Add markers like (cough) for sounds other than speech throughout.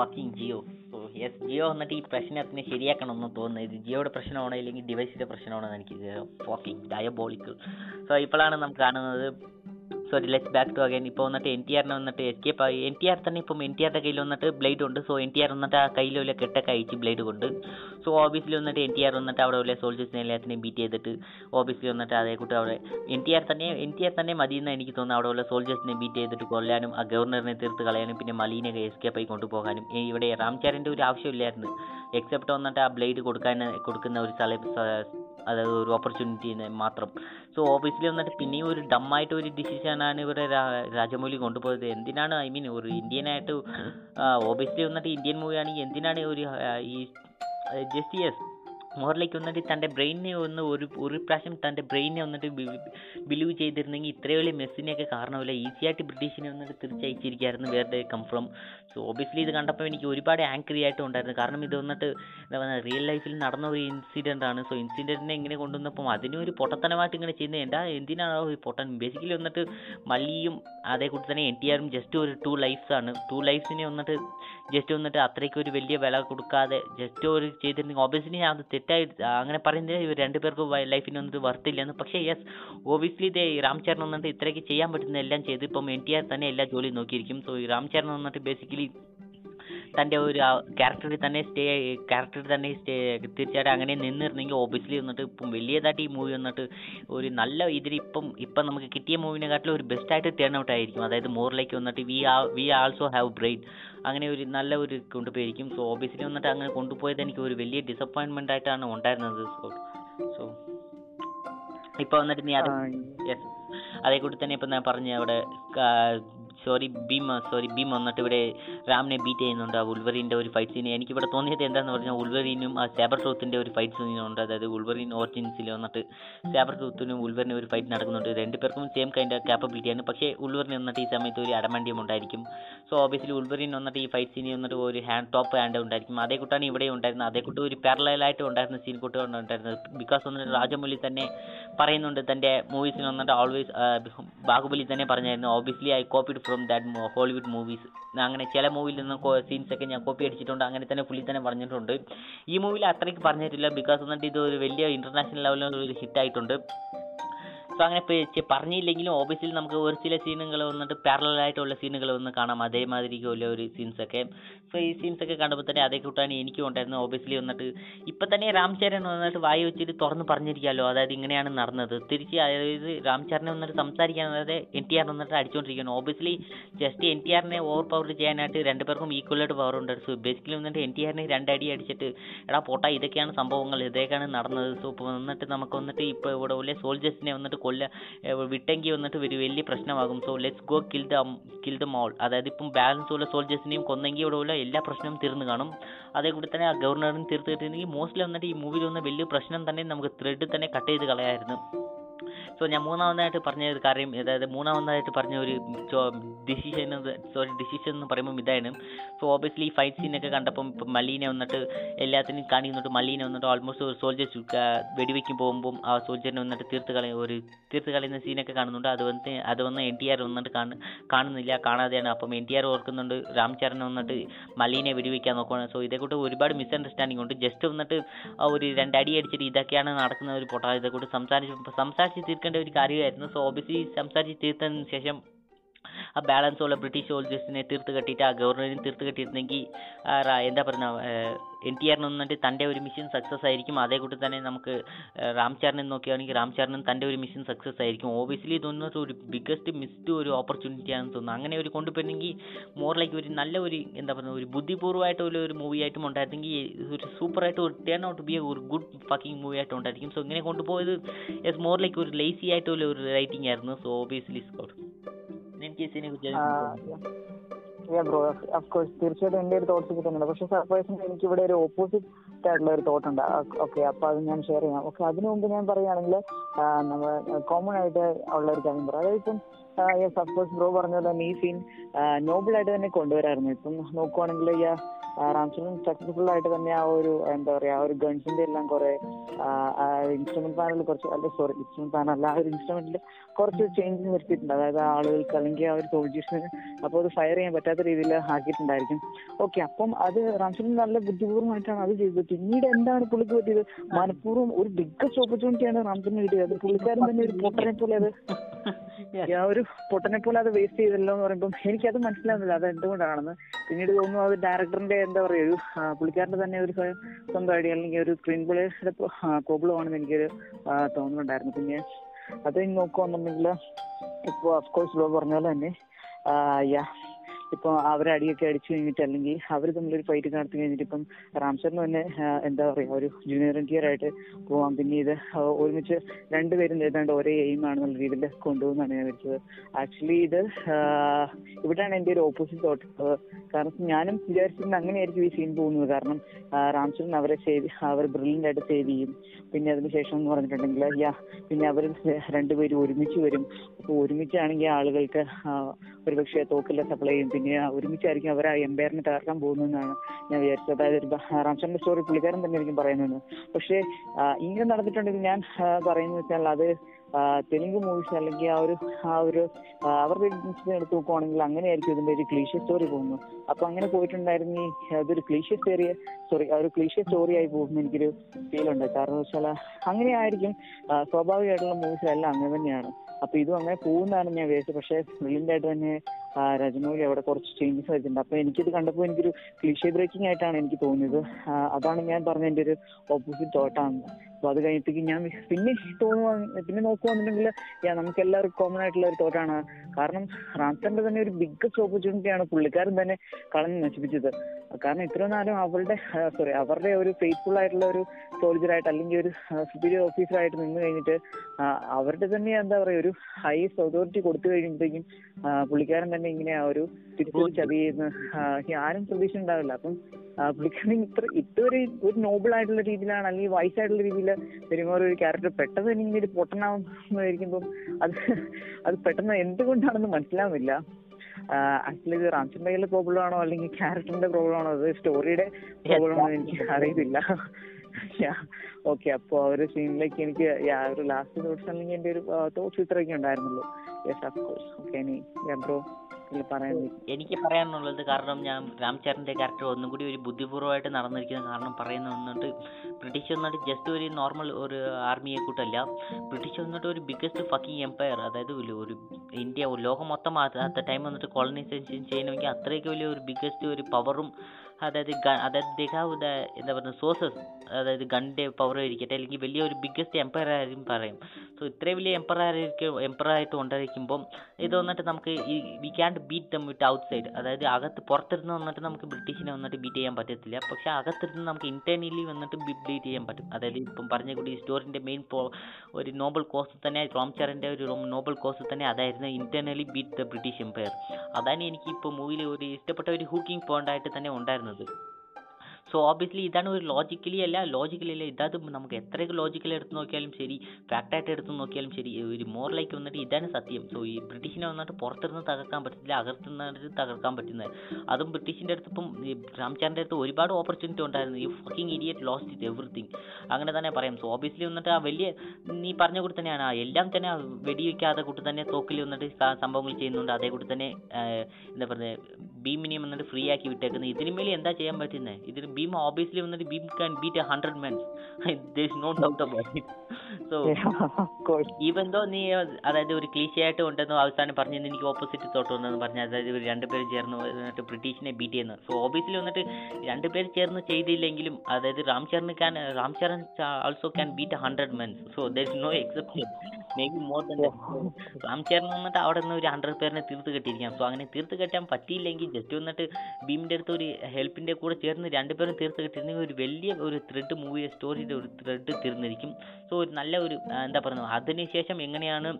Fucking Jio. So yes Jio വന്നിട്ട് ഈ പ്രശ്നത്തിന് ശരിയാക്കണമെന്ന് തോന്നുന്നത് ഇത് ജിയോയുടെ പ്രശ്നമാണോ അല്ലെങ്കിൽ ഡിവൈസിന്റെ പ്രശ്നമാണോ എന്ന് എനിക്ക് ഫക്കിങ് ഡയബോളിക്കൽ സോ ഇപ്പോഴാണ് നമുക്ക് കാണുന്നത് sorry let's back to again ഇപ്പോൾ വന്നിട്ട് എൻ ടി ആറിന് വന്നിട്ട് എസ്കേപ്പ് ആയി എൻ ടി ആർ തന്നെ ഇപ്പം എൻ ടി ആറിന്റെ കയ്യിൽ വന്നിട്ട് ബ്ലേഡ് ഉണ്ട്. സോ എൻ ടി ആർ വന്നിട്ട് ആ കയ്യിലുള്ള കെട്ടൊക്കെ അയച്ച് ബ്ലേഡ് കൊണ്ട്. സോ ഓബിയസ്ലി വന്നിട്ട് എൻ ടി ആർ വന്നിട്ട് അവിടെ ഉള്ള സോൾജേഴ്സിനെ എല്ലാത്തിനെയും ബീറ്റ് ചെയ്തിട്ട് ഓബിയസ്ലി വന്നിട്ട് അതേ കൂട്ടി അവിടെ എൻ ടി ആർ തന്നെ എൻ ടി ആർ തന്നെ മതിയെന്ന് എനിക്ക് തോന്നുന്നു അവിടെ ഉള്ള സോൾജേഴ്സിനെ ബീറ്റ് ചെയ്തിട്ട് കൊല്ലാനും ആ ഗവർണറിനെ തീർത്ത് കളയാനും പിന്നെ മലീനെ എസ്കേപ്പ് ആയി കൊണ്ടുപോകാനും ഇവിടെ റാംചാരന്റെ ഒരു ആവശ്യമില്ലായിരുന്നു. എക്സെപ്റ്റ് വന്നിട്ട് ആ ബ്ലേഡ് കൊടുക്കാൻ കൊടുക്കുന്ന ഒരു സ്ഥല അതായത് ഒരു ഓപ്പർച്യൂണിറ്റി മാത്രം. സോ ഓബിയസ്ലി വന്നിട്ട് പിന്നെയും ഒരു ഡമ്മായിട്ട് ഒരു ഡിസിഷനാണ് ഇവിടെ രാ- രാജമൗലി കൊണ്ടുപോയത്. എന്തിനാണ് ഐ മീൻ ഒരു ഇന്ത്യനായിട്ട് ഓബിയസ്ലി വന്നിട്ട് ഇന്ത്യൻ മൂവിയാണെങ്കിൽ എന്തിനാണ് ഒരു ഈ ജസ്റ്റ് യെസ് മോറിലേക്ക് വന്നിട്ട് തന്റെ ബ്രെയിനിനെ ഒന്ന് ഒരു ഒരു പ്രാവശ്യം തന്റെ ബ്രെയിനെ വന്നിട്ട് ബിലീവ് ചെയ്തിരുന്നെങ്കിൽ ഇത്രയും വലിയ മെസ്സിനെയൊക്കെ കാരണമില്ല? ഈസിയായിട്ട് ബ്രിട്ടീഷിനെ വന്നിട്ട് തിരിച്ചയച്ചിരിക്കുകയായിരുന്നു വേറെ കം ഫ്രം സോ ഓബിയസ്ലി ഇത് കണ്ടപ്പോൾ എനിക്ക് ഒരുപാട് ആങ്കറി ആയിട്ട് ഉണ്ടായിരുന്നു. കാരണം ഇത് വന്നിട്ട് എന്താ പറയുക റിയൽ ലൈഫിൽ നടന്ന ഒരു ഇൻസിഡന്റ് ആണ്. സോ ഇൻസിഡന്റിനെ ഇങ്ങനെ കൊണ്ടുവന്നപ്പം അതിനും ഒരു പൊട്ടത്തനമായിട്ട് ഇങ്ങനെ ചെയ്യുന്നത് എന്താ? എന്തിനാണോ ഈ പൊട്ടൻ? ബേസിക്കലി വന്നിട്ട് മല്ലിയും അതേ കൂട്ടി തന്നെ എൻ ടി ആറും ജസ്റ്റ് ഒരു ടു ലൈഫ്സാണ് ടു ലൈഫ്സിനെ വന്നിട്ട് ജസ്റ്റ് വന്നിട്ട് അത്രയ്ക്ക് ഒരു വലിയ വില കൊടുക്കാതെ ജസ്റ്റ് ഒരു ചെയ്തിരുന്നെങ്കിൽ ഓബിയസ്ലി ഞാൻ അത് തെറ്റായി അങ്ങനെ പറയുന്നത് ഇവർ രണ്ടുപേർക്ക് ലൈഫിന് വന്നിട്ട് വർത്തില്ലെന്ന് പക്ഷേ യെസ് ഓബിയസ്ലി ഇതേ രാം ചരൺ വന്നിട്ട് ഇത്രയ്ക്ക് ചെയ്യാൻ പറ്റുന്ന എല്ലാം ചെയ്ത് ഇപ്പം എൻ ടി ആർ തന്നെ എല്ലാ ജോലിയും നോക്കിയിരിക്കും. സോ ഈ രാം ചരൺ വന്നിട്ട് ബേസിക്കലി തന്റെ ഒരു ക്യാരക്ടറിൽ തന്നെ സ്റ്റേ ക്യാരക്ടറിൽ തന്നെ സ്റ്റേ തീർച്ചയായിട്ടും അങ്ങനെ നിന്നിരുന്നെങ്കിൽ ഓബിയസ്ലി വന്നിട്ട് ഇപ്പം വലിയതായിട്ട് ഈ മൂവി വന്നിട്ട് ഒരു നല്ല ഇതിൽ ഇപ്പം ഇപ്പം നമുക്ക് കിട്ടിയ മൂവിനെക്കാട്ടിലും ഒരു ബെസ്റ്റായിട്ട് ടേൺ ഔട്ട് ആയിരിക്കും. അതായത് മോറിലേക്ക് വന്നിട്ട് വി ആ വി ആൾസോ ഹാവ് ബ്രെയിൻ അങ്ങനെ ഒരു നല്ല ഒരു കൊണ്ടുപോയിരിക്കും. സോ ഓബിയസ്ലി വന്നിട്ട് അങ്ങനെ കൊണ്ടുപോയത് എനിക്ക് ഒരു വലിയ ഡിസപ്പോയിൻമെന്റ് ആയിട്ടാണ് ഉണ്ടായിരുന്നത്. സോ സോ ഇപ്പോൾ വന്നിട്ട് നീ അത് അതേ കൂടി തന്നെ ഇപ്പം ഞാൻ പറഞ്ഞ അവിടെ സോറി ഭീം സോറി ഭീം വന്നിട്ട് ഇവിടെ റാമിനെ ബീറ്റ് ചെയ്യുന്നുണ്ട്. ആ ഉൾവറിന്റെ ഒരു ഫൈറ്റ് സീൻ എനിക്ക് ഇവിടെ തോന്നിയത് എന്താണെന്ന് പറഞ്ഞാൽ ഉൾവറിനും ആ സേബർ ട്രൂത്തിന്റെ ഒരു ഫൈറ്റ് സീനുണ്ട് അതായത് ഉൾവറിൻ ഓറിജിൻസിൽ വന്നിട്ട് സേബർ ട്രൂത്തിനും ഉൾവറിനും ഒരു ഫൈറ്റ് നടക്കുന്നുണ്ട്. രണ്ട് പേർക്കും സെയിം കൈൻഡ് ഓഫ് ക്യാപ്പബിലിറ്റിയാണ് പക്ഷേ ഉൾവറിന് വന്നിട്ട് ഈ സമയത്ത് ഒരു അടമണ്ടിയും ഉണ്ടായിരിക്കും. സോ ഓബിയസ്ലി ഉൾവറിൻ വന്നിട്ട് ഈ ഫൈറ്റ് സീനിൽ വന്നിട്ട് ഒരു ഹാൻഡ് ടോപ്പ് ഹാൻഡ് ഉണ്ടായിരിക്കും. അതേ കൂട്ടാണ് ഇവിടെ ഉണ്ടായിരുന്നത്. അതേ കൂട്ട് ഒരു പാരലായിട്ട് ഉണ്ടായിരുന്ന സീൻ കൂട്ടുകൊണ്ട് ഉണ്ടായിരുന്നത്. ബിക്കോസ് വന്നിട്ട് രാജമൗലി തന്നെ പറയുന്നുണ്ട്. തന്റെ മൂവീസിൽ വന്നിട്ട് ഓൾവേസ് ബാഹുബലി തന്നെ പറഞ്ഞായിരുന്നു. Obviously I copied from that Hollywood movies അങ്ങനെ ചില മൂവിയിൽ നിന്ന് സീൻസ് ഒക്കെ ഞാൻ കോപ്പി അടിച്ചിട്ടുണ്ട്. അങ്ങനെ തന്നെ പുള്ളി തന്നെ പറഞ്ഞിട്ടുണ്ട്. ഈ മൂവിയിൽ അത്രയ്ക്ക് പറഞ്ഞിട്ടില്ല. ബിക്കോസ് എന്നിട്ട് ഇത് ഒരു വലിയ ഇന്റർനാഷണൽ ലെവലിൽ ഒരു ഹിറ്റ് ആയിട്ടുണ്ട്. സോ അങ്ങനെ പറഞ്ഞില്ലെങ്കിലും ഓബിയസ്ലി നമുക്ക് ഒരു ചില സീനുകൾ വന്നിട്ട് പാരലായിട്ടുള്ള സീനുകൾ വന്ന് കാണാം. അതേമാതിരി ഉള്ള ഒരു സീൻസൊക്കെ സോ ഈ സീൻസൊക്കെ കണ്ടപ്പോൾ തന്നെ അതേ കൂട്ടാണ് എനിക്കും ഉണ്ടായിരുന്നത് ഓബിയസ്ലി വന്നിട്ട് ഇപ്പം തന്നെ രാം ചരൺ വന്നിട്ട് വായി വെച്ചിട്ട് തുറന്ന് പറഞ്ഞിരിക്കാമല്ലോ അതായത് ഇങ്ങനെയാണ് നടന്നത്. തിരിച്ച് അതായത് രാം ചരനെ വന്നിട്ട് സംസാരിക്കാൻ അതായത് എൻ ടി ആർ വന്നിട്ട് അടിച്ചുകൊണ്ടിരിക്കുകയാണ് ഓബിയസ്ലി ജസ്റ്റ് എൻ ടി ആറിനെ ഓവർ പവർ ചെയ്യാനായിട്ട് രണ്ടുപേർക്കും ഈക്വൽ ആയിട്ട് പവർ ഉണ്ട്. സോ ബേസിക്കലി വന്നിട്ട് എൻ ടി ആറിനെ രണ്ടടി അടിച്ചിട്ട് എടാ പോട്ടാ ഇതൊക്കെയാണ് സംഭവങ്ങൾ. ഇതൊക്കെയാണ് നടന്നത്. സോ ഇപ്പോൾ വന്നിട്ട് നമുക്ക് വന്നിട്ട് ഇപ്പോൾ ഇവിടെ ഉള്ള സോൾജേഴ്സിനെ വന്നിട്ട് കൊല്ല വിട്ടെങ്കിൽ വന്നിട്ട് ഒരു വലിയ പ്രശ്നമാകും. So let's go kill the kill the mole അതായത് ഇപ്പം ബാലൻസ് ഉള്ള സോൾജേഴ്സിനെയും കൊന്നെങ്കിൽ ഇവിടെ ഉള്ള എല്ലാ പ്രശ്നവും തീർന്നു കാണും. അതേ കൂടി തന്നെ ആ ഗവർണറിനും തീർത്ത് കിട്ടിയിരുന്നെങ്കിൽ മോസ്റ്റ്ലി വന്നിട്ട് ഈ മൂവിയിൽ വന്ന വലിയ പ്രശ്നം തന്നെ നമുക്ക് ത്രെഡ് തന്നെ കട്ട് ചെയ്ത് കളയായിരുന്നു. സോ ഞാൻ മൂന്നാമതായിട്ട് പറഞ്ഞ ഒരു കാര്യം അതായത് മൂന്നാമതായിട്ട് പറഞ്ഞ ഒരു ഡിസിഷൻ സോറി ഡിസിഷൻ എന്ന് പറയുമ്പോൾ ഇതാണ്. സോ ഓബിയസ്ലി ഫൈറ്റ് സീനൊക്കെ കണ്ടപ്പം ഇപ്പം മലീനെ വന്നിട്ട് എല്ലാത്തിനും കാണിക്കുന്നുണ്ട് മലീനെ വന്നിട്ട് ഓൾമോസ്റ്റ് ഒരു സോൾജേഴ്സ് വെടിവെക്കും പോകുമ്പം ആ സോൾജറിനെ വന്നിട്ട് തീർത്ത് കളയും. ഒരു തീർത്ത് കളയുന്ന സീനൊക്കെ കാണുന്നുണ്ട്. അത് വന്ന് അത് വന്ന് എൻ ടി ആർ വന്നിട്ട് കാണു കാണുന്നില്ല കാണാതെയാണ്. അപ്പം എൻ ടി ആർ ഓർക്കുന്നുണ്ട് രാം ചരൺ വന്നിട്ട് മലീനെ വെടിവെക്കാൻ നോക്കുകയാണ് സോ ഇതേക്കൂട്ട് ഒരുപാട് മിസ്അണ്ടർസ്റ്റാൻഡിംഗ് ഉണ്ട്. ജസ്റ്റ് വന്നിട്ട് ആ ഒരു രണ്ടടി അടിച്ചിട്ട് ഇതൊക്കെയാണ് നടക്കുന്ന ഒരു പൊട്ടാ. ഇതേക്കൂട്ട് സംസാരിച്ച് സംസാരിച്ച് തീർക്കേണ്ട ഒരു കാര്യമായിരുന്നു. സോ ഓബിയസ്ലി സംസാരിച്ച് തീർത്തതിന് ശേഷം ആ ബാലൻസ് ഉള്ള ബ്രിട്ടീഷ് സോൾജേഴ്സിനെ തീർത്ത് കെട്ടിയിട്ട് ആ ഗവർണറിനെ തീർത്ത് കെട്ടിയിരുന്നെങ്കിൽ എന്താ പറയുക എൻ ടി ആറിന് വന്നിട്ട് തന്റെ ഒരു മിഷൻ സക്സസ് ആയിരിക്കും. അതേ കൂട്ടി തന്നെ നമുക്ക് രാംചാരനെ നോക്കുകയാണെങ്കിൽ ചരണിന് തന്റെ ഒരു മിഷൻ സക്സസ് ആയിരിക്കും. ഓബിയസ്ലി തോന്നുന്നത് ഒരു ബിഗ്ഗസ്റ്റ് മിസ്ഡ് ഒരു ഓപ്പർച്യൂണിറ്റി ആണെന്ന് തോന്നുന്നു. അങ്ങനെ ഒരു കൊണ്ടുപോയിരുന്നെങ്കിൽ മോർ ലൈക്ക് ഒരു നല്ല ഒരു എന്താ പറയുക ഒരു ബുദ്ധിപൂർവമായിട്ടുള്ള ഒരു മൂവി ആയിട്ടും ഉണ്ടായിരുന്നെങ്കിൽ ഒരു സൂപ്പറായിട്ട് ഒരു ടേൺ ഔട്ട് ബി ഒരു ഗുഡ് ഫക്കിംഗ് മൂവി ആയിട്ട് ഉണ്ടായിരിക്കും. സോ ഇങ്ങനെ കൊണ്ടുപോയത് ഇറ്റ്സ് മോർ ലൈക്ക് ഒരു ലേസി ആയിട്ടുള്ള ഒരു റൈറ്റിംഗ് ആയിരുന്നു. സോ ഓബിയസ്ലി കുറിച്ച് ബ്രോ ഓഫ് കോഴ്സ് തീർച്ചയായിട്ടും എന്റെ ഒരു തോട്ട്സ് കിട്ടുന്നുണ്ട് പക്ഷെ സർപ്രൈസിന് എനിക്ക് ഇവിടെ ഒരു ഓപ്പോസിറ്റ് ആയിട്ടുള്ള ഒരു തോട്ട് ഉണ്ട്. ഓക്കെ അപ്പൊ അത് ഞാൻ ഷെയർ ചെയ്യാം. ഓക്കെ അതിനു മുമ്പ് ഞാൻ പറയുകയാണെങ്കിൽ നമ്മൾ കോമൺ ആയിട്ട് ഉള്ള ഒരു കാര്യം പറയാം അതായത് ഇപ്പം സപ്പോസ് ബ്രോ പറഞ്ഞ തന്നെ ഈ സീൻ നോബിൾ ആയിട്ട് തന്നെ കൊണ്ടുവരായിരുന്നു ഇപ്പം നോക്കുവാണെങ്കിൽ റാംചരൺ സക്സസ്ഫുൾ ആയിട്ട് തന്നെ ആ ഒരു എന്താ പറയാ ആ ഒരു ഗൺസിന്റെ എല്ലാം കുറെ ഇൻസ്ട്രുമെന്റ് പാനലിൽ കുറച്ച് അല്ല സോറി ഇൻസ്ട്രുമെന്റ് പാനൽ അല്ല ആ ഒരു ഇൻസ്ട്രുമെന്റിൽ കുറച്ച് ചേഞ്ചസ് വരുത്തിയിട്ടുണ്ട്. അതായത് ആളുകൾക്ക് അല്ലെങ്കിൽ ആ ഒരു സോൾജേഴ്സിന് അപ്പോൾ അത് ഫയർ ചെയ്യാൻ പറ്റാത്ത രീതിയിൽ ആക്കിയിട്ടുണ്ടായിരിക്കും. ഓക്കെ അപ്പം അത് റാംചന്ദ്രൻ നല്ല ബുദ്ധിപൂർവമായിട്ടാണ് അത് ചെയ്തത്. പിന്നീട് എന്താണ് പുള്ളിക്ക് പറ്റിയത്? മനഃപൂർവം ഒരു ബിഗ്ഗസ്റ്റ് ഓപ്പർച്യൂണിറ്റിയാണ് റാംചന്ദ്രന് കിട്ടിയത്. അത് പുള്ളിക്കാരൻ തന്നെ ഒരു പൊട്ടനെ പോലെ അത് ആ ഒരു പൊട്ടനെ പോലെ അത് വേസ്റ്റ് ചെയ്തല്ലോ എന്ന് പറയുമ്പോൾ എനിക്കത് മനസ്സിലാവുന്നില്ല. അത് എന്തുകൊണ്ടാണെന്ന് പിന്നീട് തോന്നുന്നു അത് ഡയറക്ടറിന്റെ എന്താ പറയുക ഒരു പുള്ളിക്കാരന്റെ തന്നെ ഒരു സ്വന്തം ഐഡിയ അല്ലെങ്കിൽ ഒരു സ്ക്രീൻ പ്ലേയുടെ കോബ്ലോ ആണെന്ന് എനിക്കൊരു തോന്നുന്നുണ്ടായിരുന്നു പിന്നെ അത് നോക്കുകയാണെന്നുണ്ടെങ്കിൽ ഇപ്പോൾ അഫ്കോഴ്സ് ലോ പറഞ്ഞ പോലെ തന്നെ യാ ഇപ്പൊ അവരെ അടിയൊക്കെ അടിച്ചു കഴിഞ്ഞിട്ട് അല്ലെങ്കിൽ അവർ തമ്മിലൊരു ഫൈറ്റ് നടത്തി കഴിഞ്ഞിട്ട് ഇപ്പം റാംസറിന് തന്നെ എന്താ പറയാ ഒരു ജൂനിയർ എന്റിയർ ആയിട്ട് പോവാം. പിന്നെ ഇത് ഒരുമിച്ച് രണ്ടുപേരും ഏതാണ്ട് ഒരേ എയിം ആണെന്നുള്ള രീതിയിൽ കൊണ്ടുപോകുന്നതാണ് ഞാൻ വിളിച്ചത് ആക്ച്വലി ഇത് ഇവിടെയാണ് എന്റെ ഒരു ഓപ്പോസിറ്റ് തോട്ട് കാരണം ഞാനും വിചാരിച്ചിരുന്നത് അങ്ങനെയായിരിക്കും ഈ സീൻ പോകുന്നത്. കാരണം റാംചരൺ അവരെ സേവ് അവർ ബ്രില്യന്റ് ആയിട്ട് സേവ് ചെയ്യും. പിന്നെ അതിനുശേഷം എന്ന് പറഞ്ഞിട്ടുണ്ടെങ്കിൽ യാ പിന്നെ അവർ രണ്ടുപേരും ഒരുമിച്ച് വരും. അപ്പോൾ ഒരുമിച്ചാണെങ്കിൽ ആളുകൾക്ക് ഒരുപക്ഷെ തോക്കില്ല സപ്ലൈയും പിന്നെ ഒരുമിച്ചായിരിക്കും അവർ ആ എംപയറിനെ തകർക്കാൻ പോകുന്നതെന്നാണ് ഞാൻ വിചാരിച്ചത്. അതായത് ഒരു ബ- സ്റ്റോറി പുള്ളിക്കാരൻ തന്നെ ആയിരിക്കും പറയുന്നത്. പക്ഷേ ഇങ്ങനെ നടന്നിട്ടുണ്ടെങ്കിൽ ഞാൻ പറയുന്നത് വെച്ചാൽ അത് തെലുങ്ക് മൂവീസ് അല്ലെങ്കിൽ ആ ഒരു ആ ഒരു അവരുടെ എടുത്ത് നോക്കുവാണെങ്കിൽ അങ്ങനെയായിരിക്കും ഇതിന്റെ ഒരു ക്ലീഷ്യ സ്റ്റോറി പോകുന്നു അപ്പൊ അങ്ങനെ പോയിട്ടുണ്ടായിരുന്നെങ്കിൽ അതൊരു ക്ലീഷ്യ സ്റ്റോറി സോറി ഒരു ക്ലീഷ്യ സ്റ്റോറി ആയി പോകുന്ന എനിക്കൊരു ഫീൽ ഉണ്ട്. കാരണം വെച്ചാൽ അങ്ങനെ ആയിരിക്കും സ്വാഭാവികമായിട്ടുള്ള മൂവീസിലെല്ലാം അങ്ങനെ തന്നെയാണ്. അപ്പൊ ഇതും അങ്ങനെ പോകുന്നതാണ് ഞാൻ വിചാരിച്ചത്. പക്ഷെ ബ്രില്യന്റ് ആയിട്ട് തന്നെ ആ, അവിടെ കുറച്ച് ചേഞ്ചസ് വരുന്നുണ്ട് അപ്പൊ എനിക്കിത് കണ്ടപ്പോൾ എനിക്കൊരു ക്ലീഷേ ബ്രേക്കിംഗ് ആയിട്ടാണ് എനിക്ക് തോന്നിയത്. അതാണ് ഞാൻ പറഞ്ഞ എന്റെ ഒരു ഓപ്പോസിറ്റ് തോട്ടാണ് അപ്പൊ അത് കഴിഞ്ഞിട്ട് ഞാൻ പിന്നെ തോന്നുവാ പിന്നെ നോക്കുവാന്നുണ്ടെങ്കിൽ യാ നമുക്ക് എല്ലാവർക്കും കോമൺ ആയിട്ടുള്ള ഒരു തോട്ടാണ്. കാരണം റാംസന്റെ തന്നെ ഒരു ബിഗ്ഗസ്റ്റ് ഓപ്പർച്യൂണിറ്റിയാണ് പുള്ളിക്കാരൻ തന്നെ കളഞ്ഞ് നശിപ്പിച്ചത്. കാരണം ഇത്രയും നാളും അവരുടെ സോറി അവരുടെ ഒരു ഫെയ്ത്ത്ഫുൾ ആയിട്ടുള്ള ഒരു സോൾജർ ആയിട്ട് അല്ലെങ്കിൽ ഒരു സുപ്പീരിയർ ഓഫീസറായിട്ട് നിന്ന് കഴിഞ്ഞിട്ട് അവരുടെ തന്നെ എന്താ പറയാ ഒരു ഹൈസ്റ്റ് അതോറിറ്റി കൊടുത്തു കഴിയുമ്പോഴത്തേക്കും പുള്ളിക്കാരൻ തന്നെ ഇങ്ങനെ ആ ഒരു തിരിച്ചൊരു ചതി ആരും പ്രതീക്ഷ ഉണ്ടാവില്ല. അപ്പം പുള്ളിക്കാരൻ ഇത്ര ഇതൊരു ഒരു നോബിൾ ആയിട്ടുള്ള രീതിയിലാണ് അല്ലെങ്കിൽ വൈസ് ആയിട്ടുള്ള രീതിയിൽ പെരുമാറിയ ഒരു ക്യാരക്ടർ പെട്ടെന്ന് തന്നെ ഇങ്ങനെ ഒരു പൊട്ടനാവുന്നതായിരിക്കുമ്പം അത് അത് പെട്ടെന്ന് എന്തുകൊണ്ടാണെന്ന് മനസ്സിലാവുന്നില്ല. ആക്ച്വലി ഇത് റാംസിന്റെ കയ്യിലെ പ്രോബ്ലം ആണോ അല്ലെങ്കിൽ ക്യാരക്ടറിന്റെ പ്രോബ്ലം ആണോ അത് സ്റ്റോറിയുടെ പ്രോബ്ലം ആണോ എനിക്ക് അറിയത്തില്ല. ഓക്കെ അപ്പൊ ആ ഒരു സീനിലേക്ക് എനിക്ക് ഒരു ലാസ്റ്റ് തോട്ട്സ് അല്ലെങ്കിൽ എന്റെ ഒരു തോട്ട്സ് ഇത്രയൊക്കെ ഉണ്ടായിരുന്നുള്ളൂ. യെസ് ഓഫ് കോഴ്സ് ഓക്കെ ഇനി ബ്രോ എനിക്ക് പറയാനുള്ളത് കാരണം ഞാൻ രാംചരന്റെ ക്യാരക്ടർ ഒന്നും കൂടി ഒരു ബുദ്ധിപൂർവമായിട്ട് നടന്നിരിക്കുന്ന കാരണം പറയുന്ന വന്നിട്ട് ബ്രിട്ടീഷ് വന്നിട്ട് ജസ്റ്റ് ഒരു നോർമൽ ഒരു ആർമിയെ കൂട്ടല്ല ബ്രിട്ടീഷ് വന്നിട്ട് ഒരു ബിഗ്ഗസ്റ്റ് ഫക്കിംഗ് എംപയർ അതായത് ഒരു ഇന്ത്യ ലോകം മൊത്തം അത്ത ടൈം വന്നിട്ട് കോളനൈസേഷൻ ചെയ്യണമെങ്കിൽ അത്രയ്ക്ക് വലിയ ഒരു ബിഗ്ഗസ്റ്റ് ഒരു പവറും അതായത് അതായത് the എന്താ പറയുക സോഴ്സസ് അതായത് ഗണ്ണിന്റെ പവർ ഇരിക്കട്ടെ അല്ലെങ്കിൽ വലിയ ഒരു ബിഗ്ഗസ്റ്റ് എംപയർ ആരും പറയും. സോ ഇത്രയും വലിയ എംപയർ ആയിരിക്കും എംപയർ ആയിട്ട് കൊണ്ടിരിക്കുമ്പം ഇത് വന്നിട്ട് നമുക്ക് ഈ we can't beat them with outside അതായത് അകത്ത് പുറത്തിരുന്ന് വന്നിട്ട് നമുക്ക് ബ്രിട്ടീഷിനെ വന്നിട്ട് ബീറ്റ് ചെയ്യാൻ പറ്റത്തില്ല. പക്ഷേ അകത്തിരുന്ന് നമുക്ക് ഇന്റേണലി വന്നിട്ട് ബീറ്റ് ചെയ്യാൻ പറ്റും. അതായത് ഇപ്പം പറഞ്ഞ കൂടി സ്റ്റോറിന്റെ മെയിൻ ഒരു നോബൽ കോസ് തന്നെ റോംചറിന്റെ ഒരു നോബൽ കോസ് തന്നെ അതായിരുന്നു internally beat the British empire അതാണ് എനിക്ക് ഇപ്പോൾ മൂവിയിൽ ഒരു ഇഷ്ടപ്പെട്ട ഒരു ഹൂക്കിംഗ് പോയിന്റ് ആയിട്ട് തന്നെ ഉണ്ടായിരുന്നത്. സോ ഓബിയസ്ലി ഇതാണ് ഒരു ലോജിക്കലി അല്ല ലോജിക്കലി അല്ല. ഇതാത് നമുക്ക് എത്രയൊക്കെ ലോജിക്കലി എടുത്ത് നോക്കിയാലും ശരി ഫാക്റ്റായിട്ട് എടുത്ത് നോക്കിയാലും ശരി ഒരു മോറിലേക്ക് ലൈക്ക് വന്നിട്ട് ഇതാണ് സത്യം. സോ ഈ ബ്രിട്ടീഷിനെ വന്നിട്ട് പുറത്തിരുന്ന് തകർക്കാൻ പറ്റത്തില്ല അകത്തുനിന്ന് തകർക്കാൻ പറ്റുന്നത്. അതും ബ്രിട്ടീഷിന്റെ അടുത്ത് ഇപ്പം ഈ രാംചാറിന്റെ അടുത്ത് ഒരുപാട് ഓപ്പർച്യൂണിറ്റി ഉണ്ടായിരുന്നു. ഈ fucking idiot lost it everything അങ്ങനെ തന്നെ പറയാം. സോ ഓബിയസ്ലി വന്നിട്ട് ആ വലിയ നീ പറഞ്ഞ കൂടി തന്നെയാണ്. എല്ലാം തന്നെ വെടിവെക്കാതെ കൂട്ടി തന്നെ തോക്കിൽ വന്നിട്ട് സംഭവങ്ങൾ ചെയ്യുന്നുണ്ട്. അതേ കൂടി തന്നെ എന്താ പറയുക ഭീമിനെ വന്നിട്ട് ഫ്രീ ആക്കി വിട്ടേക്കുന്നത്. ഇതിന് എന്താ ചെയ്യാൻ പറ്റുന്നത് ഇതിന് ഓബിയസ്ലി വന്നിട്ട് Bheem can beat a hundred mens there is no doubt about it so even though നീ അതായത് ഒരു ക്ലീശയായിട്ട് ഉണ്ടെന്ന് അവസാനം പറഞ്ഞത് എനിക്ക് ഓപ്പോസിറ്റ് തോട്ട് ഉണ്ടെന്ന് പറഞ്ഞു അതായത് ഇവർ രണ്ടുപേരും ചേർന്ന് വന്നിട്ട് ബ്രിട്ടീഷിനെ ബീറ്റ് ചെയ്യുന്നു. സോ ഓബിയസ്ലി വന്നിട്ട് രണ്ടുപേർ ചേർന്ന് ചെയ്തില്ലെങ്കിലും അതായത് Ram Charan can Ram Charan also can beat hundred mens so there is no exception may be more than Ram Charan വന്നിട്ട് അവിടെ നിന്ന് ഒരു ഹൺഡ്രഡ് പേരിനെ തീർത്ത് കെട്ടിയിരിക്കാം സോ അങ്ങനെ തീർത്ത് കെട്ടാൻ പറ്റിയില്ലെങ്കിൽ ജസ്റ്റ് വന്നിട്ട് ഭീമിന്റെ അടുത്ത് ഒരു ഹെൽപ്പിന്റെ കൂടെ ചേർന്ന് രണ്ടുപേരും തീർത്ത് കിട്ടിയിരുന്നെങ്കിൽ ഒരു വലിയ ഒരു ത്രെഡ് മൂവി സ്റ്റോറിയുടെ ഒരു ത്രെഡ് തീർന്നിരിക്കും. സോ ഒരു നല്ല ഒരു എന്താ പറയുക അതിനുശേഷം എങ്ങനെയാണ്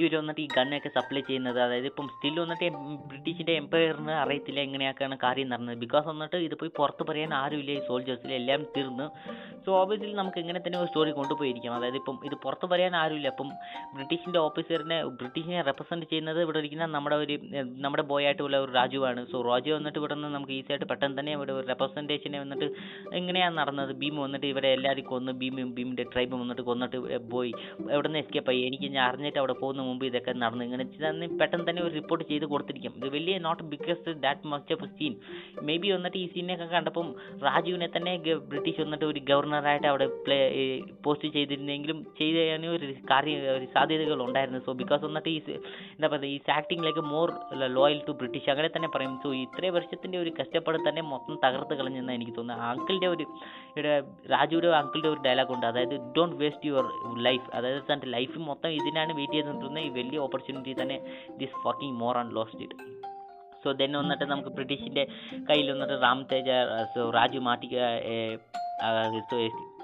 ഇവർ വന്നിട്ട് ഈ ഗണ്ണൊക്കെ സപ്ലൈ ചെയ്യുന്നത്. അതായത് ഇപ്പം സ്റ്റിൽ വന്നിട്ട് ബ്രിട്ടീഷിന്റെ എംപയറിന് അറിയത്തില്ല എങ്ങനെയൊക്കെയാണ് കാര്യം നടന്നത്. ബിക്കോസ് വന്നിട്ട് ഇത് പോയി പുറത്ത് പറയാൻ ആരുമില്ല. ഈ സോൾജേഴ്സിൽ എല്ലാം തീർന്ന്. സോ ഓബിയസ്ലി നമുക്ക് ഇങ്ങനെ തന്നെ ഒരു സ്റ്റോറി കൊണ്ടുപോയിരിക്കാം. അതായത് ഇപ്പം ഇത് പുറത്ത് പറയാൻ ആരുമില്ല. അപ്പം ബ്രിട്ടീഷിന്റെ ഓഫീസറിനെ ബ്രിട്ടീഷിനെ റെപ്രസെന്റ് ചെയ്യുന്നത് ഇവിടെ ഇരിക്കുന്ന നമ്മുടെ ഒരു നമ്മുടെ ബോയ് ആയിട്ടുള്ള ഒരു രാജുവാണ്. സോ രാജു വന്നിട്ട് ഇവിടെ നിന്ന് നമുക്ക് ഈസിയായിട്ട് പെട്ടെന്ന് തന്നെ ഇവിടെ ഒരു റെപ്രസെന്റേഷനെ വന്നിട്ട് എങ്ങനെയാണ് നടന്നത്? ഭീം വന്നിട്ട് ഇവിടെ എല്ലാവരും കൊന്ന് ഭീമും ഭീമിന്റെ ട്രൈബും വന്നിട്ട് കൊന്നിട്ട് പോയി. എവിടെ നിന്ന് എസ്കേപ്പ് ആയി? എനിക്ക് ഞാൻ അറിഞ്ഞിട്ട് അവിടെ പോകുന്ന. മുമ്പ് ഇതൊക്കെ നടന്നു. ഇങ്ങനെ തന്നെ പെട്ടെന്ന് തന്നെ ഒരു റിപ്പോർട്ട് ചെയ്ത് കൊടുത്തിരിക്കും. ഇത് വലിയ not biggest that much of scene may be വന്നിട്ട് ഈ സീനൊക്കെ കണ്ടപ്പം രാജുവിനെ തന്നെ ബ്രിട്ടീഷ് വന്നിട്ട് ഒരു ഗവർണറായിട്ട് അവിടെ പ്ലേ പോസ്റ്റ് ചെയ്തിരുന്നെങ്കിലും ചെയ്യാനും ഒരു കാര്യം ഒരു സാധ്യതകൾ ഉണ്ടായിരുന്നു. സോ ബിക്കോസ് വന്നിട്ട് ഈ എന്താ പറയുക ഈ ആക്ടിങ്ങിലേക്ക് മോർ ലോയൽ ടു ബ്രിട്ടീഷ് അങ്ങനെ തന്നെ പറയും. സോ ഇത്രയും വർഷത്തിന്റെ ഒരു കഷ്ടപ്പാട് തന്നെ മൊത്തം തകർത്ത് കളഞ്ഞെന്നാണ് എനിക്ക് തോന്നുന്നത്. അങ്കിളിന്റെ ഒരു രാജുവിടെ അങ്കിളിന്റെ ഒരു ഡയലോഗ് ഉണ്ട്. അതായത് ഡോണ്ട് വേസ്റ്റ് യുവർ ലൈഫ് അതായത് തന്റെ ലൈഫ് മൊത്തം ഇതിനാണ് വെയിറ്റ് ചെയ്തിട്ടുണ്ടെന്ന് ഈ വലിയ ഓപ്പർച്യൂണിറ്റി തന്നെ this fucking moron lost it so then വന്നിട്ട് നമുക്ക് ബ്രിട്ടീഷിന്റെ കയ്യിൽ വന്നിട്ട് റാം തേജ സോ രാജു മാറ്റി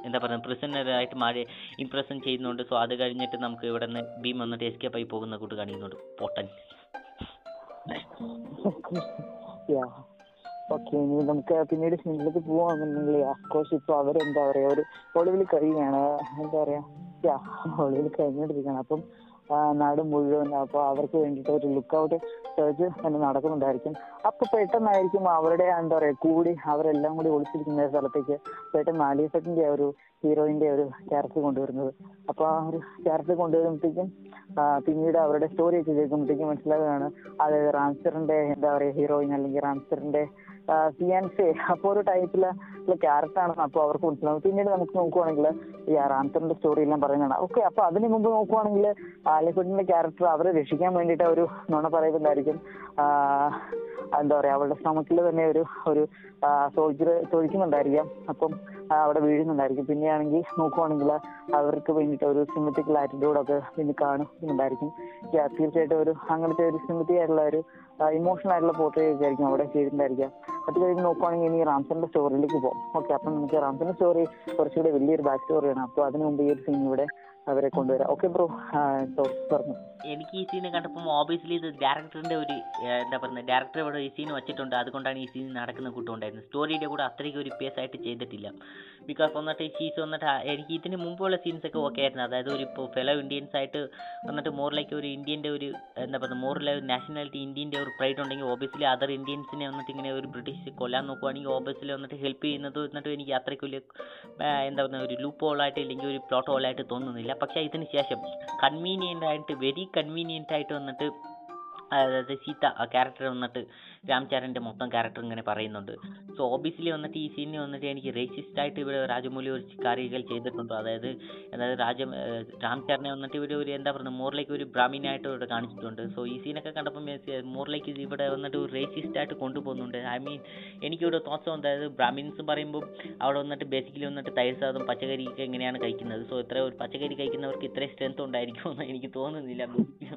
എന്താ പറയുക പ്രിസണറായിട്ട് മാറി ഇംപ്രസൻ ചെയ്യുന്നുണ്ട്. സോ അത് കഴിഞ്ഞിട്ട് നമുക്ക് ഇവിടെ നിന്ന് ഭീം വന്നിട്ട് എസ്കേപ്പ് ആയി പോകുന്ന കൂട്ട് കാണിക്കുന്നുണ്ട് പൊട്ടൻ ഓക്കെ ഇനി നമുക്ക് പിന്നീട് സിനിമയിലേക്ക് പോവാന്നുണ്ടെങ്കിൽ അഫ്കോഴ്സ് ഇപ്പൊ അവരെന്താ പറയാ ഒരു ഒളിവിൽ കഴിയുകയാണ്. എന്താ പറയാ യാ ഒളിവിൽ കഴിഞ്ഞോണ്ടിരിക്കുകയാണ്. അപ്പം നാട് മുഴുവൻ അപ്പൊ അവർക്ക് വേണ്ടിയിട്ട് ഒരു ലുക്ക് ഔട്ട് സെർച്ച് തന്നെ നടക്കുന്നുണ്ടായിരിക്കും. അപ്പൊ പെട്ടെന്നായിരിക്കും അവരുടെ എന്താ പറയാ കൂടി അവരെല്ലാം കൂടി ഒളിച്ചിരിക്കുന്ന സ്ഥലത്തേക്ക് പെട്ടെന്ന് ആലിയസറ്റിന്റെ ഒരു ഹീറോയിന്റെ ഒരു ക്യാരക്ടർ കൊണ്ടുവരുന്നത്. അപ്പൊ ആ ഒരു ക്യാരക്ടർ കൊണ്ടുവരുമ്പോഴത്തേക്കും പിന്നീട് അവരുടെ സ്റ്റോറി ഒക്കെ കേൾക്കുമ്പോഴത്തേക്കും മനസ്സിലാവുകയാണ് അതായത് റാംസ്റ്ററിന്റെ എന്താ പറയാ ഹീറോയിൻ അല്ലെങ്കിൽ ഫിയാൻസെ അപ്പൊ ഒരു ടൈപ്പിലെ ആണ് അപ്പൊ അവർക്ക് മനസ്സിലാവും. പിന്നീട് നമുക്ക് നോക്കുവാണെങ്കിൽ ഈ റാംസ്റ്ററിന്റെ സ്റ്റോറി എല്ലാം പറയുന്നതാണ്. ഓക്കെ അപ്പൊ അതിന് മുമ്പ് നോക്കുവാണെങ്കിൽ ആലിഫുഡിന്റെ ക്യാരക്ടർ അവരെ രക്ഷിക്കാൻ വേണ്ടിയിട്ട് ഒരു നുണ പറയുന്നുണ്ടായിരിക്കും. എന്താ പറയാ അവളുടെ സ്റ്റമക്കിൽ തന്നെ ഒരു ഒരു സോൾജർ തൊഴിക്കുന്നുണ്ടായിരിക്കാം. അപ്പം അവിടെ വീഴുന്നുണ്ടായിരിക്കും. പിന്നെയാണെങ്കിൽ നോക്കുവാണെങ്കിൽ അവർക്ക് വേണ്ടിയിട്ട് ഒരു സിമറ്റിക്കൽ ആറ്റിറ്റ്യൂഡൊക്കെ പിന്നെ കാണുന്നുണ്ടായിരിക്കും. തീർച്ചയായിട്ടും ഒരു അങ്ങനത്തെ ഒരു സിമറ്റി ആയിട്ടുള്ള ഒരു ഇമോഷണൽ ആയിട്ടുള്ള പോർട്രേറ്റ് ഒക്കെ ആയിരിക്കും അവിടെ ചെയ്തിട്ടുണ്ടായിരിക്കാം. അത് കഴിഞ്ഞ് നോക്കുവാണെങ്കിൽ ഇനി റാംസന്റെ സ്റ്റോറിയിലേക്ക് പോകാം. ഓക്കെ അപ്പം നമുക്ക് റാംസന്റെ സ്റ്റോറി കുറച്ചുകൂടി വലിയൊരു ബാക്ക് സ്റ്റോറിയാണ്. അപ്പോൾ അതിനു മുമ്പ് ഈ ഒരു സീൻ ഇവിടെ അവരെ കൊണ്ടുവരാം. Okay bro. പറഞ്ഞു. എനിക്ക് ഈ സീൻ കണ്ടപ്പോൾ ഓബിയസ്ലി ഇത് ഡയറക്ടറിന്റെ ഒരു എന്താ പറയുക ഡയറക്ടർ ഇവിടെ ഈ സീൻ വെച്ചിട്ടുണ്ട്. അതുകൊണ്ടാണ് ഈ സീൻ നടക്കുന്ന കൂട്ടുണ്ടായിരുന്നത് സ്റ്റോറിയുടെ കൂടെ അത്രയ്ക്ക് ഒരു പേസ് ആയിട്ട് ചെയ്തിട്ടില്ല. ബിക്കോസ് വന്നിട്ട് ഷീസ് വന്നിട്ട് എനിക്ക് ഇതിന് മുമ്പുള്ള സീൻസ് ഒക്കെ ഓക്കെ ആയിരുന്നു. അതായത് ഒരു ഇപ്പോൾ ഫെലോ ഇന്ത്യൻസ് ആയിട്ട് വന്നിട്ട് മോർ ലൈക്ക് ഒരു ഇന്ത്യന്റെ ഒരു എന്താ പറയുക മോർ ഒരു നാഷണാലിറ്റി ഇന്ത്യന്റെ ഒരു പ്രൈഡ് ഉണ്ടെങ്കിൽ ഓബിയസ്ലി അതർ ഇന്ത്യൻസിനെ വന്നിട്ട് ഇങ്ങനെ ഒരു ബ്രിട്ടീഷ് കൊല്ലാൻ നോക്കുവാണെങ്കിൽ ഓബിയസ്ലി വന്നിട്ട് ഹെൽപ്പ് ചെയ്യുന്നത് എന്നിട്ട് എനിക്ക് അത്രയ്ക്ക് വലിയ എന്താ പറയുക ഒരു ലൂപ്പ് ഹോളായിട്ട് ഇല്ലെങ്കിൽ ഒരു പ്ലോട്ട് ഹോളായിട്ട് തോന്നുന്നില്ല. പക്ഷേ ഇതിന് ശേഷം കൺവീനിയന്റ് ആയിട്ട് വെരി കൺവീനിയന്റ് ആയിട്ട് വന്നിട്ട് അതായത് സീത ആ ക്യാരക്ടർ വന്നിട്ട് രാംചരന്റെ മൊത്തം ക്യാരക്ടർ ഇങ്ങനെ പറയുന്നുണ്ട്. സോ ഓബിയസ്ലി വന്നിട്ട് ഈ സീനിൽ വന്നിട്ട് എനിക്ക് റേസിസ്റ്റ് ആയിട്ട് ഇവിടെ രാജമൗലി ഒരു കാര്യങ്ങൾ ചെയ്തിട്ടുണ്ട്. അതായത് അതായത് രാജ രാംചരനെ വന്നിട്ട് ഇവിടെ ഒരു എന്താ പറയുക മോറിലേക്ക് ഒരു ബ്രാഹ്മീനായിട്ട് ഇവിടെ കാണിച്ചിട്ടുണ്ട്. സോ ഈ സീനൊക്കെ കണ്ടപ്പോൾ മോറിലേക്ക് ഇവിടെ വന്നിട്ട് ഒരു റേസിസ്റ്റ് ആയിട്ട് കൊണ്ടുപോകുന്നുണ്ട്. ഐ മീൻ എനിക്കിവിടെ തോസം അതായത് ബ്രാഹ്മിൻസ് പറയുമ്പോൾ അവിടെ വന്നിട്ട് ബേസിക്കലി വന്നിട്ട് തൈര് സാധം പച്ചക്കറിയൊക്കെ എങ്ങനെയാണ് കഴിക്കുന്നത്? സോ ഇത്ര ഒരു പച്ചക്കറി കഴിക്കുന്നവർക്ക് ഇത്രയും സ്ട്രെങ്ത് ഉണ്ടായിരിക്കുമെന്ന് എനിക്ക് തോന്നുന്നില്ല. (laughs)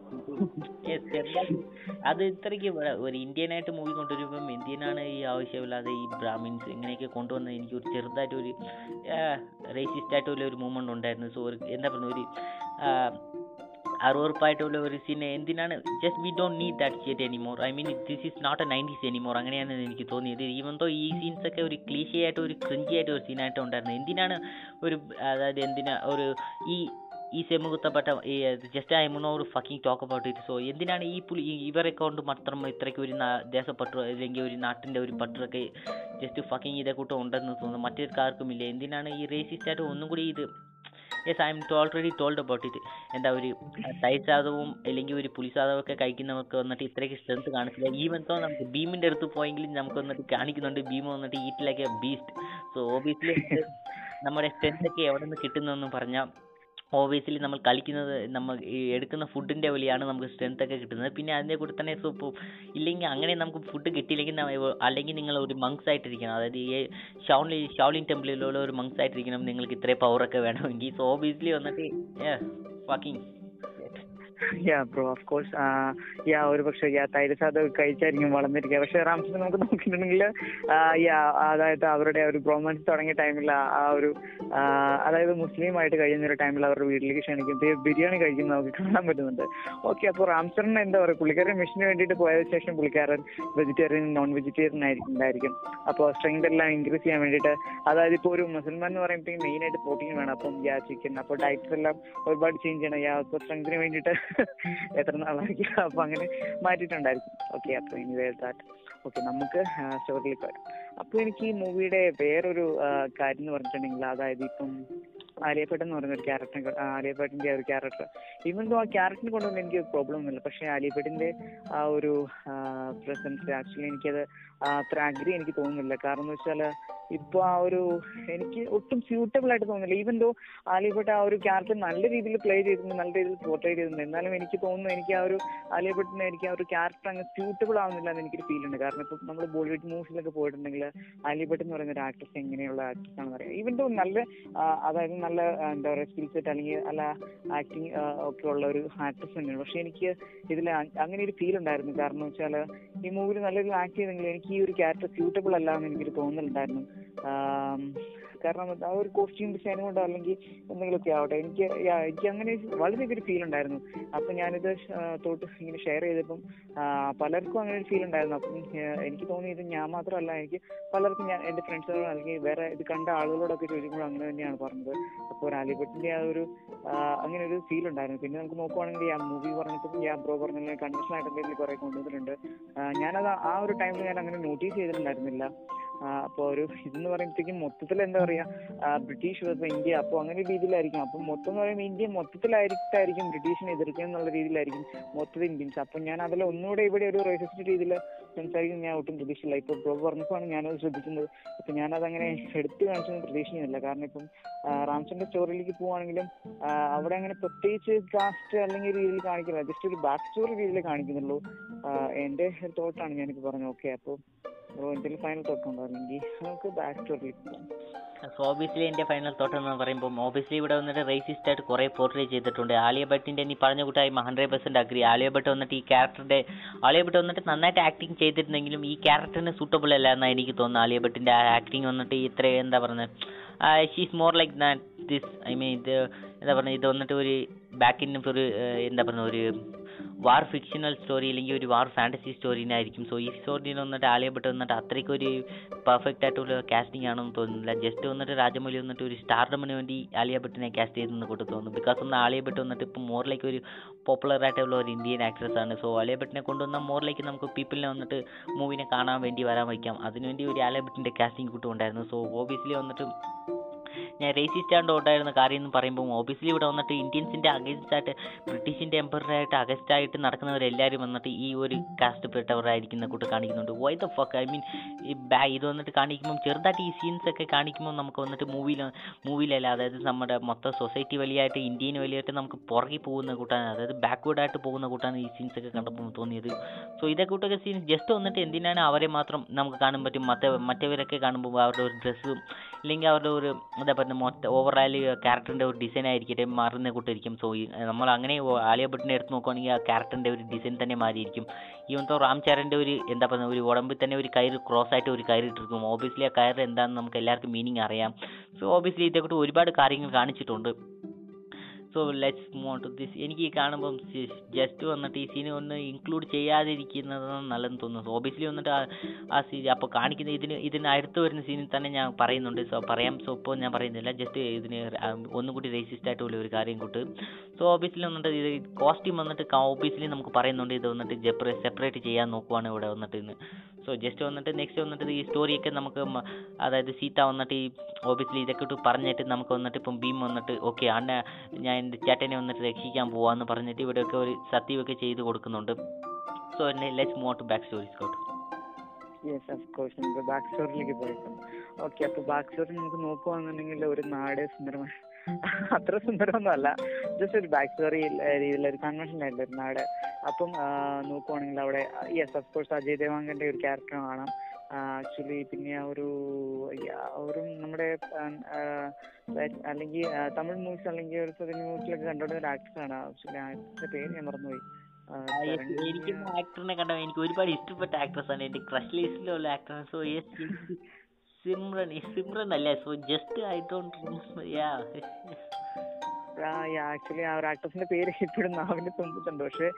അത് ഇത്രയ്ക്ക് ഒരു ഇന്ത്യനായിട്ട് മൂവി കൊണ്ടുവരുമ്പം എന്തിനാണ് ഈ ആവശ്യമില്ലാതെ ഈ ബ്രാഹ്മിൻസ് ഇങ്ങനെയൊക്കെ കൊണ്ടുവന്നത്. എനിക്ക് ഒരു ചെറുതായിട്ട് ഒരു റേസിസ്റ്റ് ആയിട്ടുള്ള ഒരു മൂവ്മെന്റ് ഉണ്ടായിരുന്നു. സോ ഒരു എന്താ പറയുക ഒരു ആ, അറുവറുപ്പായിട്ടുള്ള ഒരു സിനിമ എന്തിനാണ്? Just we don't need that shit anymore I mean this is not a nineties anymore അങ്ങനെയാണ് എനിക്ക് തോന്നിയത്. ഈവൻ തോ ഈ സീൻസ് ഒക്കെ ഒരു ക്ലീഷിയായിട്ട് ഒരു ക്രിഞ്ചി ആയിട്ട് ഒരു സീനായിട്ട് ഉണ്ടായിരുന്നു. എന്തിനാണ് ഒരു അതായത് എന്തിനാ ഒരു ഈ ഈ സെമ്മ് കുത്തപ്പെട്ട ജസ്റ്റ് ഐ മുന്നോ ഒരു fucking talk about it so എന്തിനാണ് ഈ പുലി ഇവരെ കൊണ്ട് മാത്രം ഇത്രയ്ക്ക് ഒരു ദേശപ്പറ്റോ അല്ലെങ്കിൽ ഒരു നാട്ടിന്റെ ഒരു പട്ടറൊക്കെ ജസ്റ്റ് ഫക്കിങ് ഇതേ കൂട്ടം ഉണ്ടെന്ന് തോന്നുന്നു. മറ്റൊരു ഇല്ല. എന്തിനാണ് ഈ റേസിസ്റ്റായിട്ട് ഒന്നും കൂടി ഇത് yes I'm already told about ഇത് എന്താ ഒരു തൈസാദവും അല്ലെങ്കിൽ ഒരു പുലിസാദവും ഒക്കെ കഴിക്കുന്നവർക്ക് വന്നിട്ട് ഇത്രയ്ക്ക് സ്ട്രെങ്ത് കാണിച്ചില്ല. ഈവൻ തോ നമുക്ക് ഭീമിന്റെ അടുത്ത് പോയെങ്കിലും നമുക്ക് വന്നിട്ട് കാണിക്കുന്നുണ്ട്. ഭീമ വന്നിട്ട് ഈറ്റിലൊക്കെ ബീസ്റ്റ് സോ ഓബിയസ്ലി നമ്മുടെ സ്ട്രെങ്ത് ഒക്കെ എവിടെ നിന്ന് കിട്ടുന്നതെന്ന് പറഞ്ഞാൽ ഓബിയസ്ലി നമ്മൾ കളിക്കുന്നത് നമ്മൾ ഈ എടുക്കുന്ന ഫുഡിന്റെ വഴിയാണ് നമുക്ക് സ്ട്രെങ്ത് ഒക്കെ കിട്ടുന്നത്. പിന്നെ അതിന്റെ കൂടെ തന്നെ സൂപ്പ് ഇല്ലെങ്കിൽ അങ്ങനെ നമുക്ക് ഫുഡ് കിട്ടിയില്ലെങ്കിൽ അല്ലെങ്കിൽ നിങ്ങൾ ഒരു മങ്സ് ആയിട്ടിരിക്കണം. അതായത് ഈ ഷൗലി ഷൗലിൻ ടെമ്പിളിലുള്ള ഒരു മങ്സ് ആയിട്ടിരിക്കണം. നിങ്ങൾക്ക് ഇത്രയും പവറൊക്കെ വേണമെങ്കിൽ. സോ ഓബിയസ്ലി വന്നിട്ട് fucking (laughs) yeah bro of course yeah ഒരു പക്ഷേ യാ തൈര് സാധം കഴിച്ചായിരിക്കും വളർന്നിരിക്കുക. പക്ഷെ റാംസിനെ നമുക്ക് നോക്കിയിട്ടുണ്ടെങ്കിൽ യാ അതായത് അവരുടെ ഒരു ബ്രോമൻസ് തുടങ്ങിയ ടൈമിൽ ആ ഒരു അതായത് മുസ്ലിം ആയിട്ട് കഴിയുന്ന ഒരു ടൈമിൽ അവരുടെ വീട്ടിലേക്ക് ക്ഷണിക്കും. ബിരിയാണി കഴിക്കുന്നത് നമുക്ക് കാണാൻ പറ്റുന്നുണ്ട്. ഓക്കെ അപ്പോൾ റാംസറിന് എന്താ പറയുക? പുള്ളിക്കാരൻ മിഷന് വേണ്ടിയിട്ട് പോയതിനു ശേഷം പുള്ളിക്കാരൻ വെജിറ്റേറിയൻ നോൺ വെജിറ്റേറിയൻ ആയിരിക്കും അപ്പോൾ സ്ട്രെങ്ത് എല്ലാം ഇൻക്രീസ് ചെയ്യാൻ വേണ്ടിയിട്ട് അതായത് ഇപ്പോൾ ഒരു മുസൽമാൻ എന്ന് പറയുമ്പോഴത്തേക്കും മെയിൻ ആയിട്ട് പ്രോട്ടീൻ വേണം. അപ്പം യാ ചിക്കൻ അപ്പോൾ ഡയറ്റ്സ് എല്ലാം ഒരുപാട് ചേഞ്ച് ചെയ്യണം. യാ ഇപ്പോൾ സ്ട്രെങ്തിന് വേണ്ടിയിട്ട് (laughs) എത്ര നാളായി? അപ്പൊ അങ്ങനെ മാറ്റിയിട്ടുണ്ടായിരിക്കും. ഓക്കെ അപ്പൊ ഇനി ദാറ്റ് ഓക്കെ നമുക്ക് സ്റ്റോറിയിലേക്ക് വരാം. അപ്പൊ എനിക്ക് ഈ മൂവിയുടെ വേറൊരു കാര്യം എന്ന് പറഞ്ഞിട്ടുണ്ടെങ്കിൽ അതായത് ഇപ്പം ആലിയഭട്ട് എന്ന് പറയുന്ന ഒരു ക്യാരക്ടർ ആലിയഭട്ടിന്റെ ഒരു ക്യാരക്ടർ ഈവൻ ആ ക്യാരക്ടറിനെ കൊണ്ടൊന്നും എനിക്ക് പ്രോബ്ലം ഒന്നുമില്ല. പക്ഷേ ആലിയഭട്ടിന്റെ ആ ഒരു പ്രസൻസ് ആക്ച്വലി എനിക്കത് അത്ര അഗ്രി എനിക്ക് തോന്നുന്നില്ല. കാരണം എന്ന് വെച്ചാൽ ഇപ്പോൾ ആ ഒരു എനിക്ക് ഒട്ടും സ്യൂട്ടബിൾ ആയിട്ട് തോന്നുന്നില്ല. ഈവൻ ദോ ആലിയഭട്ട് ആ ഒരു ക്യാരക്ടർ നല്ല രീതിയിൽ പ്ലേ ചെയ്തിരുന്നു നല്ല രീതിയിൽ പോർട്രേ ചെയ്തിരുന്നു. എന്നാലും എനിക്ക് തോന്നുന്നു എനിക്ക് ആ ഒരു ആലിയഭട്ടിന് എനിക്ക് ആ ഒരു ക്യാരക്ടർ അങ്ങ് സ്യൂട്ടബിൾ ആവുന്നില്ല എന്ന് എനിക്കൊരു ഫീൽ ഉണ്ട്. കാരണം ഇപ്പൊ നമ്മൾ ബോളിവുഡ് മൂവീസിലൊക്കെ പോയിട്ടുണ്ടെങ്കിൽ ആലിയഭട്ട് എന്ന് പറയുന്ന ഒരു ആക്ട്രസ് എങ്ങനെയുള്ള ആക്ട്രസ് ആണെന്ന് പറയാം ഈവൻ ദോ നല്ല അതായത് നല്ല എന്താ പറയുക സ്കിൽ സെറ്റ് അല്ലെങ്കിൽ അല്ല ആക്ടിങ് ഒക്കെ ഉള്ള ഒരു ആക്ട്രസ് തന്നെയാണ്. പക്ഷെ എനിക്ക് ഇതിൽ അങ്ങനെ ഒരു ഫീൽ ഉണ്ടായിരുന്നു. കാരണം വെച്ചാൽ ഈ മൂവിയിൽ നല്ലൊരു ആക്ട് ചെയ്തെങ്കിൽ എനിക്ക് ഈ ഒരു ക്യാരക്ടർ സ്യൂട്ടബിൾ അല്ല എന്ന് എനിക്കൊരു തോന്നലുണ്ടായിരുന്നു. കാരണം ആ ഒരു കോസ്റ്റ്യൂം ഡിസൈൻ കൊണ്ടോ അല്ലെങ്കിൽ എന്തെങ്കിലുമൊക്കെ ആവട്ടെ എനിക്ക് എനിക്ക് അങ്ങനെ വളരെ ഒരു ഫീൽ ഉണ്ടായിരുന്നു. അപ്പൊ ഞാനിത് തോട്ട് ഇങ്ങനെ ഷെയർ ചെയ്തപ്പം പലർക്കും അങ്ങനെ ഒരു ഫീൽ ഉണ്ടായിരുന്നു. അപ്പം എനിക്ക് തോന്നിയത് ഞാൻ മാത്രമല്ല എനിക്ക് പലർക്കും ഞാൻ എന്റെ ഫ്രണ്ട്സുകളോ അല്ലെങ്കിൽ വേറെ ഇത് കണ്ട ആളുകളോടൊക്കെ ചോദിക്കുമ്പോൾ അങ്ങനെ തന്നെയാണ് പറഞ്ഞത്. അപ്പോൾ ഒരു ആലിബട്ടിന്റെ ആ ഒരു അങ്ങനെ ഒരു ഫീൽ ഉണ്ടായിരുന്നു. പിന്നെ നമുക്ക് നോക്കുവാണെങ്കിൽ ആ മൂവി പറഞ്ഞിട്ടും ഈ ബ്രോ പറഞ്ഞ കൺവെൻഷൻ ആയിട്ട് എന്തെങ്കിലും കുറെ കൊണ്ടുവന്നിട്ടുണ്ട്. ഞാനത് ആ ഒരു ടൈമിൽ ഞാൻ അങ്ങനെ നോട്ടീസ് ചെയ്തിട്ടുണ്ടായിരുന്നില്ല. അപ്പോൾ ഒരു ഇതെന്ന് പറയുമ്പോഴത്തേക്കും മൊത്തത്തിൽ എന്താ പറയാ ബ്രിട്ടീഷ് വേഴ്സസ് ഇന്ത്യ അപ്പോൾ അങ്ങനെ രീതിയിലായിരിക്കും. അപ്പം മൊത്തം എന്ന് പറയുമ്പോൾ ഇന്ത്യ മൊത്തത്തിലായിരിക്കും ബ്രിട്ടീഷിനെ എതിർക്കുക എന്നുള്ള രീതിയിലായിരിക്കും മൊത്തത്തിൽ ഇന്ത്യൻസ് അപ്പം ഞാൻ അതിൽ ഒന്നുകൂടെ ഇവിടെ ഒരു റേസിസ്റ്റ് രീതിയിൽ സംസാരിക്കുന്നത് ഞാൻ ഒട്ടും പ്രതീക്ഷയില്ല ഇപ്പോൾ ബ്രോ പറഞ്ഞപ്പോഴാണ് ഞാനത് ശ്രദ്ധിക്കുന്നത് അപ്പം ഞാനത് അങ്ങനെ എടുത്തു കാണിച്ചൊന്നും പ്രതീക്ഷിക്കുന്നില്ല. കാരണം ഇപ്പം റാംസന്റെ സ്റ്റോറിയിലേക്ക് പോവാണെങ്കിലും അവിടെ അങ്ങനെ പ്രത്യേകിച്ച് കാസ്റ്റ് അല്ലെങ്കിൽ രീതിയിൽ കാണിക്കില്ല. ജസ്റ്റ് ഒരു ബാക്ക് സ്റ്റോറി രീതിയിൽ കാണിക്കുന്നുള്ളൂ. ആ, എന്റെ തോട്ടാണ് ഞാനിപ്പോൾ പറഞ്ഞത്. ഓക്കെ അപ്പോൾ എന്തെങ്കിലും ഫൈനൽ തോട്ടുണ്ടോ അല്ലെങ്കിൽ നമുക്ക് ബാക്ക് സ്റ്റോറിയിലേക്ക് പോകാം സോ ഓബിയസ്ലി എന്റെ ഫൈനൽ തോട്ട് എന്ന് പറയുമ്പോൾ ഓബിയസ്ലി ഇവിടെ വന്നിട്ട് റേസിസ്റ്റ് ആയിട്ട് കുറേ പോർട്രേ ചെയ്തിട്ടുണ്ട്. ആലിയ ഭട്ടിന്റെ നീ പറഞ്ഞ കൂട്ടായി hundred percent agree Alia Bhatt വന്നിട്ട് ഈ ക്യാരക്ടറിന്റെ ആലിയ ഭട്ട് വന്നിട്ട് നന്നായിട്ട് ആക്ടിങ് ചെയ്തിരുന്നെങ്കിലും ഈ ക്യാരക്ടറിന് സൂട്ടബിൾ അല്ല എന്നാണ് എനിക്ക് തോന്നുന്നത്. ആലിയ ഭട്ടിന്റെ ആക്ടിങ് വന്നിട്ട് ഇത്ര എന്താ പറയുന്നത്? She's more like that this I mean ഇത് എന്താ പറയുക ഇത് വന്നിട്ട് ഒരു ബാക്ക് ഇൻ ഒരു എന്താ പറയുക ഒരു വാർ ഫിക്ഷണൽ സ്റ്റോറി അല്ലെങ്കിൽ ഒരു വാർ ഫാന്റസി സ്റ്റോറിനായിരിക്കും സോ ഈ സ്റ്റോറിയിൽ വന്നിട്ട് ആലിയ ഭട്ട് വന്നിട്ട് അത്രയ്ക്ക് ഒരു പെർഫെക്റ്റ് ആയിട്ടുള്ള കാസ്റ്റിംഗ് ആണെന്ന് തോന്നുന്നില്ല. ജസ്റ്റ് വന്നിട്ട് രാജമൗലി വന്നിട്ട് ഒരു സ്റ്റാർഡമിന് വേണ്ടി ആലിയ ഭട്ടിനെ കാസ്റ്റ് ചെയ്തെന്ന് കൂട്ട് തോന്നുന്നു. ബിക്കോസ് ഒന്ന് ആലിയ ഭട്ട് വന്നിട്ട് ഇപ്പോൾ മോറിലേക്ക് ഒരു പോപ്പുലർ ആയിട്ടുള്ള ഒരു ഇന്ത്യൻ ആക്ട്രസ് ആണ്. സോ ആലിയ ഭട്ടിനെ കൊണ്ടുവന്ന മോറിലേക്ക് നമുക്ക് പീപ്പിളിനെ വന്നിട്ട് മൂവിനെ കാണാൻ വേണ്ടി വരാൻ വയ്ക്കാം. അതിനുവേണ്ടി ഒരു ആലിയ ഭട്ടിന്റെ കാസ്റ്റിംഗ് കൂട്ടും ഉണ്ടായിരുന്നു സോ ഓബിയസ്ലി വന്നിട്ട് ഞാൻ റേസിസ്റ്റ് ആണ്ട് ഉണ്ടായിരുന്ന കാര്യം എന്ന് പറയുമ്പോൾ ഓബിയസ്ലി ഇവിടെ വന്നിട്ട് ഇന്ത്യൻസിന്റെ അഗേൻസ്റ്റ് ആയിട്ട് ബ്രിട്ടീഷിന്റെ എംപറായിട്ട് അഗസ്റ്റ് ആയിട്ട് നടക്കുന്നവരെല്ലാവരും വന്നിട്ട് ഈ ഒരു കാസ്റ്റ് പെട്ടവരായിരിക്കുന്ന കൂട്ട് കാണിക്കുന്നുണ്ട്. Why the fuck I mean ഇത് വന്നിട്ട് കാണിക്കുമ്പം ചെറുതായിട്ട് ഈ സീൻസ് ഒക്കെ കാണിക്കുമ്പോൾ നമുക്ക് വന്നിട്ട് മൂവിയിൽ മൂവിയിലല്ല അതായത് നമ്മുടെ മൊത്തം സൊസൈറ്റി വലിയായിട്ട് ഇന്ത്യൻ വലിയായിട്ട് നമുക്ക് പുറകെ പോകുന്ന കൂട്ടാണ് അതായത് ബാക്ക്വേർഡ് ആയിട്ട് പോകുന്ന കൂട്ടാണ് ഈ സീൻസ് ഒക്കെ കണ്ടപ്പോൾ തോന്നിയത്. സോ ഇതേ കൂട്ടൊക്കെ സീൻസ് ജസ്റ്റ് വന്നിട്ട് എന്തിനാണ് അവരെ മാത്രം നമുക്ക് കാണാൻ പറ്റും? മറ്റേ മറ്റവരൊക്കെ കാണുമ്പോൾ അവരുടെ ഒരു ഡ്രസ്സും ഇല്ലെങ്കിൽ അവരുടെ ഒരു എന്താ പറയുക മൊത്തം ഓവറോൾ ക്യാരക്ടറിന്റെ ഒരു ഡിസൈൻ ആയിരിക്കട്ടെ മാറുന്ന കൂട്ടായിരിക്കും സോ നമ്മൾ അങ്ങനെ ആലിയ ഭട്ടിനെ എടുത്ത് നോക്കുകയാണെങ്കിൽ ആ ക്യാരക്ടറിന്റെ ഒരു ഡിസൈൻ തന്നെ മാറിയിരിക്കും. ഈവൻ തോ റാം ചരന്റെ ഒരു എന്താ പറയുക ഒരു ഉടമ്പിൽ തന്നെ ഒരു കയറ് ക്രോസ് ആയിട്ട് ഒരു കയറ് ഇട്ടിരിക്കും. ഓബിയസ്ലി ആ കയറ് എന്താണെന്ന് നമുക്ക് എല്ലാവർക്കും മീനിങ് അറിയാം. സോ ഓബിയസ്ലി ഇതേക്കൂട്ട് ഒരുപാട് കാര്യങ്ങൾ കാണിച്ചിട്ടുണ്ട്. So let's move to this എനിക്ക് ഈ കാണുമ്പം ജസ്റ്റ് വന്നിട്ട് ഈ സീൻ ഒന്ന് ഇൻക്ലൂഡ് ചെയ്യാതിരിക്കുന്നത് നല്ലതെന്ന് തോന്നുന്നു. ഓബിയസ്ലി വന്നിട്ട് ആ സീൻ അപ്പോൾ കാണിക്കുന്ന ഇതിന് ഇതിന് അടുത്ത് വരുന്ന സീനിൽ തന്നെ ഞാൻ പറയുന്നുണ്ട്. സോ പറയാം. സോ ഇപ്പോൾ ഞാൻ പറയുന്നില്ല. ജസ്റ്റ് ഇതിന് ഒന്നും ഒന്നുകൂടി റേസിസ്റ്റ് ആയിട്ടുള്ള ഒരു കാര്യം കൂട്ട്. സോ ഓബിയസ്ലി വന്നിട്ട് ഇത് കോസ്റ്റ്യൂം വന്നിട്ട് ഓബിയസ്ലി നമുക്ക് പറയുന്നുണ്ട്. ഇത് വന്നിട്ട് ജെപ്പറേ സെപ്പറേറ്റ് ചെയ്യാൻ നോക്കുവാണ് ഇവിടെ വന്നിട്ട് ഇന്ന് സോ ജസ്റ്റ് വന്നിട്ട് നെക്സ്റ്റ് വന്നിട്ട് ഈ സ്റ്റോറിയൊക്കെ നമുക്ക് അതായത് സീത വന്നിട്ട് ഈ ഓബിയസ്ലി ഇതൊക്കെ ഇട്ട് പറഞ്ഞിട്ട് നമുക്ക് വന്നിട്ട് ഇപ്പം ഭീം വന്നിട്ട് ഓക്കെ അണ്ണ ഞാൻ എന്റെ ചേട്ടനെ ഒന്ന് രക്ഷിക്കാൻ പോവാന്ന് പറഞ്ഞിട്ട് ഇവിടെയൊക്കെ ഒരു സത്യമൊക്കെ ചെയ്ത് കൊടുക്കുന്നുണ്ട്. So let's move to back story Scott yes of course നമുക്ക് ബാക്ക് സ്റ്റോറിലേക്ക് പോയേക്കാം. ഓക്കെ അപ്പൊ ബാക്ക് സ്റ്റോറി നമുക്ക് നോക്കുവാണെന്നുണ്ടെങ്കിൽ ഒരു നാട് സുന്ദരമായ അത്ര സുന്ദരമൊന്നും അല്ല ജസ്റ്റ് ഒരു ബാക്ക് സ്റ്റോറി രീതിയിലുള്ള ഒരു കൺവെൻഷൻ ആയിട്ടുള്ള ഒരു നാട്. അപ്പം നോക്കുവാണെങ്കിൽ അവിടെ യെസ് ഓഫ് കോഴ്സ് അജയ് ദേവാങ്കന്റെ ഒരു ക്യാരക്ടർ കാണാം. ആക്ച്വലി പിന്നെ ആ ഒരു അവരും ഒരു നമ്മുടെ അല്ലെങ്കിൽ തമിഴ് മൂവീസ് അല്ലെങ്കിൽ ഒരു തെലുങ്ക് മൂവീസിലൊക്കെ കണ്ടുകൊണ്ട ഒരു ആക്ടർ ആണ്. ആക്ച്വലി ആക്ടറിന്റെ പേര് ഞാൻ മറന്നുപോയി. yes, ആക്ടറിനെ കണ്ട എനിക്ക് ഒരുപാട് ഇഷ്ടപ്പെട്ട ആക്ട്രസ് ആണ്. എന്റെ ക്രഷ് ലിസ്റ്റിലുള്ള actor so yes Simran Simran അല്ലേ? So just I don't yeah. Actually ആ ഒരു ആക്ട്രസിന്റെ പേര് ഇപ്പോഴും നാവിന്റെ തുമ്പത്തുണ്ട് പക്ഷെ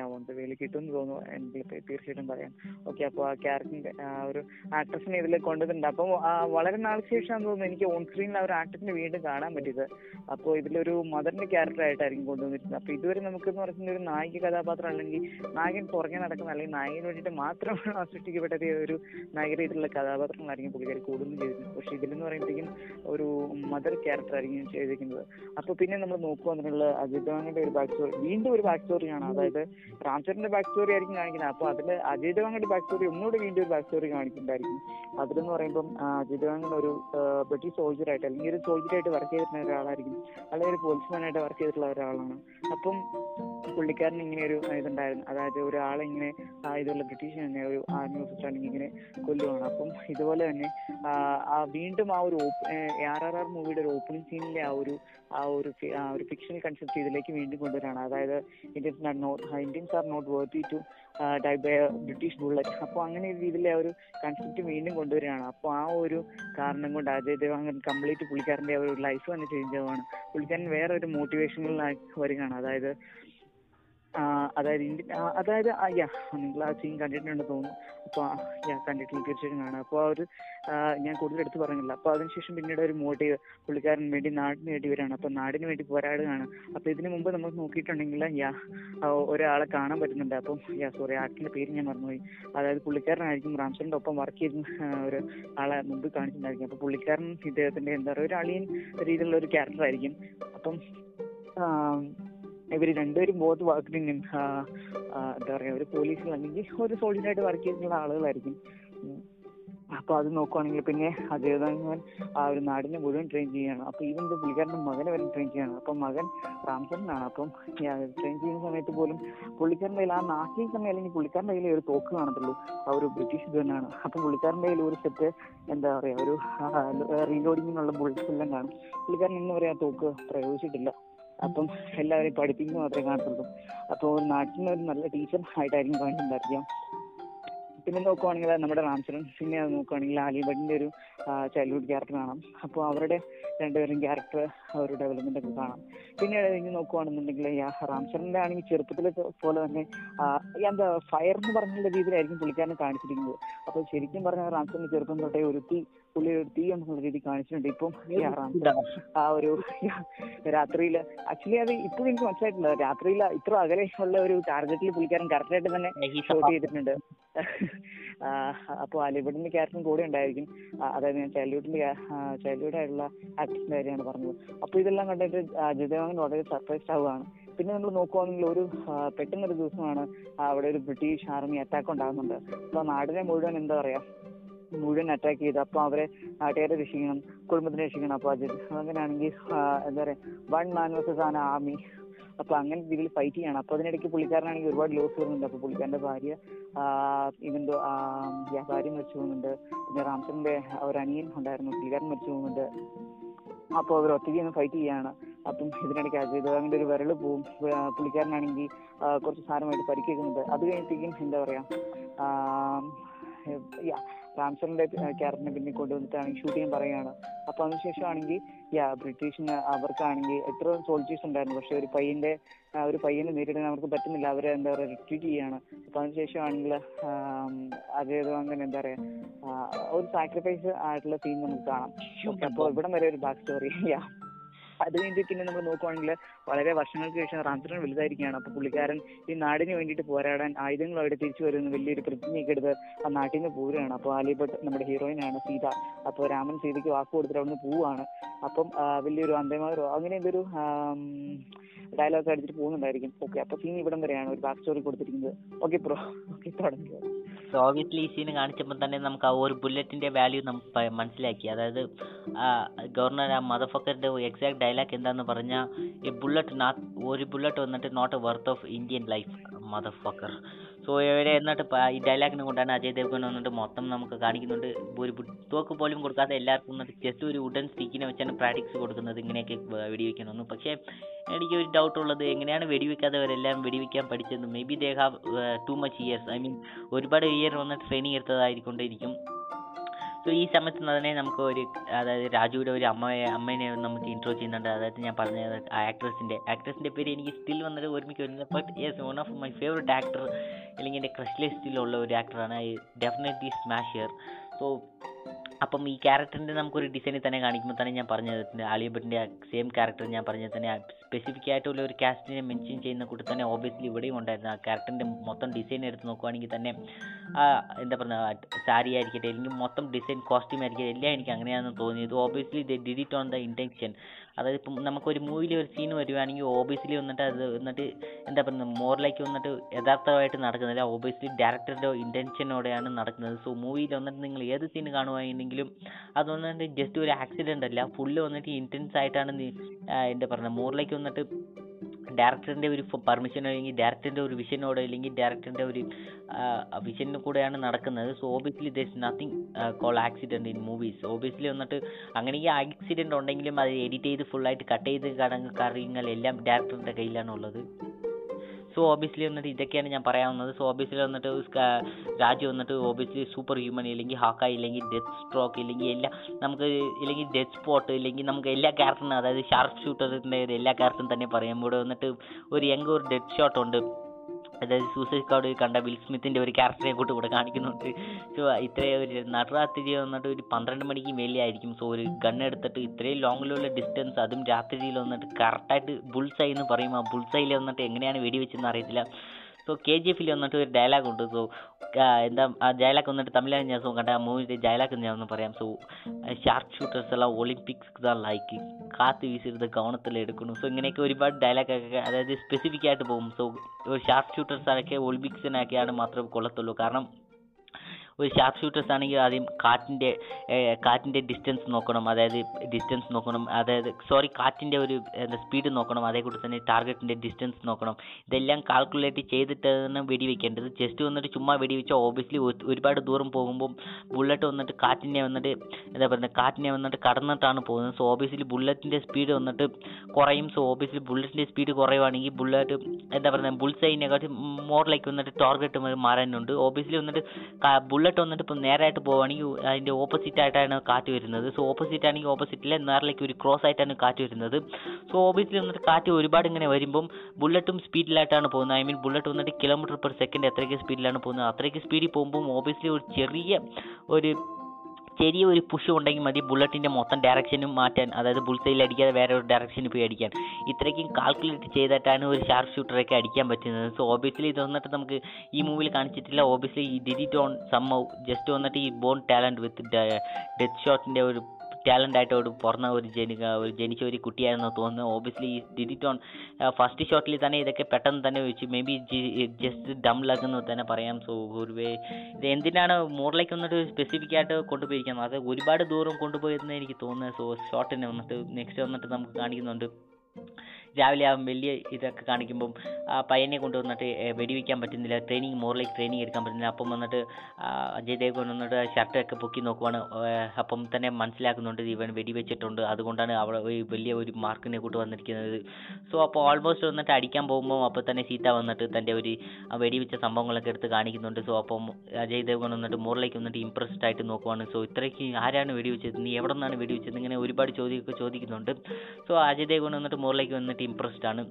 ഒന്ന് വേലി കിട്ടുമെന്ന് തോന്നുന്നു. എനിക്ക് തീർച്ചയായിട്ടും പറയാം. ഓക്കെ അപ്പോൾ ആ ക്യാരക്ടറിന്റെ ആ ഒരു ആക്ട്രസിനെ ഇതിൽ കൊണ്ടുവന്നിട്ടുണ്ട്. അപ്പം വളരെ നാൾക്ക് ശേഷം തോന്നുന്നു എനിക്ക് ഓൺ സ്ക്രീനിൽ ആ ഒരു ആക്ട്രസിനെ വീണ്ടും കാണാൻ പറ്റിയത്. അപ്പോൾ ഇതിലൊരു മദറിന്റെ ക്യാരക്ടർ ആയിട്ടായിരിക്കും കൊണ്ടുവന്നിരുന്നത്. അപ്പോൾ ഇതുവരെ നമുക്ക് എന്ന് പറയുന്ന ഒരു നായിക കഥാപാത്രം അല്ലെങ്കിൽ നായകൻ പുറകെ നടക്കുന്ന അല്ലെങ്കിൽ നായകന് വേണ്ടിയിട്ട് മാത്രമാണ് സൃഷ്ടിക്കപ്പെട്ട ഒരു- നായക രീതിയിലുള്ള കഥാപാത്രങ്ങളായിരിക്കും പുള്ളിക്കാരി കൂടുതലും ചെയ്തിരുന്നത്. പക്ഷെ ഇതിലെന്ന് പറയുമ്പോഴത്തേക്കും ഒരു മദർ ക്യാരക്ടർ ആയിരിക്കും ചെയ്തിരിക്കുന്നത്. അപ്പൊ പിന്നെ നമ്മൾ നോക്കുകയാണെന്നുള്ള അജിത് ദേവാങ്ങിന്റെ ഒരു ബാക്ക് സ്റ്റോറി വീണ്ടും ഒരു ബാക്ക് സ്റ്റോറിയാണ് അതായത് രാംചരന്റെ ബാക്ക് സ്റ്റോറി ആയിരിക്കും കാണിക്കുന്നത്. അപ്പൊ അതിൽ അജയ് ദേവാങ്ങിന്റെ ബാക്ക് സ്റ്റോറി ഒന്നുകൂടി വീണ്ടും ഒരു ബാക്ക് സ്റ്റോറി കാണിക്കുന്നുണ്ടായിരിക്കും. അതിലെന്ന് പറയുമ്പം അജിത് അജയ് ദേവാങ്ങൻ ഒരു ബ്രിട്ടീഷ് സോൾജർ ആയിട്ട് അല്ലെങ്കിൽ ഒരു സോൾജർ ആയിട്ട് വർക്ക് ചെയ്തിട്ടുള്ള ഒരാളായിരിക്കും. അല്ലെങ്കിൽ ഒരു പോലീസ്മാൻ ആയിട്ട് വർക്ക് ചെയ്തിട്ടുള്ള ഒരാളാണ്. അപ്പം പുള്ളിക്കാരൻ ഇങ്ങനെ ഒരു ഇതുണ്ടായിരുന്നു. അതായത് ഒരാളിങ്ങനെ ഇതുള്ള ബ്രിട്ടീഷ് തന്നെ ഒരു ആർമി ആണെങ്കിൽ ഇങ്ങനെ കൊല്ലുവാണ്. അപ്പം ഇതുപോലെ തന്നെ വീണ്ടും ആ ഒരു ആർ ആർ ആർ മൂവിയുടെ ഒരു ഓപ്പണിംഗ് സീനിലെ ആ ഒരു ആ ഒരു ആ ഒരു ഫിക്ഷണൽ കൺസെപ്റ്റ് ഇതിലേക്ക് വീണ്ടും കൊണ്ടുവരാണ്. അതായത് Indians are not Indians are not worthy to die by British bullet അപ്പോൾ അങ്ങനെ ഒരു രീതിയിലെ ആ ഒരു കൺസെപ്റ്റ് വീണ്ടും കൊണ്ടുവരികയാണ്. അപ്പോൾ ആ ഒരു കാരണം കൊണ്ട് അജയ് ദേവാങ്കൻ കംപ്ലീറ്റ് പുള്ളിക്കാരന്റെ ഒരു ലൈഫ് തന്നെ ചേഞ്ച് ആവുകയാണ്. പുള്ളിക്കാരൻ വേറെ ഒരു മോട്ടിവേഷനിലായി വരികയാണ്. അതായത് അതായത് ഇന്ത്യ ആ, അതായത് യാ നിങ്ങൾ ആ സീൻ കണ്ടിട്ടുണ്ടെന്ന് തോന്നുന്നു. അപ്പോൾ യാ കണ്ടിട്ടില്ല. തീർച്ചയായിട്ടും കാണാം. അപ്പോൾ ആ ഒരു ഞാൻ കൂടുതൽ എടുത്തു പറയുന്നില്ല അപ്പോൾ അതിനുശേഷം പിന്നീട് ഒരു മോട്ടീവ് പുള്ളിക്കാരൻ വേണ്ടി നാടിന് വേണ്ടി വരാണ്. അപ്പോൾ നാടിന് വേണ്ടി പോരാടുകയാണ്. അപ്പോൾ ഇതിനു മുമ്പ് നമ്മൾ നോക്കിയിട്ടുണ്ടെങ്കിൽ യാ ഒരാളെ കാണാൻ പറ്റുന്നുണ്ട്. അപ്പം യാ സോറി ആക്ടറിന്റെ പേര് ഞാൻ മറന്നുപോയി. അതായത് പുള്ളിക്കാരനായിരിക്കും റാംസറിന്റെ ഒപ്പം വർക്ക് ചെയ്ത ഒരു ആളെ മുമ്പ് കാണിച്ചിട്ടുണ്ടായിരിക്കും. അപ്പോൾ പുള്ളിക്കാരൻ ഇദ്ദേഹത്തിന്റെ എന്താ പറയുക ഒരു അളിയൻ രീതിയിലുള്ള ഒരു ക്യാരക്ടർ ആയിരിക്കും. അപ്പം ഇവർ രണ്ടുപേരും ബോത്ത് വർക്കിംഗ് എന്താ പറയുക ഒരു പോലീസിൽ അല്ലെങ്കിൽ ഒരു സോൾജറായിട്ട് വർക്ക് ചെയ്തിട്ടുള്ള ആളുകളായിരിക്കും. അപ്പൊ അത് നോക്കുവാണെങ്കിൽ പിന്നെ അജയതാൻ ആ ഒരു നാടിനെ മുഴുവൻ ട്രെയിൻ ചെയ്യാണ് അപ്പൊ ഈവൻ ഇത് പുള്ളിക്കാരന്റെ മകനെ വരെ ട്രെയിൻ ചെയ്യാണ് അപ്പൊ മകൻ രാംചന്ദ്രനാണ് അപ്പം ട്രെയിൻ ചെയ്യുന്ന സമയത്ത് പോലും പുള്ളിക്കാരന്റെ കയ്യിൽ ആ നാട്ടിൽ തന്നെ അല്ലെങ്കിൽ പുള്ളിക്കാരന്റെ കയ്യിൽ ഒരു തോക്ക് കാണത്തുള്ളൂ. ആ ഒരു ബ്രിട്ടീഷ് ഗണ്ണാണ് അപ്പൊ പുള്ളിക്കാരന്റെ കയ്യിൽ ഒരു സെറ്റ് എന്താ പറയാ ഒരു റീലോഡിങ്ങിനുള്ള ബുള്ളറ്റ്സ് എല്ലാം കാണും. പുള്ളിക്കാരൻ ഇന്ന് വരെ ആ തോക്ക് പ്രയോഗിച്ചിട്ടില്ല. അപ്പം എല്ലാവരെയും പഠിപ്പിക്കുന്നത് മാത്രമേ കാണത്തുള്ളൂ. അപ്പോൾ നിന്ന് ഒരു നല്ല ടീച്ചർ ആയിട്ടായിരിക്കും കാണിച്ചിട്ടുണ്ടായിരിക്കാം പിന്നെ നോക്കുവാണെങ്കിൽ നമ്മുടെ റാംചരൺ അത് നോക്കുവാണെങ്കിൽ ഭട്ടിന്റെ ഒരു ചൈൽഡ്ഹുഡ് ക്യാരക്ടർ കാണാം. അപ്പോൾ അവരുടെ രണ്ടുപേരും ക്യാരക്ടർ അവരുടെ ഡെവലപ്മെന്റ് ഒക്കെ കാണാം. പിന്നെ കഴിഞ്ഞ് നോക്കുവാണെന്നുണ്ടെങ്കിൽ റാംചരണിന്റെ ആണെങ്കിൽ ചെറുപ്പത്തിലെ പോലെ തന്നെ എന്താ ഫയർ എന്ന് പറഞ്ഞുള്ള രീതിയിലായിരിക്കും പുള്ളിക്കാരനെ കാണിച്ചിരിക്കുന്നത്. അപ്പോൾ ശരിക്കും പറഞ്ഞാൽ റാംചരണിന്റെ ചെറുപ്പം തൊട്ടേ ഒരു തീ പുള്ളി ഒരു തീ എന്നുള്ള രീതി കാണിച്ചിട്ടുണ്ട്. ഇപ്പം ആ ഒരു രാത്രിയിൽ ആക്ച്വലി അത് ഇപ്പോഴും എനിക്ക് മനസ്സിലായിട്ടില്ല. രാത്രിയിൽ ഇത്ര അകലെ ഉള്ള ഒരു ടാർഗറ്റിൽ പുള്ളിക്കാരൻ കറക്റ്റ് ആയിട്ട് തന്നെ ഷോട്ട് ചെയ്തിട്ടുണ്ട്. അപ്പോൾ അലിബഡിന്റെ ക്യാരക്ടറും കൂടെ ഉണ്ടായിരിക്കും. അതായത് ഞാൻ ചൈൽഡ്ഹുഡിന്റെ ചൈൽഡ്ഹുഡ് ആയിട്ടുള്ള ആക്ടറിന്റെ കാര്യമാണ് പറഞ്ഞത്. അപ്പോൾ ഇതെല്ലാം കണ്ടിട്ട് ജിതേവാങ്ങൻ വളരെ സർപ്രൈസ്ഡ് ആവുകയാണ്. പിന്നെ നമ്മൾ നോക്കുവാണെങ്കിൽ ഒരു പെട്ടെന്നൊരു ദിവസമാണ് ആ, അവിടെ ഒരു ബ്രിട്ടീഷ് ആർമി അറ്റാക്ക് ഉണ്ടാകുന്നുണ്ട്. അപ്പോൾ നാടിനെ മുഴുവൻ എന്താ പറയാ മുഴുവൻ അറ്റാക്ക് ചെയ്ത് അപ്പോൾ അവരെ നാട്ടുകാരെ രക്ഷിക്കണം കുടുംബത്തിനെ രക്ഷിക്കണം. അപ്പൊ അജിത് അങ്ങനെയാണെങ്കിൽ എന്താ പറയാ one man versus an army അപ്പൊ അങ്ങനെ രീതിയിൽ ഫൈറ്റ് ചെയ്യണം. അപ്പൊ അതിനിടയ്ക്ക് പുള്ളിക്കാരനാണെങ്കിൽ ഒരുപാട് ലോസ് വരുന്നുണ്ട്. അപ്പൊ പുള്ളിക്കാരന്റെ ഭാര്യ ഇവന്തോ ഭാര്യ മരിച്ചു പോകുന്നുണ്ട്. പിന്നെ റാംസന്റെ ഒരു അനിയൻ ഉണ്ടായിരുന്നു. പുള്ളിക്കാരൻ മരിച്ചു പോകുന്നുണ്ട്. അപ്പോൾ അവർ ഒറ്റയ്ക്ക് നിന്ന് ഫൈറ്റ് ചെയ്യാണ് അപ്പം ഇതിനിടയ്ക്ക് അജയ് ദേവാങ്ങിന്റെ ഒരു വരൾ പോവും. പുള്ളിക്കാരനാണെങ്കിൽ കുറച്ച് സാരമായിട്ട് പരിക്കേക്കുന്നുണ്ട് അത് കഴിഞ്ഞിട്ടേക്കും എന്താ പറയാ റാംചറിന്റെ ക്യാരക്ടറിനെ പിന്നെ കൊണ്ടുവന്നിട്ടാണെങ്കിൽ ഷൂട്ട് ചെയ്യാൻ പറയുകയാണ്. അപ്പൊ അതിനുശേഷം ആണെങ്കിൽ യാ ബ്രിട്ടീഷിന് അവർക്കാണെങ്കിൽ എത്ര സോൾജേഴ്സ് ഉണ്ടായിരുന്നു. പക്ഷെ ഒരു പയ്യന്റെ ഒരു പയ്യനെ നേരിടാൻ അവർക്ക് പറ്റുന്നില്ല. അവരെ എന്താ പറയുക റിട്രീറ്റ് ചെയ്യാണ്. അപ്പൊ അതിനുശേഷം ആണെങ്കിൽ അജയ് അങ്ങനെ എന്താ പറയാ ഒരു സാക്രിഫൈസ് ആയിട്ടുള്ള സീൻ നമുക്ക് കാണാം. അപ്പൊ ഇവിടം വരെ ഒരു ബാക്ക് സ്റ്റോറി യാ. അത് കഴിഞ്ഞിട്ട് പിന്നെ നമ്മൾ നോക്കുവാണെങ്കിൽ വളരെ വർഷങ്ങൾക്ക് ശേഷം റാംചരൺ വലുതായിരിക്കുകയാണ്. അപ്പോൾ പുള്ളിക്കാരൻ ഈ നാടിന് വേണ്ടിയിട്ട് പോരാടാൻ ആയുധങ്ങളായിട്ട് തിരിച്ചു വരുന്ന വലിയൊരു പ്രതിജ്ഞയൊക്കെ എടുത്ത് ആ നാട്ടിൽ നിന്ന് പോരുകയാണ്. അപ്പോൾ ആലിഭട്ട് നമ്മുടെ ഹീറോയിനാണ് സീത. അപ്പോൾ രാമൻ സീതയ്ക്ക് വാക്ക് കൊടുത്തിട്ട് നിന്ന് പോവുകയാണ് അപ്പം വലിയൊരു അന്തമാരോ അങ്ങനെ എന്തൊരു ഡയലോഗ് അടിച്ചിട്ട് പോകുന്നുണ്ടായിരിക്കും. ഓക്കെ അപ്പൊ സീൻ ഇവിടം വരെയാണ് ഒരു ബാക്ക് സ്റ്റോറി കൊടുത്തിരിക്കുന്നത്. ഓക്കെ പ്രോ ഓക്കെ തുടങ്ങി സോ ലീസിന് കാണിച്ചപ്പോൾ തന്നെ നമുക്ക് ആ ഒരു ബുള്ളറ്റിന്റെ വാല്യൂ നമുക്ക് മനസ്സിലാക്കി. അതായത് ഗവർണർ ആ മദഫക്കറിന്റെ എക്സാക്ട് ഡയലോഗ് എന്താന്ന് പറഞ്ഞാൽ ഈ ബുള്ളറ്റ് നാ ഒരു ബുള്ളറ്റ് വന്നിട്ട് not a worth of Indian life motherfucker so ഇവരെ എന്നിട്ട് ഈ ഡയലോഗിനെ കൊണ്ടാണ് അജയ് ദേവ്ഗൺ വന്നിട്ട് മൊത്തം നമുക്ക് കാണിക്കുന്നുണ്ട്. ഒരു തോക്ക് പോലും കൊടുക്കാതെ എല്ലാവർക്കും വന്നിട്ട് ജസ്റ്റ് ഒരു വുഡൻ സ്റ്റിക്കിനെ വെച്ചാണ് പ്രാക്ടീസ് കൊടുക്കുന്നത്. ഇങ്ങനെയൊക്കെ വെടിവെക്കണമെന്ന് പക്ഷേ എനിക്ക് ഒരു ഡൗട്ട് ഉള്ളത് എങ്ങനെയാണ് വെടിവെക്കാത്തവരെല്ലാം വെടിവെക്കാൻ പഠിച്ചത് may be they have too much years I mean ഒരുപാട് ഇയർ വന്നിട്ട് ട്രെയിനിങ് എടുത്തതായിരിക്കൊണ്ടിരിക്കും സോ ഈ സമയത്ത് തന്നെ നമുക്ക് ഒരു അതായത് രാജുവിന്റെ ഒരു അമ്മയെ അമ്മേനെ നമുക്ക് ഇൻട്രോ ചെയ്യുന്നുണ്ട്. അതായത് ഞാൻ പറഞ്ഞ ആക്ട്രസിന്റെ ആക്ട്രസിന്റെ പേര് എനിക്ക് സ്റ്റിൽ വന്നിട്ട് ഓർമ്മിക്ക് വരുന്നില്ല but yes one of my favourite actor അല്ലെങ്കിൽ എന്റെ ക്രഷ് ലിസ്റ്റിലുള്ള ഒരു ആക്ടറാണ് I definitely smash here so അപ്പം ഈ ക്യാരക്ടറിന്റെ നമുക്കൊരു ഡിസൈനിൽ തന്നെ കാണിക്കുമ്പോൾ തന്നെ ഞാൻ പറഞ്ഞത്. ആലിയ ഭട്ടിന്റെ സെയിം ക്യാരക്ടർ ഞാൻ പറഞ്ഞത് തന്നെ. സ്പെസിഫിക് ആയിട്ടുള്ള ഒരു കാസ്റ്റിനെ മെൻഷൻ ചെയ്യുന്ന കൂട്ടി തന്നെ ഓബിയസ്ലി ഇവിടെയും ഉണ്ടായിരുന്നു. ആ ക്യാരക്ടറിന്റെ മൊത്തം ഡിസൈൻ എടുത്ത് നോക്കുവാണെങ്കിൽ തന്നെ എന്താ പറയുക സാരി ആയിരിക്കട്ടെ അല്ലെങ്കിൽ മൊത്തം ഡിസൈൻ കോസ്റ്റ്യൂം ആയിരിക്കട്ടെ എല്ലാം എനിക്ക് അങ്ങനെയാണെന്ന് തോന്നിയത്. Obviously the did it on the intention അതായത് ഇപ്പം നമുക്കൊരു മൂവിയിൽ ഒരു സീൻ വരുവാണെങ്കിൽ ഓബിയസ്ലി വന്നിട്ട് അത് എന്നിട്ട് എന്താ പറയുന്നത് മോറിലേക്ക് വന്നിട്ട് യഥാർത്ഥമായിട്ട് നടക്കുന്നില്ല. ഓബിയസ്ലി ഡയറക്ടറുടെ ഇന്റൻഷനോടെയാണ് നടക്കുന്നത്. സോ മൂവിയിൽ വന്നിട്ട് നിങ്ങൾ ഏത് സീൻ കാണുവാണെങ്കിലും അത് വന്നിട്ട് ജസ്റ്റ് ഒരു ആക്സിഡന്റ് അല്ല. ഫുള്ള് വന്നിട്ട് ഇന്റൻസ് ആയിട്ടാണ് എന്താ പറയുന്നത്? മോറിലേക്ക് വന്നിട്ട് ഡയറക്ടറിന്റെ ഒരു പെർമിഷനോ അല്ലെങ്കിൽ ഡയറക്ടറിന്റെ ഒരു വിഷനോടോ അല്ലെങ്കിൽ ഡയറക്ടറിന്റെ ഒരു വിഷനിൽ കൂടെയാണ് നടക്കുന്നത്. So obviously there is nothing call accident in movies obviously വന്നിട്ട് അങ്ങനെ ഈ ആക്സിഡന്റ് ഉണ്ടെങ്കിലും അത് എഡിറ്റ് ചെയ്ത് ഫുള്ളായിട്ട് കട്ട് ചെയ്ത് കടങ്ങ് കാര്യങ്ങൾ എല്ലാം ഡയറക്ടറിന്റെ കയ്യിലാണ് ഉള്ളത് സോ ഓബിയസ്ലി വന്നിട്ട് ഇതൊക്കെയാണ് ഞാൻ പറയാവുന്നത് സോ ഓബിയസ്ലി വന്നിട്ട് രാജു വന്നിട്ട് ഓബിയസ്ലി സൂപ്പർ ഹ്യൂമൻ ഇല്ലെങ്കിൽ ഹാക്ക ഇല്ലെങ്കിൽ ഡെത്ത് സ്ട്രോക്ക് ഇല്ലെങ്കിൽ എല്ലാ നമുക്ക് ഇല്ലെങ്കിൽ ഡെത്ത് സ്പോട്ട് ഇല്ലെങ്കിൽ നമുക്ക് എല്ലാ ക്യാരക്ടറിനും അതായത് ഷാർപ്പ് ഷൂട്ടറിന്റെ എല്ലാ ക്യാരക്ടറും തന്നെ പറയാം. ഇവിടെ വന്നിട്ട് ഒരു യങ് ഒരു ഡെഡ് ഷോട്ട് ഉണ്ട്. അതായത് സൂസൈഡ് സ്ക്വാഡ് കണ്ട വിൽ സ്മിത്തിന്റെ ഒരു ക്യാരക്ടറിനെ കൂട്ട് ഇവിടെ കാണിക്കുന്നുണ്ട്. സോ ഇത്രയും ഒരു നടുരാത്രി വന്നിട്ട് ഒരു പന്ത്രണ്ട് മണിക്ക് മേലെയായിരിക്കും സോ ഒരു ഗൺ എടുത്തിട്ട് ഇത്രയും ലോങ്ങിലുള്ള ഡിസ്റ്റൻസ് അതും രാത്രിയിൽ വന്നിട്ട് കറക്റ്റായിട്ട് ബുൾസൈ എന്ന് പറയും. ആ ബുൾസൈയിൽ വന്നിട്ട് എങ്ങനെയാണ് വെടിവെച്ചെന്ന് അറിയത്തില്ല. സോ കെ ജി എഫിൽ വന്നിട്ട് ഒരു ഡയലോഗ് ഉണ്ട്. സോ എന്താ ആ ഡയലോഗ് വന്നിട്ട് തമിഴാണ് ഞാൻ സോ കണ്ട ആ മൂവിന്റെ ഡയലോഗ് ഞാൻ ഒന്ന് പറയാം. സോ ഷാർപ്പ് ഷൂട്ടേഴ്സ് എല്ലാം ഒളിമ്പിക്സ് ആ ലൈക്ക് കാത്ത് വീശരുത് കവണത്തിൽ എടുക്കണം സോ ഇങ്ങനെയൊക്കെ ഒരുപാട് ഡയലോഗൊക്കെ അതായത് സ്പെസിഫിക് ആയിട്ട് പോകും. സോ ഒരു ഷാർപ്പ് ഷൂട്ടേഴ്സ് ആണെങ്കിൽ ഒളിമ്പിക്സിനൊക്കെയാണ് മാത്രമേ കൊള്ളത്തുള്ളൂ. കാരണം ഒരു ഷാർപ്പ് ഷൂട്ടേഴ്സ് ആണെങ്കിൽ ആദ്യം കാറ്റിന്റെ കാറ്റിന്റെ ഡിസ്റ്റൻസ് നോക്കണം. അതായത് ഡിസ്റ്റൻസ് നോക്കണം. അതായത് സോറി കാറ്റിന്റെ ഒരു എന്താ സ്പീഡ് നോക്കണം. അതേക്കൂടി തന്നെ ടാർഗറ്റിന്റെ ഡിസ്റ്റൻസ് നോക്കണം. ഇതെല്ലാം കാൽക്കുലേറ്റ് ചെയ്തിട്ട് ചെയ്തിട്ടാണ് വെടിവെക്കേണ്ടത്. ജസ്റ്റ് വന്നിട്ട് ചുമ്മാ വെടിവെച്ചാൽ ഓബിയസ്ലി ഒരുപാട് ദൂരം പോകുമ്പോൾ ബുള്ളറ്റ് വന്നിട്ട് കാറ്റിനെ വന്നിട്ട് എന്താ പറയുക കാറ്റിനെ വന്നിട്ട് കടന്നിട്ടാണ് പോകുന്നത്. സോ ഓബിയസ്ലി ബുള്ളറ്റിന്റെ സ്പീഡ് വന്നിട്ട് കുറയും. സോ ഓബിയസ്ലി ബുള്ളറ്റിന്റെ സ്പീഡ് കുറയുവാണെങ്കിൽ ബുള്ളറ്റ് എന്താ പറയുക മോർ മോറിലേക്ക് വന്നിട്ട് ടാർഗറ്റ് മാറാനുണ്ട്. ഓബിയസ്ലി വന്നിട്ട് ബുള്ളറ്റ് വന്നിട്ട് ഇപ്പം നേരായിട്ട് പോവുകയാണെങ്കിൽ അതിന്റെ ഓപ്പോസിറ്റ് ആയിട്ടാണ് കാറ്റ് വരുന്നത്. സോ ഓപ്പോസിറ്റ് ആണെങ്കിൽ ഓപ്പോസിറ്റിലെ നേരിലേക്ക് ഒരു ക്രോസ് ആയിട്ടാണ് കാറ്റ് വരുന്നത്. സോ ഓബിയസ്ലി വന്നിട്ട് കാറ്റ് ഒരുപാട് ഇങ്ങനെ വരുമ്പം ബുള്ളറ്റും സ്പീഡിലായിട്ടാണ് പോകുന്നത്. ഐ മീൻ ബുള്ളറ്റ് വന്നിട്ട് കിലോമീറ്റർ പെർ സെക്കൻഡ് എത്രയ്ക്ക് സ്പീഡിലാണ് പോകുന്നത്. അത്രയ്ക്ക് സ്പീഡിൽ പോകുമ്പോൾ ഓബിയസ്ലി ഒരു ചെറിയ ഒരു ചെറിയ ഒരു പുഷ് ഉണ്ടെങ്കിൽ മതി ബുള്ളറ്റിന്റെ മൊത്തം ഡയറക്ഷനും മാറ്റാൻ. അതായത് ബുൾസൈൽ അടിക്കാതെ വേറെ ഒരു ഡയറക്ഷനിൽ പോയി അടിക്കാൻ. ഇത്രയ്ക്കും കാൽക്കുലേറ്റ് ചെയ്തിട്ടാണ് ഒരു ഷാർപ്പ് ഷൂട്ടറൊക്കെ അടിക്കാൻ പറ്റുന്നത്. സോ ഓബിയസ്ലി ഇത് വന്നിട്ട് നമുക്ക് ഈ മൂവിയിൽ കാണിച്ചിട്ടില്ല. ഓബിയസ്ലി ഈ ഡിഡിറ്റ് ഓൺ സംഭവം ജസ്റ്റ് വന്നിട്ട് ഈ ബോൺ ടാലന്റ് വിത്ത് ഡെത്ത് ഷോട്ടിന്റെ ഒരു ടാലന്റ് ആയിട്ട് ഒരു പുറന്ന ഒരു ജനി ഒരു ജനിച്ച ഒരു കുട്ടിയായിരുന്നു തോന്നുന്നു. Obviously did it on first ഷോട്ടിൽ തന്നെ ഇതൊക്കെ പെട്ടെന്ന് തന്നെ വെച്ച്. Maybe just dumb luck എന്ന് തന്നെ പറയാം. സോ ഒരു വേ ഇത് എന്തിനാണ് മോറിലേക്ക് വന്നിട്ട് സ്പെസിഫിക് ആയിട്ട് കൊണ്ടുപോയിരിക്കുന്നത്? അത് ഒരുപാട് ദൂരം കൊണ്ടുപോയെന്ന് എനിക്ക് തോന്നുന്നത് സോ ഷോട്ടിന് വന്നിട്ട് നെക്സ്റ്റ് വന്നിട്ട് നമുക്ക് കാണിക്കുന്നുണ്ട്. രാവിലെ ആ വലിയ ഇതൊക്കെ കാണിക്കുമ്പം പയ്യനെ കൊണ്ടുവന്നിട്ട് വെടിവെക്കാൻ പറ്റുന്നില്ല ട്രെയിനിങ് മോറിലേക്ക് ട്രെയിനിങ് എടുക്കാൻ പറ്റുന്നില്ല. അപ്പം വന്നിട്ട് അജയ് ദേവ് വന്നിട്ട് ഷർട്ടൊക്കെ പൊക്കി നോക്കുവാണ്. അപ്പം തന്നെ മനസ്സിലാക്കുന്നുണ്ട് ഇവൻ വെടിവെച്ചിട്ടുണ്ട്. അതുകൊണ്ടാണ് അവിടെ വലിയ ഒരു മാർക്കിനെ കൂട്ട് വന്നിരിക്കുന്നത്. സോ അപ്പോൾ ഓൾമോസ്റ്റ് വന്നിട്ട് അടിക്കാൻ പോകുമ്പോൾ അപ്പോൾ തന്നെ സീത വന്നിട്ട് തന്റെ ഒരു വെടിവെച്ച സംഭവങ്ങളൊക്കെ എടുത്ത് കാണിക്കുന്നുണ്ട്. സോ അപ്പം അജയ് ദേവ്ഗൺ വന്നിട്ട് മോറിലേക്ക് വന്നിട്ട് ഇമ്പ്രസ്ഡ് ആയിട്ട് നോക്കുവാണ്. സോ ഇത്രയ്ക്ക് ആരാണ് വെടിവെച്ചത്? നീ എവിടെ നിന്നാണ് വെടിവെച്ചത്? ഇങ്ങനെ ഒരുപാട് ചോദ്യമൊക്കെ ചോദിക്കുന്നുണ്ട്. സോ അജയ് ദേവ്ഗൺ വന്നിട്ട് മോറിലേക്ക് വന്നിട്ട് ഇമ്പ്രസ്ഡ് ആണ്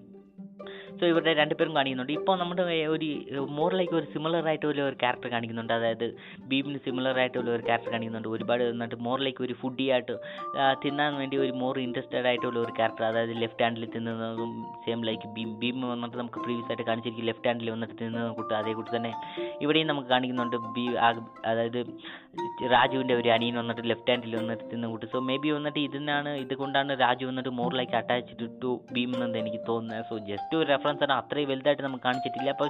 സോ ഇവരുടെ രണ്ടുപേരും കാണിക്കുന്നുണ്ട്. ഇപ്പോൾ നമ്മുടെ ഒരു മോറിലേക്ക് ഒരു സിമിലർ ആയിട്ടുള്ള ഒരു ക്യാരക്ടർ കാണിക്കുന്നുണ്ട്. അതായത് ഭീമിന് സിമിലർ ആയിട്ടുള്ള ഒരു ക്യാരക്ടർ കാണിക്കുന്നുണ്ട്. ഒരുപാട് എന്നിട്ട് മോറിലേക്ക് ഒരു ഫുഡി ആയിട്ട് തിന്നാൻ വേണ്ടി ഒരു മോർ ഇൻട്രസ്റ്റഡ് ആയിട്ടുള്ള ഒരു ക്യാരക്ടർ അതായത് ലെഫ്റ്റ് ഹാൻഡിൽ തിന്നുന്നതും സെയിം ലൈക്ക് ഭീം ഭീം വന്നിട്ട് നമുക്ക് പ്രീവിയസ് ആയിട്ട് കാണിച്ചിരിക്കും. ലെഫ്റ്റ് ഹാൻഡിൽ വന്നിട്ട് തിന്നുന്ന കൂട്ട് അതേ കൂട്ടി തന്നെ ഇവിടെയും നമുക്ക് കാണിക്കുന്നുണ്ട് ബി അതായത് രാജുവിന്റെ ഒരു അനിയൻ വന്നിട്ട് ലെഫ്റ്റ് ഹാൻഡിൽ വന്നിട്ട് തിന്ന കൂട്ട്. സോ മേ ബി വന്നിട്ട് ഇതിനാണ് ഇതുകൊണ്ടാണ് രാജു വന്നിട്ട് മോറിലേക്ക് അറ്റാച്ച്ഡ് ടു ഭീം എന്നത് എനിക്ക് തോന്നുന്നത്. സോ ജസ്റ്റ് ഒരു റെഫറൻസ് ആണ്. അത്രയും വലുതായിട്ട് നമുക്ക് കാണിച്ചിട്ടില്ല. അപ്പോൾ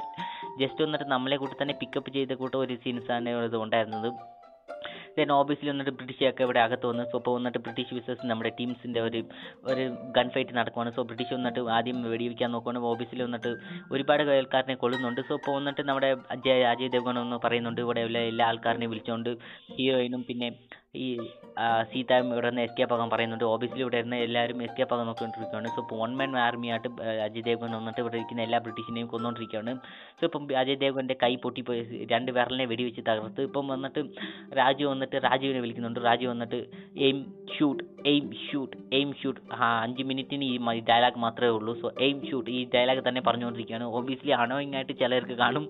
ജസ്റ്റ് വന്നിട്ട് നമ്മളെ കൂട്ടി തന്നെ പിക്കപ്പ് ചെയ്ത കൂട്ടം ഒരു സീൻസ് ആണ് ഇത് ഉണ്ടായിരുന്നത്. ദെൻ ഓബിയസ്ലി വന്നിട്ട് ബ്രിട്ടീഷൊക്കെ ഇവിടെ അകത്ത് വന്നു. സോ അപ്പോൾ വന്നിട്ട് ബ്രിട്ടീഷ് വിസസ് നമ്മുടെ ടീംസിന്റെ ഒരു ഒരു ഗൺ ഫൈറ്റ് നടക്കുവാണ്. സോ ബ്രിട്ടീഷ് വന്നിട്ട് ആദ്യം വെടിവെക്കാൻ നോക്കുവാണ്. ഓബിയസ്ലി വന്നിട്ട് ഒരുപാട് ആൾക്കാരനെ കൊള്ളുന്നുണ്ട് സോ ഇപ്പോൾ വന്നിട്ട് നമ്മുടെ അജയ് അജയ് ദേവ്ഗൺ ഒന്ന് പറയുന്നുണ്ട്. ഇവിടെ എല്ലാ ആൾക്കാരനെയും വിളിച്ചുകൊണ്ട് ഹീറോയിനും പിന്നെ ഈ ആ, സീതായും ഇവിടെ നിന്ന് എസ്കേപ്പ് ആകാൻ പറയുന്നുണ്ട്. ഓബിയസ്ലി ഇവിടെ ഇരുന്ന് എല്ലാവരും എസ്കേപ്പ് ആകാൻ നോക്കിക്കൊണ്ടിരിക്കുകയാണ്. സോ ഇപ്പോൾ വൺ മാൻ ആർമി ആയിട്ട് ആ, അജയ് ദേവ്ഗൻ വന്നിട്ട് ഇവിടെ ഇരിക്കുന്ന എല്ലാ ബ്രിട്ടീഷിനെയും കൊന്നുകൊണ്ടിരിക്കുകയാണ് സോ ഇപ്പം അജയ് ദേവ്ഗന്റെ കൈ പൊട്ടി പൊട്ടിപ്പോയി. രണ്ട് വിരലിനെ വെടിവെച്ച് തകർത്ത്. ഇപ്പം വന്നിട്ട് രാജു വന്നിട്ട് രാജുവിനെ വിളിക്കുന്നുണ്ട്. രാജു വന്നിട്ട് aim shoot aim shoot aim shoot ആ അഞ്ച് മിനിറ്റിന് ഈ ഡയലോഗ് മാത്രമേ ഉള്ളൂ. സോ എയിം ഷൂട്ട് ഈ ഡയലോഗ് തന്നെ പറഞ്ഞുകൊണ്ടിരിക്കുകയാണ്. ഓബിയസ്ലി അണോയിങ് ആയിട്ട് ചിലർക്ക് കാണും.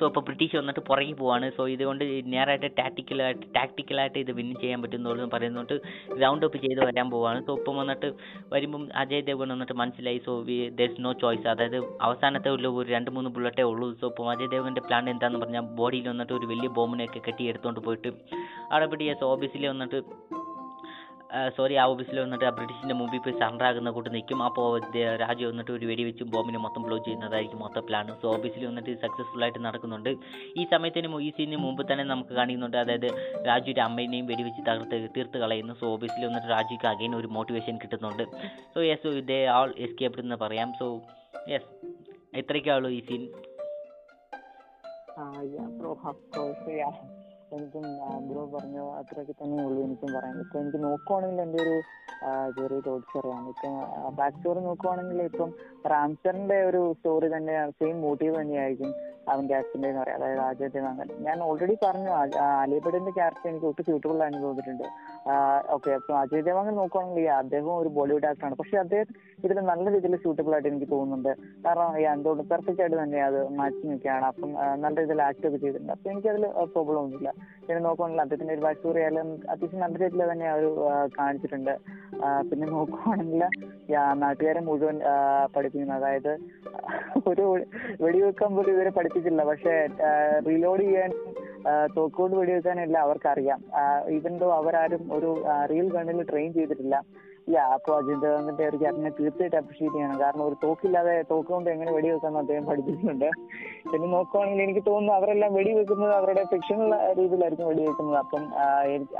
സോ ഇപ്പോൾ ബ്രിട്ടീഷ് വന്നിട്ട് പുറകെ പോവാണ്. സോ ഇതുകൊണ്ട് നേരായിട്ട് ടാക്ടിക്കലായിട്ട് ടാക്ടിക്കലായിട്ട് ഇത് വിൻ ചെയ്യാൻ പറ്റുന്നുള്ളൂ എന്ന് പറയുന്നുണ്ട് റൗണ്ട് അപ്പ് ചെയ്ത് വരാൻ പോവാണ്. സോ ഇപ്പം വന്നിട്ട് വരുമ്പം അജയ് ദേവൻ വന്നിട്ട് മനസ്സിലായി. So we there no choice അതായത് അവസാനത്തെ ഉള്ള ഒരു രണ്ട് മൂന്ന് ബുള്ളറ്റേ ഉള്ളൂ. സോ ഇപ്പം അജയ് ദേവന്റെ പ്ലാൻ എന്താണെന്ന് പറഞ്ഞാൽ ബോഡിയിൽ വന്നിട്ട് ഒരു വലിയ ബോംബിനെയൊക്കെ കെട്ടി എടുത്തുകൊണ്ട് പോയിട്ട് അവിടെ പിടിയ സോ ഓബിയസ്ലി വന്നിട്ട് സോറി ആ ഓഫീസിൽ വന്നിട്ട് ആ ബ്രിട്ടീഷിന്റെ മുമ്പിൽ പോയി സറണ്ടർ ആകുന്ന കൂട്ട് നിൽക്കും അപ്പോൾ രാജു വന്നിട്ട് ഒരു വെടി വെച്ച് ബോംബിനെ മൊത്തം ബ്ലോ ചെയ്യുന്നതായിരിക്കും മൊത്തം പ്ലാൻ സോ ഓഫീസിൽ വന്നിട്ട് സക്സസ്ഫുൾ ആയിട്ട് നടക്കുന്നുണ്ട്. ഈ സമയത്തിന് ഈ സീനിന് മുമ്പ് തന്നെ നമുക്ക് കാണിക്കുന്നുണ്ട്. അതായത് രാജുവിന്റെ അമ്മേനെയും വെടിവെച്ച് തകർത്ത് തീർത്ത് കളയുന്നു. സോ ഓഫീസിൽ വന്നിട്ട് രാജുക്ക് അഗൈൻ ഒരു മോട്ടിവേഷൻ കിട്ടുന്നുണ്ട്. So yes they all escaped എന്ന് പറയാം. സോ യെസ് എത്രയ്ക്കാളു ഈ സീൻ ബ്രോ ഓഫ് കോഴ്സ് എനിക്കും ബ്രോ പറഞ്ഞു അത്രയൊക്കെ തന്നെ ഉള്ളൂ എനിക്കും പറയാൻ. ഇപ്പൊ എനിക്ക് നോക്കുവാണെങ്കിൽ എന്റെ ഒരു ചെറിയ തോട്ട്സ് അറിയാം. ഇപ്പം ബാക്ക് സ്റ്റോറി നോക്കുവാണെങ്കിൽ ഇപ്പം റാംസറിന്റെ ഒരു സ്റ്റോറി തന്നെ സെയിം മോട്ടീവ് തന്നെയായിരിക്കും അവന്റെ അച്ഛന്റെ എന്ന് പറയാം. അതായത് ആദ്യത്തെ ഞാൻ ഓൾറെഡി പറഞ്ഞു അലിബഡിന്റെ ക്യാരക്ടർ എനിക്ക് ഒട്ടും സ്യൂട്ടബിൾ ആണെന്ന് തോന്നിയിട്ടുണ്ട്. ഓക്കെ അപ്പൊ അജയ് ദേവാങ്കൻ നോക്കുവാണെങ്കിൽ അദ്ദേഹവും അദ്ദേഹം ഒരു ബോളിവുഡ് ആക്ടറാണ് പക്ഷെ അദ്ദേഹം ഇതിൽ നല്ല രീതിയിൽ സ്യൂട്ടബിൾ ആയിട്ട് എനിക്ക് തോന്നുന്നുണ്ട്. കാരണം ഈ എന്തുകൊണ്ട് പെർഫെക്റ്റ് ആയിട്ട് തന്നെ അത് മാറ്റി നിൽക്കുകയാണ്. അപ്പം നല്ല രീതിയിൽ ആക്ട് ഒക്കെ ചെയ്തിട്ടുണ്ട്. അപ്പൊ എനിക്കതിൽ പ്രോബ്ലം ഒന്നുമില്ല. പിന്നെ നോക്കുവാണെങ്കിൽ അദ്ദേഹത്തിന്റെ ഒരു ബാക്ക് സ്റ്റോറി ആയാലും അത്യാവശ്യം നല്ല രീതിയിൽ തന്നെ അവർ കാണിച്ചിട്ടുണ്ട്. പിന്നെ നോക്കുവാണെങ്കിൽ നാട്ടുകാരെ മുഴുവൻ പഠിപ്പിക്കുന്നു. അതായത് ഒരു വെടിവെക്കാൻ പോലും ഇവരെ പഠിപ്പിച്ചില്ല പക്ഷെ റീലോഡ് ചെയ്യാൻ തോക്കുകൊണ്ട് വെടിവെക്കാനല്ല അവർക്കറിയാം. ഈവൻ ദോ അവരാരും ഒരു റിയൽ ഗണ്ണിൽ ട്രെയിൻ ചെയ്തിട്ടില്ല യാ അപ്പോൾ അജിത് ദേവന്റെ ഒരു തീർച്ചയായിട്ടും അപ്രീഷിയേറ്റ് ചെയ്യണം. കാരണം ഒരു തോക്കില്ലാതെ തോക്ക് കൊണ്ട് എങ്ങനെ വെടിവെക്കാന്ന് അദ്ദേഹം പഠിപ്പിച്ചിട്ടുണ്ട് പിന്നെ നോക്കുവാണെങ്കിൽ എനിക്ക് തോന്നുന്നു അവരെല്ലാം വെടിവെക്കുന്നത് അവരുടെ ഫിക്ഷണൽ രീതിയിലായിരിക്കും വെടിവെക്കുന്നത്. അപ്പം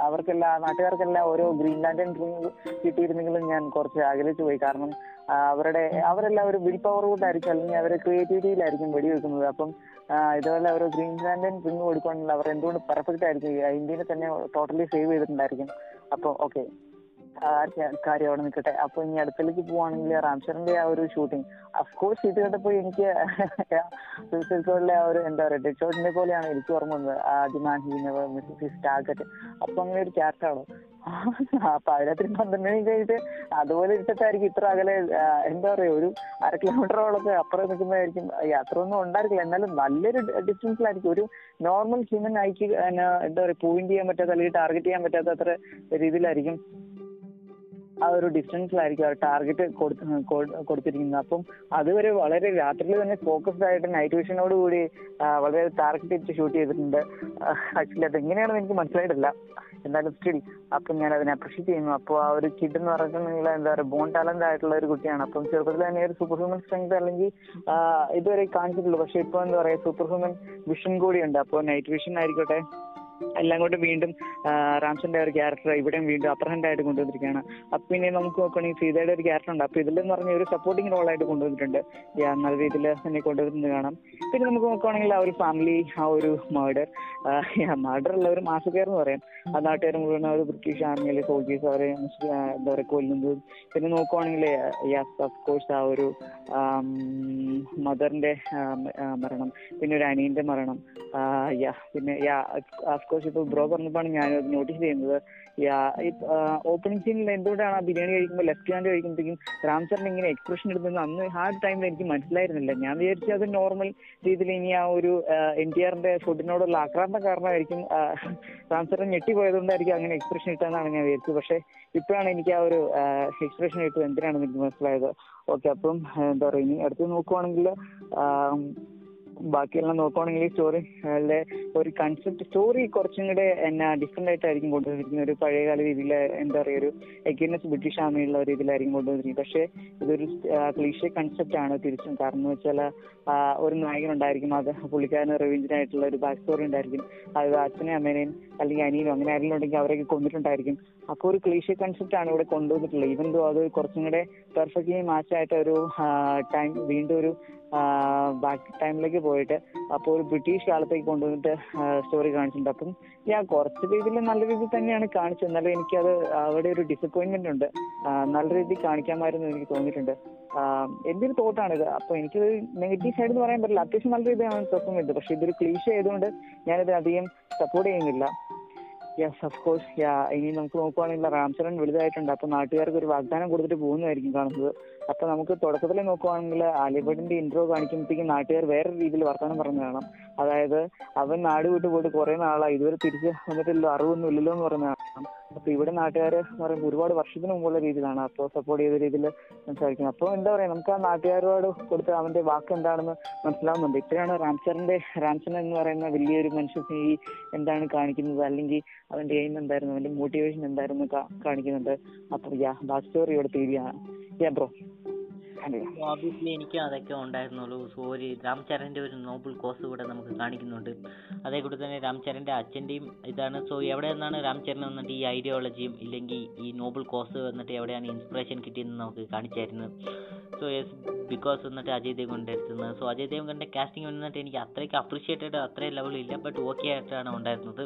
അവർക്കെല്ലാം നാട്ടുകാർക്കെല്ലാം ഓരോ ഗ്രീൻ ലാൻഡൻ ഡ്രീം കിട്ടിയിരുന്നെങ്കിലും ഞാൻ കുറച്ച് ആഗ്രഹിച്ചു പോയി. കാരണം അവരുടെ അവരെല്ലാം ഒരു വിൽ പവർ കൊണ്ടായിരിക്കും അല്ലെങ്കിൽ അവരുടെ ക്രിയേറ്റിവിറ്റിയിലായിരിക്കും വെടിവെക്കുന്നത്. അപ്പം ഇതുപോലെ ഒരു ഗ്രീൻ ലാൻഡൻ ഡ്രിങ്ക് കൊടുക്കുകയാണെങ്കിൽ അവർ എന്തുകൊണ്ട് പെർഫെക്റ്റ് ആയിരിക്കും ഇന്ത്യനെ തന്നെ ടോട്ടലി സേവ് ചെയ്തിട്ടുണ്ടായിരിക്കും. അപ്പോൾ ഓക്കെ കാര്യം അവിടെ നിൽക്കട്ടെ. അപ്പൊ ഇനി അടുത്തേക്ക് പോവാണെങ്കിൽ റാംചറിന്റെ ആ ഒരു ഷൂട്ടിംഗ് അഫ്കോഴ്സ് ഇത് കണ്ടപ്പോ എനിക്ക് സൂസൈഡ് സ്ക്വാഡിലെ ആ ഒരു എന്താ പറയുക ഡെഡ് ഷോട്ടിനെ പോലെയാണ് എനിക്ക് ഓർമ്മ വന്നത്. ആദ്യമാൻ ഹീനവ് മിസ്സസ് ടാർഗറ്റ് അപ്പൊ അങ്ങനെ ഒരു ക്യാരക്ടറാണോ അതിനകത്ത് പന്ത്രണ്ട് മണി കഴിഞ്ഞിട്ട് അതുപോലെ ഇട്ടിട്ടായിരിക്കും ഇത്ര അകലെ എന്താ പറയാ ഒരു അര കിലോമീറ്ററോളൊക്കെ അപ്പുറം നിൽക്കുന്നതായിരിക്കും യാത്ര ഒന്നും ഉണ്ടായിരിക്കില്ല. എന്നാലും നല്ലൊരു ഡിസ്റ്റൻസിലായിരിക്കും ഒരു നോർമൽ ഹ്യൂമൻ ഐക്ക് എന്താ പറയാ പോയിന്റ് ചെയ്യാൻ പറ്റാത്ത അല്ലെങ്കിൽ ടാർഗറ്റ് ചെയ്യാൻ പറ്റാത്ത അത്ര രീതിയിലായിരിക്കും ആ ഒരു ഡിസ്റ്റൻസിലായിരിക്കും ആ ടാർഗറ്റ് കൊടുത്തിരിക്കുന്നത്. അപ്പം അതുവരെ വളരെ രാത്രിയിൽ തന്നെ ഫോക്കസ്ഡ് ആയിട്ട് നൈറ്റ് വിഷനോട് കൂടി വളരെ ടാർഗറ്റ് ഇട്ട് ഷൂട്ട് ചെയ്തിട്ടുണ്ട്. ആക്ച്വലി അത് എങ്ങനെയാണെന്ന് എനിക്ക് മനസ്സിലായിട്ടില്ല. എന്തായാലും സ്റ്റിൽ അപ്പം ഞാൻ അതിനെ അപ്രീഷിയേറ്റ് ചെയ്യുന്നു. അപ്പോൾ ആ ഒരു കിഡ് എന്ന് പറഞ്ഞിട്ടുണ്ടെങ്കിൽ എന്താ പറയുക ബോൺ ടാലന്റ് ആയിട്ടുള്ള ഒരു കുട്ടിയാണ്. അപ്പം ചെറുപ്പത്തിൽ തന്നെ ഒരു സൂപ്പർ ഹ്യൂമൻ സ്ട്രെങ്ത് അല്ലെങ്കിൽ ഇതുവരെ കാണിച്ചിട്ടുള്ളൂ പക്ഷെ ഇപ്പൊ എന്താ പറയുക സൂപ്പർ ഹ്യൂമൻ വിഷൻ കൂടിയുണ്ട് അപ്പോൾ നൈറ്റ് വിഷൻ എല്ലാം കൊണ്ട് വീണ്ടും റാംസന്റെ ഒരു ക്യാരക്ടർ ഇവിടെയും വീണ്ടും ഹാൻഡ് ആയിട്ട് കൊണ്ടുവന്നിരിക്കുകയാണ്. അപ്പൊ പിന്നെ നമുക്ക് നോക്കുകയാണെങ്കിൽ സീതയുടെ ഒരു ക്യാരക്ടർ ഉണ്ട്. അപ്പൊ ഇതിലെന്ന് പറഞ്ഞ ഒരു സപ്പോർട്ടിംഗ് റോളായിട്ട് കൊണ്ടുവന്നിട്ടുണ്ട്. നല്ല രീതിയിൽ തന്നെ കൊണ്ടുവരുന്നത് കാണാം. പിന്നെ നമുക്ക് നോക്കുകയാണെങ്കിൽ ആ ഒരു ഫാമിലി ആ ഒരു മർഡർ മർഡർ ഉള്ള ഒരു മാസക്കാർ എന്ന് പറയാം. ആ നാട്ടുകാർ മുഴുവൻ ഒരു ബ്രിട്ടീഷ് ആർമിയിലെ സോൾജേഴ്സ് അവരെ എന്താ പറയുക കൊല്ലുന്നതും. പിന്നെ നോക്കുവാണെങ്കിൽ യെസ് ഓഫ് കോഴ്സ് ആ ഒരു മദറിന്റെ മരണം. പിന്നെ ഒരു അനിയന്റെ മരണം. പിന്നെ കോഴ്സ് ഇപ്പൊ ബ്രോ പറഞ്ഞപ്പോഴാണ് ഞാൻ നോട്ടീസ് ചെയ്യുന്നത്. ഓപ്പണിംഗ് സീനിൽ എന്തുകൊണ്ടാണ് ആ ബിരിയാണി കഴിക്കുമ്പോൾ ലെഫ്റ്റ് ഹാൻഡ് കഴിക്കുമ്പോഴത്തേക്കും റാംചറിന് ഇങ്ങനെ എക്സ്പ്രഷൻ എടുക്കുന്നത് അന്ന് ആ ടൈമിൽ എനിക്ക് മനസ്സിലായിരുന്നില്ല. ഞാൻ വിചാരിച്ചു അത് നോർമൽ രീതിയിൽ ഇനി ആ ഒരു എൻ ടി ആറിന്റെ ഫുഡിനോടുള്ള ആക്രാന്തം കാരണമായിരിക്കും റാംചറിന് ഞെട്ടിപ്പോയതുകൊണ്ടായിരിക്കും അങ്ങനെ എക്സ്പ്രഷൻ ഇട്ടതെന്നാണ് ഞാൻ വിചാരിച്ചത്. പക്ഷെ ഇപ്പോഴാണ് എനിക്ക് ആ ഒരു എക്സ്പ്രഷൻ ഇട്ടത്. എന്തിനാണെന്ന് എനിക്ക് മനസ്സിലായത്? ഓക്കെ അപ്പം എന്താ പറയുക ഇനി അടുത്ത് നോക്കുവാണെങ്കിൽ ബാക്കിയെല്ലാം നോക്കുവാണെങ്കിൽ സ്റ്റോറി ഒരു കൺസെപ്റ്റ് സ്റ്റോറി കുറച്ചും കൂടെ എന്നാ ഡിഫറെന്റ് ആയിട്ടായിരിക്കും കൊണ്ടുവന്നിരിക്കുന്നത്. ഒരു പഴയകാല രീതിയിൽ എന്താ പറയുക ഒരു എഗൈനസ് ബ്രിട്ടീഷ് ആർമിയുള്ള ഒരു ഇതിലായിരിക്കും കൊണ്ടുവന്നിരിക്കുന്നത്. പക്ഷേ ഇതൊരു ക്ലീഷ്യ കൺസെപ്റ്റ് ആണ് തിരിച്ചും. കാരണം എന്ന് വെച്ചാൽ ഒരു നായകൻ ഉണ്ടായിരിക്കും അത് പുള്ളിക്കാരന് റിവെഞ്ചിനായിട്ടുള്ള ഒരു ബാക്ക് സ്റ്റോറി ഉണ്ടായിരിക്കും. അത് അച്ഛനെ അമ്മേനെയും അല്ലെങ്കിൽ അനിയനും അങ്ങനെ ആരെങ്കിലും ഉണ്ടെങ്കിൽ അവരെയൊക്കെ കൊന്നിട്ടുണ്ടായിരിക്കും. അപ്പോൾ ഒരു ക്ലീഷ്യ കൺസെപ്റ്റ് ആണ് ഇവിടെ കൊണ്ടുവന്നിട്ടുള്ളത്. ഈവൻ ദോ അത് കുറച്ചും കൂടെ പെർഫെക്റ്റ്ലി മാച്ച് ആയിട്ട് ഒരു ടൈം വീണ്ടും ഒരു ബാക്ക് ടൈമിലേക്ക് പോയിട്ട് അപ്പോൾ ഒരു ബ്രിട്ടീഷ് കാലത്തേക്ക് കൊണ്ടുവന്നിട്ട് സ്റ്റോറി കാണിച്ചിട്ടുണ്ട്. അപ്പം ഞാൻ കുറച്ച് രീതിയിൽ നല്ല രീതിയിൽ തന്നെയാണ് കാണിച്ചത്. എന്നാലും എനിക്കത് അവിടെ ഒരു ഡിസപ്പോയിന്റ്മെന്റ് ഉണ്ട്. നല്ല രീതിയിൽ കാണിക്കാമായിരുന്നു എനിക്ക് തോന്നിയിട്ടുണ്ട്. എന്റെ ഒരു തോട്ടാണ് ഇത്? അപ്പൊ എനിക്ക് നെഗറ്റീവ് സൈഡ് എന്ന് പറയാൻ പറ്റില്ല. അത്യാവശ്യം നല്ല രീതിയിലാണ് പെർഫോം ചെയ്തത് പക്ഷെ ഇതൊരു ക്ലീഷ ആയതുകൊണ്ട് ഞാനിത് അധികം സപ്പോർട്ട് ചെയ്യുന്നില്ല. യെസ് ഓഫ് കോഴ്സ് യാ ഇനി നമുക്ക് നോക്കുവാണെങ്കിൽ റാംചരൺ വലുതായിട്ടുണ്ട്. അപ്പൊ നാട്ടുകാർക്ക് ഒരു വാഗ്ദാനം കൊടുത്തിട്ട് പോകുന്നതായിരിക്കും കാണുന്നത്. അപ്പൊ നമുക്ക് തുടക്കത്തിൽ നോക്കുവാണെങ്കിൽ അലിബഡിന്റെ ഇന്റർവ്യൂ കാണിക്കുമ്പോഴത്തേക്കും നാട്ടുകാർ വേറെ രീതിയിൽ വർത്തമാനം പറഞ്ഞു കാണാം. അതായത് അവൻ നാട് വിട്ടു പോയിട്ട് കുറെ നാളായി. ഇതുവരെ തിരിച്ച് വന്നിട്ടില്ലല്ലോ അറിവൊന്നും ഇല്ലല്ലോ എന്ന് പറഞ്ഞു കാണാം. അപ്പൊ ഇവിടെ നാട്ടുകാർ പറയുമ്പോൾ ഒരുപാട് വർഷത്തിന് മുമ്പുള്ള രീതിയിലാണ്. അപ്പോൾ സപ്പോർട്ട് ചെയ്ത രീതിയിൽ സംസാരിക്കുന്നത് അപ്പോൾ എന്താ പറയാ? നമുക്ക് ആ നാട്ടുകാരോട് കൊടുത്ത അവന്റെ വാക്ക് എന്താണെന്ന് മനസ്സിലാവുന്നുണ്ട്. ഇത്രയാണ് റാംസറിന്റെ റാംസൺ എന്ന് പറയുന്ന വലിയൊരു മനുഷ്യ ഈ എന്താണ് കാണിക്കുന്നത്? അല്ലെങ്കിൽ അവന്റെ എയിം എന്തായിരുന്നു? അവന്റെ മോട്ടിവേഷൻ എന്തായിരുന്നു കാണിക്കുന്നുണ്ട്? അപ്പൊ യാ ബാക്ക് സ്റ്റോറി ഇവിടെ തീരുകയാണ്. യാ ബ്രോ ഓബിയസ്ലി എനിക്ക് അതൊക്കെ ഉണ്ടായിരുന്നുള്ളൂ. സോ ഒരു ഒരു നോബിൾ കോസ് കൂടെ നമുക്ക് കാണിക്കുന്നുണ്ട്. അതേ കൂടെ തന്നെ രാംചരന്റെ അച്ഛന്റെയും ഇതാണ്. സോ എവിടെ നിന്നാണ് രാംചരൻ വന്നിട്ട് ഈ ഐഡിയോളജിയും ഇല്ലെങ്കിൽ ഈ നോബിൾ കോസ് വന്നിട്ട് എവിടെയാണ് ഇൻസ്പിറേഷൻ കിട്ടിയെന്ന് നമുക്ക് കാണിച്ചായിരുന്നു സോ യെസ് ബിക്കോസ് വന്നിട്ട് അജയ് ദേവ് കൊണ്ടെടുത്തുന്നത് സോ അജയ് ദേവ്ഗണിന്റെ കാസ്റ്റിംഗ് വന്നിട്ട് എനിക്ക് അത്രയ്ക്ക് അപ്രീഷിയേറ്റഡ് അത്രയും ലെവലില്ല ബട്ട് ഓക്കെ ആയിട്ടാണ് ഉണ്ടായിരുന്നത്.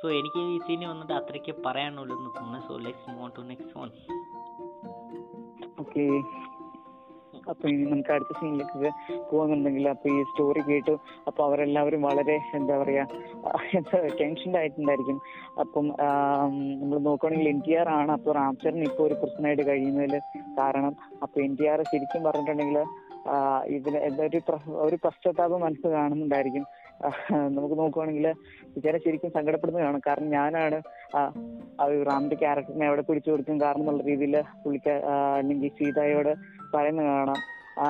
സോ എനിക്ക് ഈ സീനി വന്നിട്ട് അത്രയ്ക്ക് പറയാനുള്ളൂ എന്ന് തോന്നുന്നു. So let's move to next one okay. അപ്പൊ ഇനി നമുക്ക് അടുത്ത സീനിലേക്ക് പോകുന്നുണ്ടെങ്കിൽ അപ്പൊ ഈ സ്റ്റോറി കേട്ടു അപ്പൊ അവരെല്ലാവരും വളരെ എന്താ പറയാ എന്താ ആയിട്ടുണ്ടായിരിക്കും. അപ്പം നമ്മൾ നോക്കുകയാണെങ്കിൽ എൻ ടി ആർ ആണ്. അപ്പൊ റാംചരൻ ഇപ്പൊ ഒരു പ്രശ്നമായിട്ട് കഴിയുന്നതിൽ കാരണം അപ്പൊ എൻ ടി ആർ ശരിക്കും പറഞ്ഞിട്ടുണ്ടെങ്കിൽ ഇതിന് എന്താ ഒരു പശ്ചാത്താപം മനസ്സ് കാണുന്നുണ്ടായിരിക്കും. നമുക്ക് നോക്കുവാണെങ്കിൽ വിചാരം ശരിക്കും സങ്കടപ്പെടുന്നതാണ്. കാരണം ഞാനാണ് ആ റാമിന്റെ ക്യാരക്ടറിനെ എവിടെ പിടിച്ചു കൊടുക്കും കാരണം എന്നുള്ള രീതിയിൽ പുള്ളിക്ക് അല്ലെങ്കിൽ സീതയോട് പറയുന്നത് കാണാം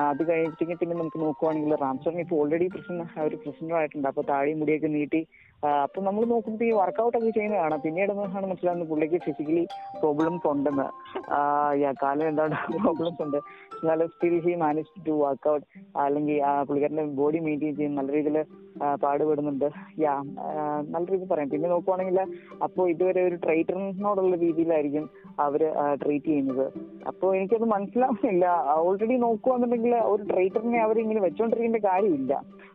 അത് കഴിഞ്ഞിട്ടെങ്കിൽ പിന്നെ നമുക്ക് നോക്കുവാണെങ്കിൽ റാംചരൺ ഇപ്പോൾ ഓൾറെഡി പ്രസിഡന്റ് ഒരു പ്രസിഡന്റ് ആയിട്ടുണ്ട് അപ്പൊ താടിയും മുടിയൊക്കെ നീട്ടി അപ്പൊ നമ്മൾ നോക്കുമ്പോൾ ഈ വർക്കൗട്ട് ഒക്കെ ചെയ്യുന്നത് കാണാം പിന്നീട് ആണ് മനസ്സിലാകുന്നത് പുള്ളിക്ക് ഫിസിക്കലി പ്രോബ്ലംസ് ഉണ്ടെന്ന്. കാലിന് എന്താണ് (laughs) പ്രോബ്ലംസ് ഉണ്ട്? എന്നാലും still he manage to workout അല്ലെങ്കിൽ പുള്ളിക്കാരന്റെ ബോഡി മെയിന്റെയിൻ ചെയ്യും നല്ല രീതിയിൽ പാടുപെടുന്നുണ്ട്. യാ നല്ല രീതിയിൽ പറയാം. പിന്നെ നോക്കുവാണെങ്കിൽ അപ്പോൾ ഇതുവരെ ഒരു ട്രൈറ്ററിനോടുള്ള രീതിയിലായിരിക്കും അവർ ട്രീറ്റ് ചെയ്യുന്നത്. അപ്പോൾ എനിക്കത് മനസ്സിലാവുന്നില്ല. ഓൾറെഡി നോക്കുവാന്നുണ്ടെങ്കിൽ ഒരു ട്രൈറ്ററിനെ അവർ ഇങ്ങനെ വെച്ചോണ്ടിരിക്കേണ്ട കാര്യമില്ല.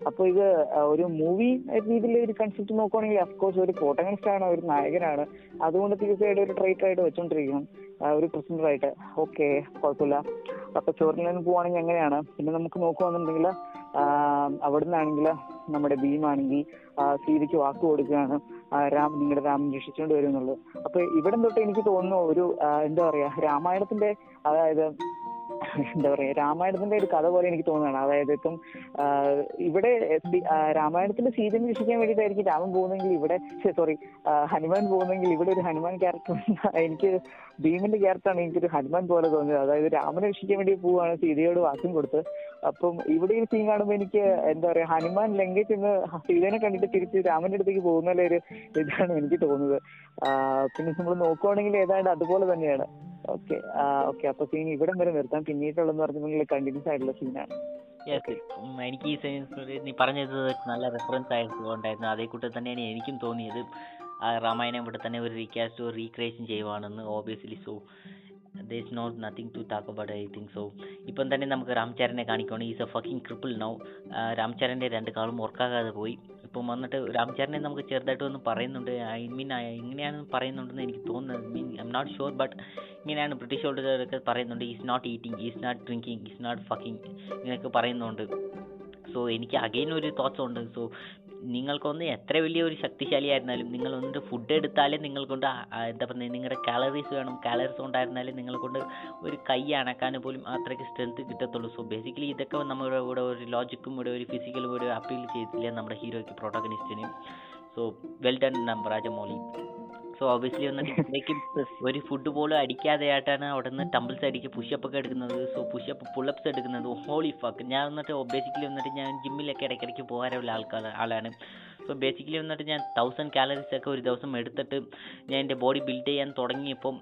അപ്പോൾ ഇത് ഒരു മൂവി രീതിയിൽ ഒരു കൺസെപ്റ്റ് നോക്കുവാണെങ്കിൽ അഫ്കോഴ്സ് ഒരു പ്രോട്ടഗണിസ്റ്റ് ആണ് ഒരു നായകനാണ്. അതുകൊണ്ട് തീർച്ചയായിട്ടും ഒരു ട്രൈറ്റ് ആയിട്ട് വെച്ചോണ്ടിരിക്കണം. ഒരു പ്രസന്റർ ആയിട്ട്. ഓക്കെ കുഴപ്പമില്ല. അപ്പൊ ചോറിനും പോവാണെങ്കിൽ എങ്ങനെയാണ്? പിന്നെ നമുക്ക് നോക്കുവാന്നുണ്ടെങ്കിൽ അവിടുന്നാണെങ്കിൽ നമ്മുടെ ഭീമാണെങ്കിൽ സീതയ്ക്ക് വാക്ക് കൊടുക്കുകയാണ്. രാം നിങ്ങളുടെ രാമൻ രക്ഷിച്ചുകൊണ്ട് വരുന്നുള്ളൂ അപ്പൊ ഇവിടെ തൊട്ട് എനിക്ക് തോന്നുന്നു ഒരു എന്താ പറയാ രാമായണത്തിന്റെ അതായത് എന്താ പറയാ രാമായണത്തിന്റെ ഒരു കഥ പോലെ എനിക്ക് തോന്നുകയാണ്. അതായത് ഇപ്പം ഇവിടെ രാമായണത്തിന്റെ സീതനെ രക്ഷിക്കാൻ വേണ്ടിയിട്ടായിരിക്കും രാമൻ പോകുന്നെങ്കിൽ ഇവിടെ സോറി ഹനുമാൻ പോകുന്നെങ്കിൽ ഇവിടെ ഒരു ഹനുമാൻ ക്യാരക്ടർ എനിക്ക് ഭീമിന്റെ ക്യാരക്ടറാണ് എനിക്കൊരു ഹനുമാൻ പോലെ തോന്നിയത്. അതായത് രാമനെ രക്ഷിക്കാൻ വേണ്ടി പോവുകയാണ് സീതയോട് വാക്കും കൊടുത്ത്. അപ്പം ഇവിടെ ഒരു സീൻ കാണുമ്പോൾ എനിക്ക് എന്താ പറയാ ഹനുമാൻ ലങ്കേജ് എന്ന് സീതനെ കണ്ടിട്ട് തിരിച്ച് രാമന്റെ അടുത്തേക്ക് പോകുന്ന ഒരു ഇതാണ് എനിക്ക് തോന്നുന്നത്. പിന്നെ നമ്മൾ നോക്കുവാണെങ്കിൽ ഏതാണ്ട് അതുപോലെ തന്നെയാണ്. ഓക്കെ ഓക്കെ അപ്പൊ സീൻ ഇവിടം വരെ നിർത്താം. പിന്നീടുള്ളതെന്ന് പറഞ്ഞിട്ടുണ്ടെങ്കിൽ കണ്ടിന്യൂസ് ആയിട്ടുള്ള സീനാണ് എനിക്ക് ഈ സെൻസ് നീ പറഞ്ഞത് നല്ല റെഫറൻസ് ആയിട്ടുണ്ടായിരുന്നു അതേ കൂട്ടം തന്നെയാണ് എനിക്കും തോന്നിയത്. ആ രാമായണം ഇവിടെ തന്നെ ഒരു recast recreation ചെയ്യുവാണെന്ന് obviously so there is not nothing to talk about I think so ഇപ്പം തന്നെ നമുക്ക് രാംചരനെ കാണിക്കുകയാണ് is a fucking cripple now രാംചരന്റെ രണ്ട് കാളും വർക്കാകാതെ പോയി. ഇപ്പം വന്നിട്ട് രാംചരനെ നമുക്ക് ചെറുതായിട്ട് ഒന്ന് പറയുന്നുണ്ട്. ഐ മീൻ എങ്ങനെയാണെന്ന് പറയുന്നുണ്ടെന്ന് എനിക്ക് തോന്നുന്നത്. Mean I'm not sure but ഇങ്ങനെയാണ് ബ്രിട്ടീഷ് ഓൾഡൊക്കെ പറയുന്നുണ്ട്. Is not eating is not drinking is not fucking ഇങ്ങനെയൊക്കെ പറയുന്നുണ്ട്. സോ എനിക്ക് അഗെയിൻ ഒരു തോട്ട്സ് ഉണ്ട്. സോ നിങ്ങൾക്കൊന്ന് എത്ര വലിയ ഒരു നിങ്ങൾ ഒന്നിട്ട് ഫുഡ് എടുത്താലേ നിങ്ങൾ കൊണ്ട് എന്താ പറയുക നിങ്ങളുടെ കാലറീസ് വേണം. കാലറീസ് ഉണ്ടായിരുന്നാലേ നിങ്ങളെ കൊണ്ട് ഒരു കൈ അണക്കാൻ പോലും അത്രയ്ക്ക് സ്ട്രെങ്ത് കിട്ടത്തുള്ളൂ. സോ ബേസിക്കലി ഇതൊക്കെ നമ്മുടെ ഇവിടെ ഒരു ലോജിക്കും ഇവിടെ ഒരു ഫിസിക്കലും കൂടെ അപ്പീൽ ചെയ്തില്ല നമ്മുടെ ഹീറോയ്ക്ക് പ്രൊട്ടഗനിസ്റ്റിന് so well done Rajamouli so വന്നിട്ട് ഇത്രയ്ക്കും ഒരു ഫുഡ് പോലും അടിക്കാതെയായിട്ടാണ് അവിടെ നിന്ന് ടംബിൾസ് അടിക്കുക പുഷപ്പ് ഒക്കെ എടുക്കുന്നത്. സോ പുഷപ്പ് പുള്ളപ്സ് എടുക്കുന്നത്. ഹോളി ഫക്ക് ഞാൻ വന്നിട്ട് ബേസിക്കലി വന്നിട്ട് ഞാൻ ജിമ്മിലൊക്കെ ഇടയ്ക്കിടയ്ക്ക് പോകാറുള്ള ആൾക്കാർ ആളാണ്. സോ ബേസിക്കലി വന്നിട്ട് ഞാൻ തൗസൻഡ് കാലറീസ് ഒക്കെ ഒരു ദിവസം എടുത്തിട്ട് ഞാൻ എന്റെ ബോഡി ബിൽഡ് ചെയ്യാൻ തുടങ്ങിയപ്പം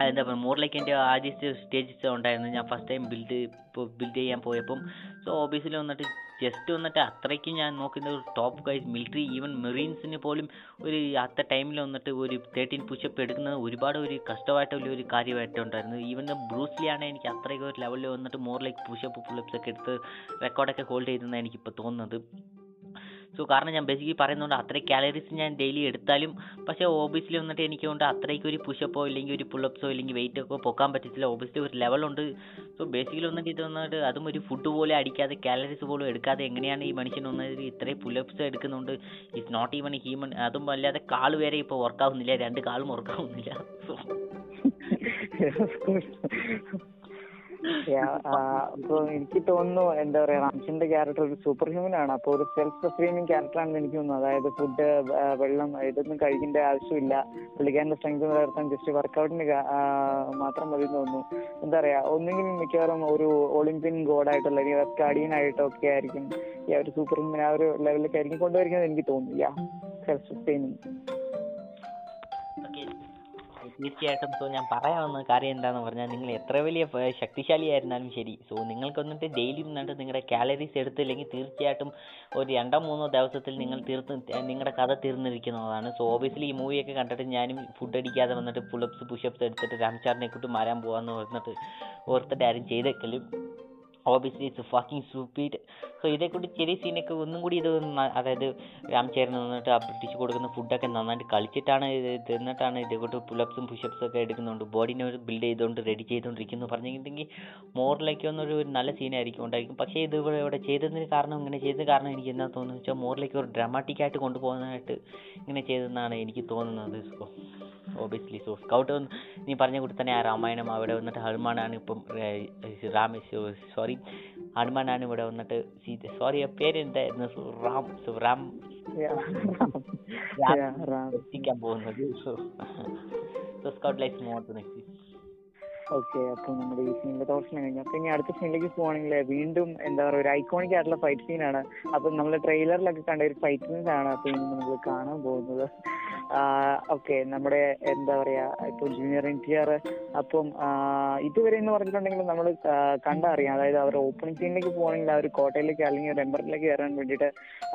അതെന്താ പറയുക മോറിലേക്ക് എന്റെ ആദ്യത്തെ സ്റ്റേജസ് ഉണ്ടായിരുന്നു ഞാൻ ഫസ്റ്റ് ടൈം ബിൽഡ് ഇപ്പോൾ ബിൽഡ് ചെയ്യാൻ പോയപ്പം സോ ഓബിയസ്ലി വന്നിട്ട് ജസ്റ്റ് വന്നിട്ട് അത്രയ്ക്ക് ഞാൻ നോക്കുന്ന ഒരു ടോപ്പ് ഗൈസ് മിലിറ്ററി ഈവൻ മെറീൻസിന് പോലും ഒരു അത്ത ടൈമിൽ വന്നിട്ട് ഒരു തേർട്ടീൻ പുഷപ്പ് എടുക്കുന്നത് ഒരുപാട് ഒരു കഷ്ടമായിട്ടുള്ള ഒരു കാര്യമായിട്ടുണ്ടായിരുന്നു ഈവൻ ബ്രൂസ്ലി ആണ് എനിക്ക് അത്രയ്ക്ക് ഒരു ലെവലിൽ വന്നിട്ട് മോർ ലൈക്ക് പുഷപ്പ് പുള്ളപ്സ് ഒക്കെ എടുത്ത് റെക്കോർഡൊക്കെ ഹോൾഡ് ചെയ്തെന്നാണ് എനിക്കിപ്പോൾ തോന്നുന്നത്. സോ കാരണം ഞാൻ ബേസിക്കലി പറയുന്നുണ്ട് അത്രയും കാലറീസ് ഞാൻ ഡെയിലി എടുത്താലും പക്ഷേ ഓബിയസ്ലി വന്നിട്ട് എനിക്ക് കൊണ്ട് അത്രയ്ക്ക് ഒരു പുഷപ്പോ ഇല്ലെങ്കിൽ ഒരു പുള്ളപ്സോ ഇല്ലെങ്കിൽ വെയിറ്റ് ഒക്കെ പൊക്കാൻ പറ്റത്തില്ല. ഓബിയസ്ലി ഒരു ലെവലുണ്ട് സോ ബേസിക്കലി വന്നിട്ട് ഇത് വന്നിട്ട് അതും ഒരു ഫുഡ് പോലെ അടിക്കാതെ കാലറീസ് പോലും എടുക്കാതെ എങ്ങനെയാണ് ഈ മനുഷ്യൻ വന്നത്? ഇത്രയും പുള്ളപ്സ് എടുക്കുന്നുണ്ട്. ഇറ്റ്സ് നോട്ട് ഈവൺ ഹ്യൂമൻ അതും അല്ലാതെ കാൾ വരെ ഇപ്പോൾ വർക്കാവുന്നില്ല രണ്ട് കാളും വർക്കാവുന്നില്ല സോ അപ്പൊ എനിക്ക് തോന്നുന്നു എന്താ പറയാ റാംസിന്റെ ക്യാരക്ടർ ഒരു സൂപ്പർ ഹ്യൂമൻ ആണ്. അപ്പൊ ഒരു സെൽഫ് സസ്റ്റൈനിങ് ക്യാരക്ടർ ആണെന്ന് എനിക്ക് തോന്നുന്നു. അതായത് ഫുഡ് വെള്ളം ഇതൊന്നും കഴിക്കേണ്ട ആവശ്യമില്ല. പുള്ളിക്കാരന്റെ സ്ട്രെങ്ത് നിലനിർത്താൻ ജസ്റ്റ് വർക്കൗട്ടിന് മാത്രം മതി തോന്നുന്നു. എന്താ പറയാ ഒന്നുകിൽ മിക്കവാറും ഒരു ഒളിമ്പ്യൻ ഗോഡായിട്ടോ അല്ലെങ്കിൽ സ്കാഡിയൻ ആയിട്ടോ ഒക്കെ ആയിരിക്കും ഈ ഒരു സൂപ്പർ ഹ്യൂമൻ ആ ഒരു ലെവലിലേക്ക് ആയിരിക്കും കൊണ്ടുവരുന്നത് എനിക്ക് തോന്നുന്നില്ല. സെൽഫ് സസ്റ്റെയിനിങ് ഓക്കെ തീർച്ചയായിട്ടും. സോ ഞാൻ പറയാൻ വന്ന കാര്യം എന്താണെന്ന് പറഞ്ഞാൽ നിങ്ങൾ എത്ര വലിയ ശക്തിശാലിയായിരുന്നാലും ശരി. സോ നിങ്ങൾക്ക് വന്നിട്ട് ഡെയിലി വന്നിട്ട് നിങ്ങളുടെ കാലറീസ് എടുത്തില്ലെങ്കിൽ തീർച്ചയായിട്ടും ഒരു രണ്ടോ മൂന്നോ ദിവസത്തിൽ നിങ്ങൾ തീർത്ത് നിങ്ങളുടെ കഥ തീർന്നിരിക്കുന്നതാണ്. സോ ഓബിയസ്ലി ഈ മൂവിയൊക്കെ കണ്ടിട്ട് ഞാനും ഫുഡ് അടിക്കാതെ വന്നിട്ട് പുളപ്സ് പുഷപ്സ് എടുത്തിട്ട് രാംചാറിനെ കൂട്ടി മാരാൻ പോകാമെന്ന് പറഞ്ഞിട്ട് ഓർത്തിട്ട് ആരും ചെയ്തേക്കലും. Obviously it's fucking stupid so ഇതേക്കൂടി ചെറിയ സീനൊക്കെ ഒന്നും കൂടി ഇത് അതായത് രാംചേരൻ നിന്നിട്ട് ആ ബ്രിട്ടീഷ് കൊടുക്കുന്ന ഫുഡൊക്കെ നന്നായിട്ട് കളിച്ചിട്ടാണ് ഇത് തിന്നിട്ടാണ് ഇതേക്കൂട്ട് പുലപ്സും പുഷപ്സും ഒക്കെ എടുക്കുന്നുണ്ട് ബോഡിനെ ഒരു ബിൽഡ് ചെയ്തുകൊണ്ട് റെഡി ചെയ്തുകൊണ്ടിരിക്കുന്നു പറഞ്ഞിട്ടുണ്ടെങ്കിൽ മോറിലേക്ക് വന്നൊരു ഒരു നല്ല സീനായിരിക്കും ഉണ്ടായിരിക്കും. പക്ഷേ ഇത് ഇവിടെ ഇവിടെ ചെയ്തതിന് കാരണം ഇങ്ങനെ ചെയ്തത് കാരണം എനിക്ക് എന്താ തോന്നുന്നത് വെച്ചാൽ മോറിലേക്ക് ഒരു ഡ്രാമാറ്റിക് ആയിട്ട് കൊണ്ടുപോകാനായിട്ട് ഇങ്ങനെ ചെയ്തതെന്നാണ് എനിക്ക് തോന്നുന്നത്. സോ ഓബിയസ്ലി സോ സ്കൗട്ട് നീ പറഞ്ഞ കൂടി തന്നെ ആ രാമായണം അവിടെ വന്നിട്ട് ഹനുമാനാണ് ഇപ്പം രാമ സോറി ഹനുമാനാണ് ഇവിടെ വന്നിട്ട് സീത. സോറി ആ പേര് എന്തായിരുന്നു? സുറാം റാം. റാം. എത്തിക്കാൻ പോകുന്നത്. സ്കൗട്ട് മോർ നെക്സ്റ്റ് ഓക്കെ അപ്പൊ നമ്മുടെ ഈ സീനിലെ തോർഷൻ കഴിഞ്ഞു. അപ്പൊ ഇനി അടുത്ത സീനിലേക്ക് പോവാണെങ്കിൽ വീണ്ടും എന്താ പറയുക ഒരു ഐക്കോണിക് ആയിട്ടുള്ള ഫൈറ്റ് സീനാണ് അപ്പൊ നമ്മൾ ട്രെയിലറിലൊക്കെ കണ്ട ഒരു ഫൈറ്റ് സീൻസ് ആണ്. അപ്പൊ ഇനി നമ്മൾ കാണാൻ പോകുന്നത്. ഓക്കെ നമ്മുടെ എന്താ പറയാ ഇപ്പൊ ജൂനിയർ എൻ ടി ആർ അപ്പം ഇതുവരെ എന്ന് പറഞ്ഞിട്ടുണ്ടെങ്കിൽ നമ്മൾ കണ്ടറിയാം. അതായത് അവർ ഓപ്പണിംഗ് സീനിലേക്ക് പോകണമെങ്കിൽ ഒരു കോട്ടയിലേക്ക് അല്ലെങ്കിൽ ഒരു എംബറിലേക്ക് കയറാൻ വേണ്ടിയിട്ട്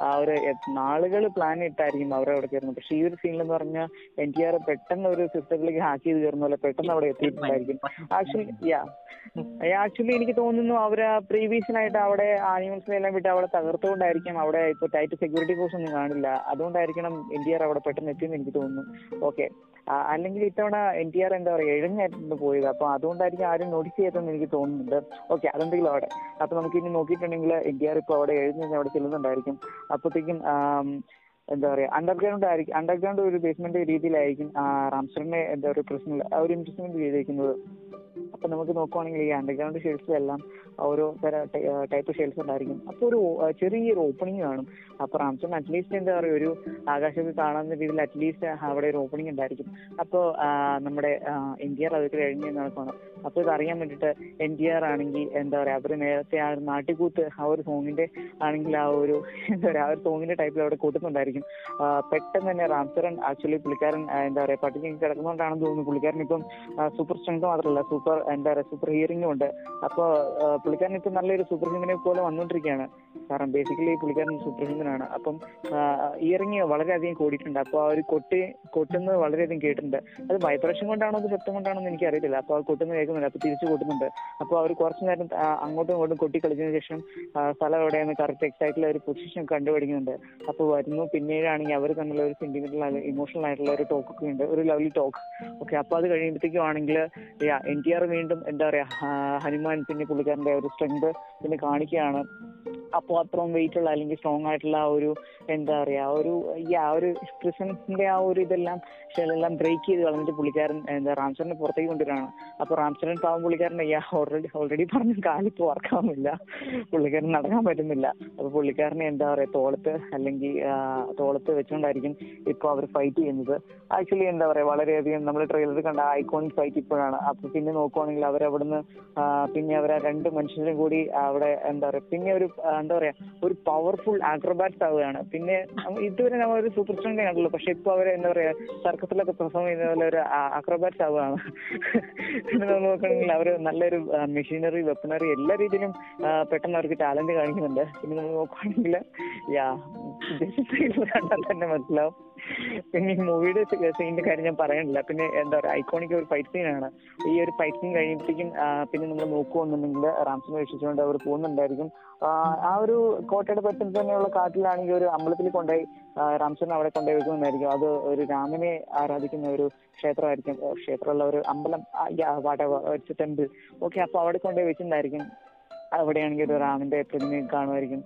ആ ഒരു നാളുകൾ പ്ലാൻ ഇട്ടായിരിക്കും അവർ അവിടെ കയറുന്നത്. പക്ഷെ ഈ ഒരു സീനിൽ എന്ന് പറഞ്ഞാൽ എൻ ടി ആർ പെട്ടെന്ന് ഒരു സിസ്റ്റത്തിലേക്ക് ഹാക്ക് ചെയ്ത് കയറുന്ന പോലെ പെട്ടെന്ന് അവിടെ എത്തിയിട്ടുണ്ടായിരിക്കും. ആക്ച്വലി യാ ആക്ച്വലി എനിക്ക് തോന്നുന്നു അവർ പ്രീവിയസിനായിട്ട് അവിടെ ആനിമൽസിനെ എല്ലാം വിട്ട് അവിടെ തകർത്തുകൊണ്ടായിരിക്കും. അവിടെ ഇപ്പൊ ടൈറ്റ് സെക്യൂരിറ്റി ഫോഴ്സ് ഒന്നും കാണില്ല. അതുകൊണ്ടായിരിക്കണം എൻ ടി ആർ അവിടെ പെട്ടെന്ന് എത്തിയെന്ന് എനിക്ക് തോന്നുന്നു. ഓക്കെ അല്ലെങ്കിൽ ഇത്തവണ എൻ ടി ആർ എന്താ പറയുക എഴുന്നേറ്റിട്ട് പോയത്. അപ്പൊ അതുകൊണ്ടായിരിക്കും ആരും നോട്ടീസ് ചെയ്തതെന്ന് എനിക്ക് തോന്നുന്നുണ്ട്. ഓക്കെ അതെന്തെങ്കിലും അവിടെ അപ്പോൾ നമുക്ക് ഇനി നോക്കിയിട്ടുണ്ടെങ്കിൽ എൻ ടി ആർ ഇപ്പൊ അവിടെ എഴുന്നേറ്റ് അവിടെ ചെല്ലുന്നുണ്ടായിരിക്കും. അപ്പോഴത്തേക്കും എന്താ പറയാ അണ്ടർഗ്രൗണ്ട് ആയിരിക്കും അണ്ടർഗ്രൗണ്ട് ഒരു ബേസ്മെന്റ് രീതിയിലായിരിക്കും റാംസറിനെ എന്താ പറയുക പ്രശ്നം ഒരു ഇൻവെസ്റ്റ്മെന്റ് ചെയ്തിരിക്കുന്നത് അപ്പൊ നമുക്ക് നോക്കുവാണെങ്കിൽ ഈ അണ്ടർഗ്രൗണ്ട് ഷെൽസിലെല്ലാം ഓരോ തര ടൈപ്പ് ഷെൽസ് ഉണ്ടായിരിക്കും. അപ്പൊ ഒരു ആ, ചെറിയൊരു ഓപ്പണിംഗ് കാണും. അപ്പൊ റാംസൺ അറ്റ്ലീസ്റ്റ് എന്താ പറയുക ഒരു ആകാശത്ത് കാണാൻ രീതിയിൽ അറ്റ്ലീസ്റ്റ് അവിടെ ഒരു ഓപ്പണിംഗ് ഉണ്ടായിരിക്കും. അപ്പോ നമ്മുടെ ഡി ആർ അതൊക്കെ കഴിഞ്ഞ് നടക്കണം അപ്പൊ ഇത് അറിയാൻ വേണ്ടിയിട്ട് എൻ ടി ആർ ആണെങ്കിൽ എന്താ പറയാ അവർ നേരത്തെ ആ നാട്ടിക്കൂത്ത് ആ ഒരു സോങ്ങിന്റെ ആണെങ്കിൽ ആ ഒരു എന്താ പറയാ ആ ഒരു സോങ്ങിന്റെ ടൈപ്പിൽ അവിടെ കൂട്ടുന്നുണ്ടായിരിക്കും. ആ, പെട്ടെന്ന് തന്നെ റാംസറൻ ആക്ച്വലി പുള്ളിക്കാരൻ എന്താ പറയാ പട്ടിക്ക് കിടക്കുന്നതുകൊണ്ടാണെന്ന് തോന്നുന്നു പുള്ളിക്കാരൻ ഇപ്പം സൂപ്പർ സ്ട്രെങ്ത് മാത്രമല്ല സൂപ്പർ എന്താ പറയാ സൂപ്പർ ഹിയറിംഗും ഉണ്ട്. അപ്പൊ ആ, പുള്ളിക്കാരൻ ഇപ്പം നല്ലൊരു സൂപ്പർ ഹ്യൂമനെ പോലെ വന്നുകൊണ്ടിരിക്കുകയാണ് കാരണം ബേസിക്കലി പുള്ളിക്കാരൻ സൂപ്പർ ഹ്യൂമൻ ആണ് അപ്പം ഇയറിംഗ് വളരെയധികം കൂടിയിട്ടുണ്ട്. അപ്പോൾ ആ ഒരു കൊട്ടി കൊട്ടുന്നത് വളരെയധികം കേട്ടിട്ടുണ്ട്. അത് വൈബ്രേഷൻ കൊണ്ടാണോ അത് ശബ്ദം കൊണ്ടാണോ എന്ന് എനിക്ക് അറിയത്തില്ല. അപ്പോൾ ആ കൊട്ടുന്നത് കേൾക്കുന്നുണ്ട് അപ്പോൾ തിരിച്ചു കൊട്ടുന്നുണ്ട്. അപ്പോൾ അവർ കുറച്ച് നേരം അങ്ങോട്ടും ഇങ്ങോട്ടും കൊട്ടി കളിച്ചതിന് ശേഷം സ്ഥലം എവിടെയെന്ന് കറക്റ്റ് എക്സാക്ട്ലി ഒരു പൊസിഷൻ കണ്ടുപിടിക്കുന്നുണ്ട്. അപ്പോൾ വരുന്നു പിന്നീടാണെങ്കിൽ അവർ തമ്മിലുള്ള ഒരു സെന്റിമെന്റൽ ഇമോഷണൽ ആയിട്ടുള്ള ഒരു ടോക്ക് ഒക്കെ ഉണ്ട്. ഒരു ലവ്ലി ടോക്ക് ഓക്കെ അപ്പോൾ അത് കഴിയുമ്പോഴത്തേക്കും ആണെങ്കിൽ എൻ ടി ആർ വീണ്ടും എന്താ പറയാ ഹനുമാൻ പിന്നെ പുള്ളിക്കാരന്റെ ഒരു സ്ട്രെങ്ത് പിന്നെ കാണിക്കുകയാണ്. അപ്പോൾ അത്രയും വെയിറ്റ് ഉള്ള അല്ലെങ്കിൽ സ്ട്രോങ് ആയിട്ടുള്ള ആ ഒരു എന്താ പറയാ ഒരു ആ ഒരു ക്രിസ്ത്യൻസിന്റെ ആ ഒരു ഇതെല്ലാം ഷെല്ലെല്ലാം ബ്രേക്ക് ചെയ്ത് കളഞ്ഞിട്ട് പുള്ളിക്കാരൻ എന്താ റാംചരനെ പുറത്തേക്ക് കൊണ്ടുവരാണ് അപ്പൊ റാംചരൻ പാവം പുള്ളിക്കാരൻ അയ്യാ ഓൾറെഡി ഓൾറെഡി പറഞ്ഞു കാലിപ്പ് വർക്കാവുന്നില്ല പുള്ളിക്കാരൻ നടക്കാൻ പറ്റുന്നില്ല. അപ്പൊ പുള്ളിക്കാരനെ എന്താ പറയാ തോളത്ത് അല്ലെങ്കിൽ തോളത്ത് വെച്ചുകൊണ്ടായിരിക്കും ഇപ്പൊ അവർ ഫൈറ്റ് ചെയ്യുന്നത്. ആക്ച്വലി എന്താ പറയാ വളരെയധികം നമ്മൾ ട്രെയിലർ കണ്ട ഐക്കോൺ ഫൈറ്റ് ഇപ്പോഴാണ്. അപ്പൊ പിന്നെ നോക്കുവാണെങ്കിൽ അവർ അവിടുന്ന് പിന്നെ അവർ രണ്ട് മനുഷ്യരും കൂടി അവിടെ എന്താ പറയാ പിന്നെ ഒരു എന്താ പറയാ ഒരു പവർഫുൾ ആക്രോബാറ്റ്സ് ആവുകയാണ്. പിന്നെ ഇതുവരെ നമ്മൾ ഒരു സൂപ്പർ സ്റ്റാറിനെ കണ്ടുള്ളൂ പക്ഷെ ഇപ്പൊ അവർ എന്താ പറയാ സർക്കസിലൊക്കെ പെർഫോം ചെയ്യുന്ന പോലെ ഒരു ആക്രോബാറ്റ്സ് ആവുകയാണ്. പിന്നെ നമ്മൾ അവർ നല്ലൊരു മെഷീനറി വെപ്പണറി എല്ലാ രീതിയിലും പെട്ടെന്ന് അവർക്ക് ടാലന്റ് കാണിക്കുന്നുണ്ട്. പിന്നെ നമ്മൾ നോക്കുകയാണെങ്കിൽ യാ കണ്ടാൽ തന്നെ മനസ്സിലാവും. പിന്നെ ഈ മൂവിയുടെ സീനിന്റെ കാര്യം ഞാൻ പറയണില്ല. പിന്നെ എന്താ പറയാ ഐക്കോണിക് ഒരു ഫൈറ്റ് സീനാണ് ഈ ഒരു ഫൈറ്റ് സീൻ കഴിയുമ്പോഴത്തേക്കും പിന്നെ നമ്മൾ നോക്കുവാണെന്നുണ്ടെങ്കിൽ റാംസിനെ രക്ഷിച്ചുകൊണ്ട് അവർ പോകുന്നുണ്ടായിരിക്കും. ആ, ഒരു കോട്ടയുടെ പരിസരത്ത് തന്നെയുള്ള കാട്ടിലാണെങ്കിൽ ഒരു അമ്പലത്തിൽ കൊണ്ടുപോയി റാംസനെ അവിടെ കൊണ്ടുപോയി വെക്കുന്നതായിരിക്കും അത് ഒരു രാമനെ ആരാധിക്കുന്ന ഒരു ക്ഷേത്രമായിരിക്കും. ക്ഷേത്രമുള്ള ഒരു അമ്പലം ഒരു ടെമ്പിൾ ഓക്കെ അപ്പൊ അവിടെ കൊണ്ടുപോയി വെച്ചിട്ടുണ്ടായിരിക്കും. അവിടെയാണെങ്കിൽ ഒരു രാമന്റെ പ്രതിമ കാണുമായിരിക്കും.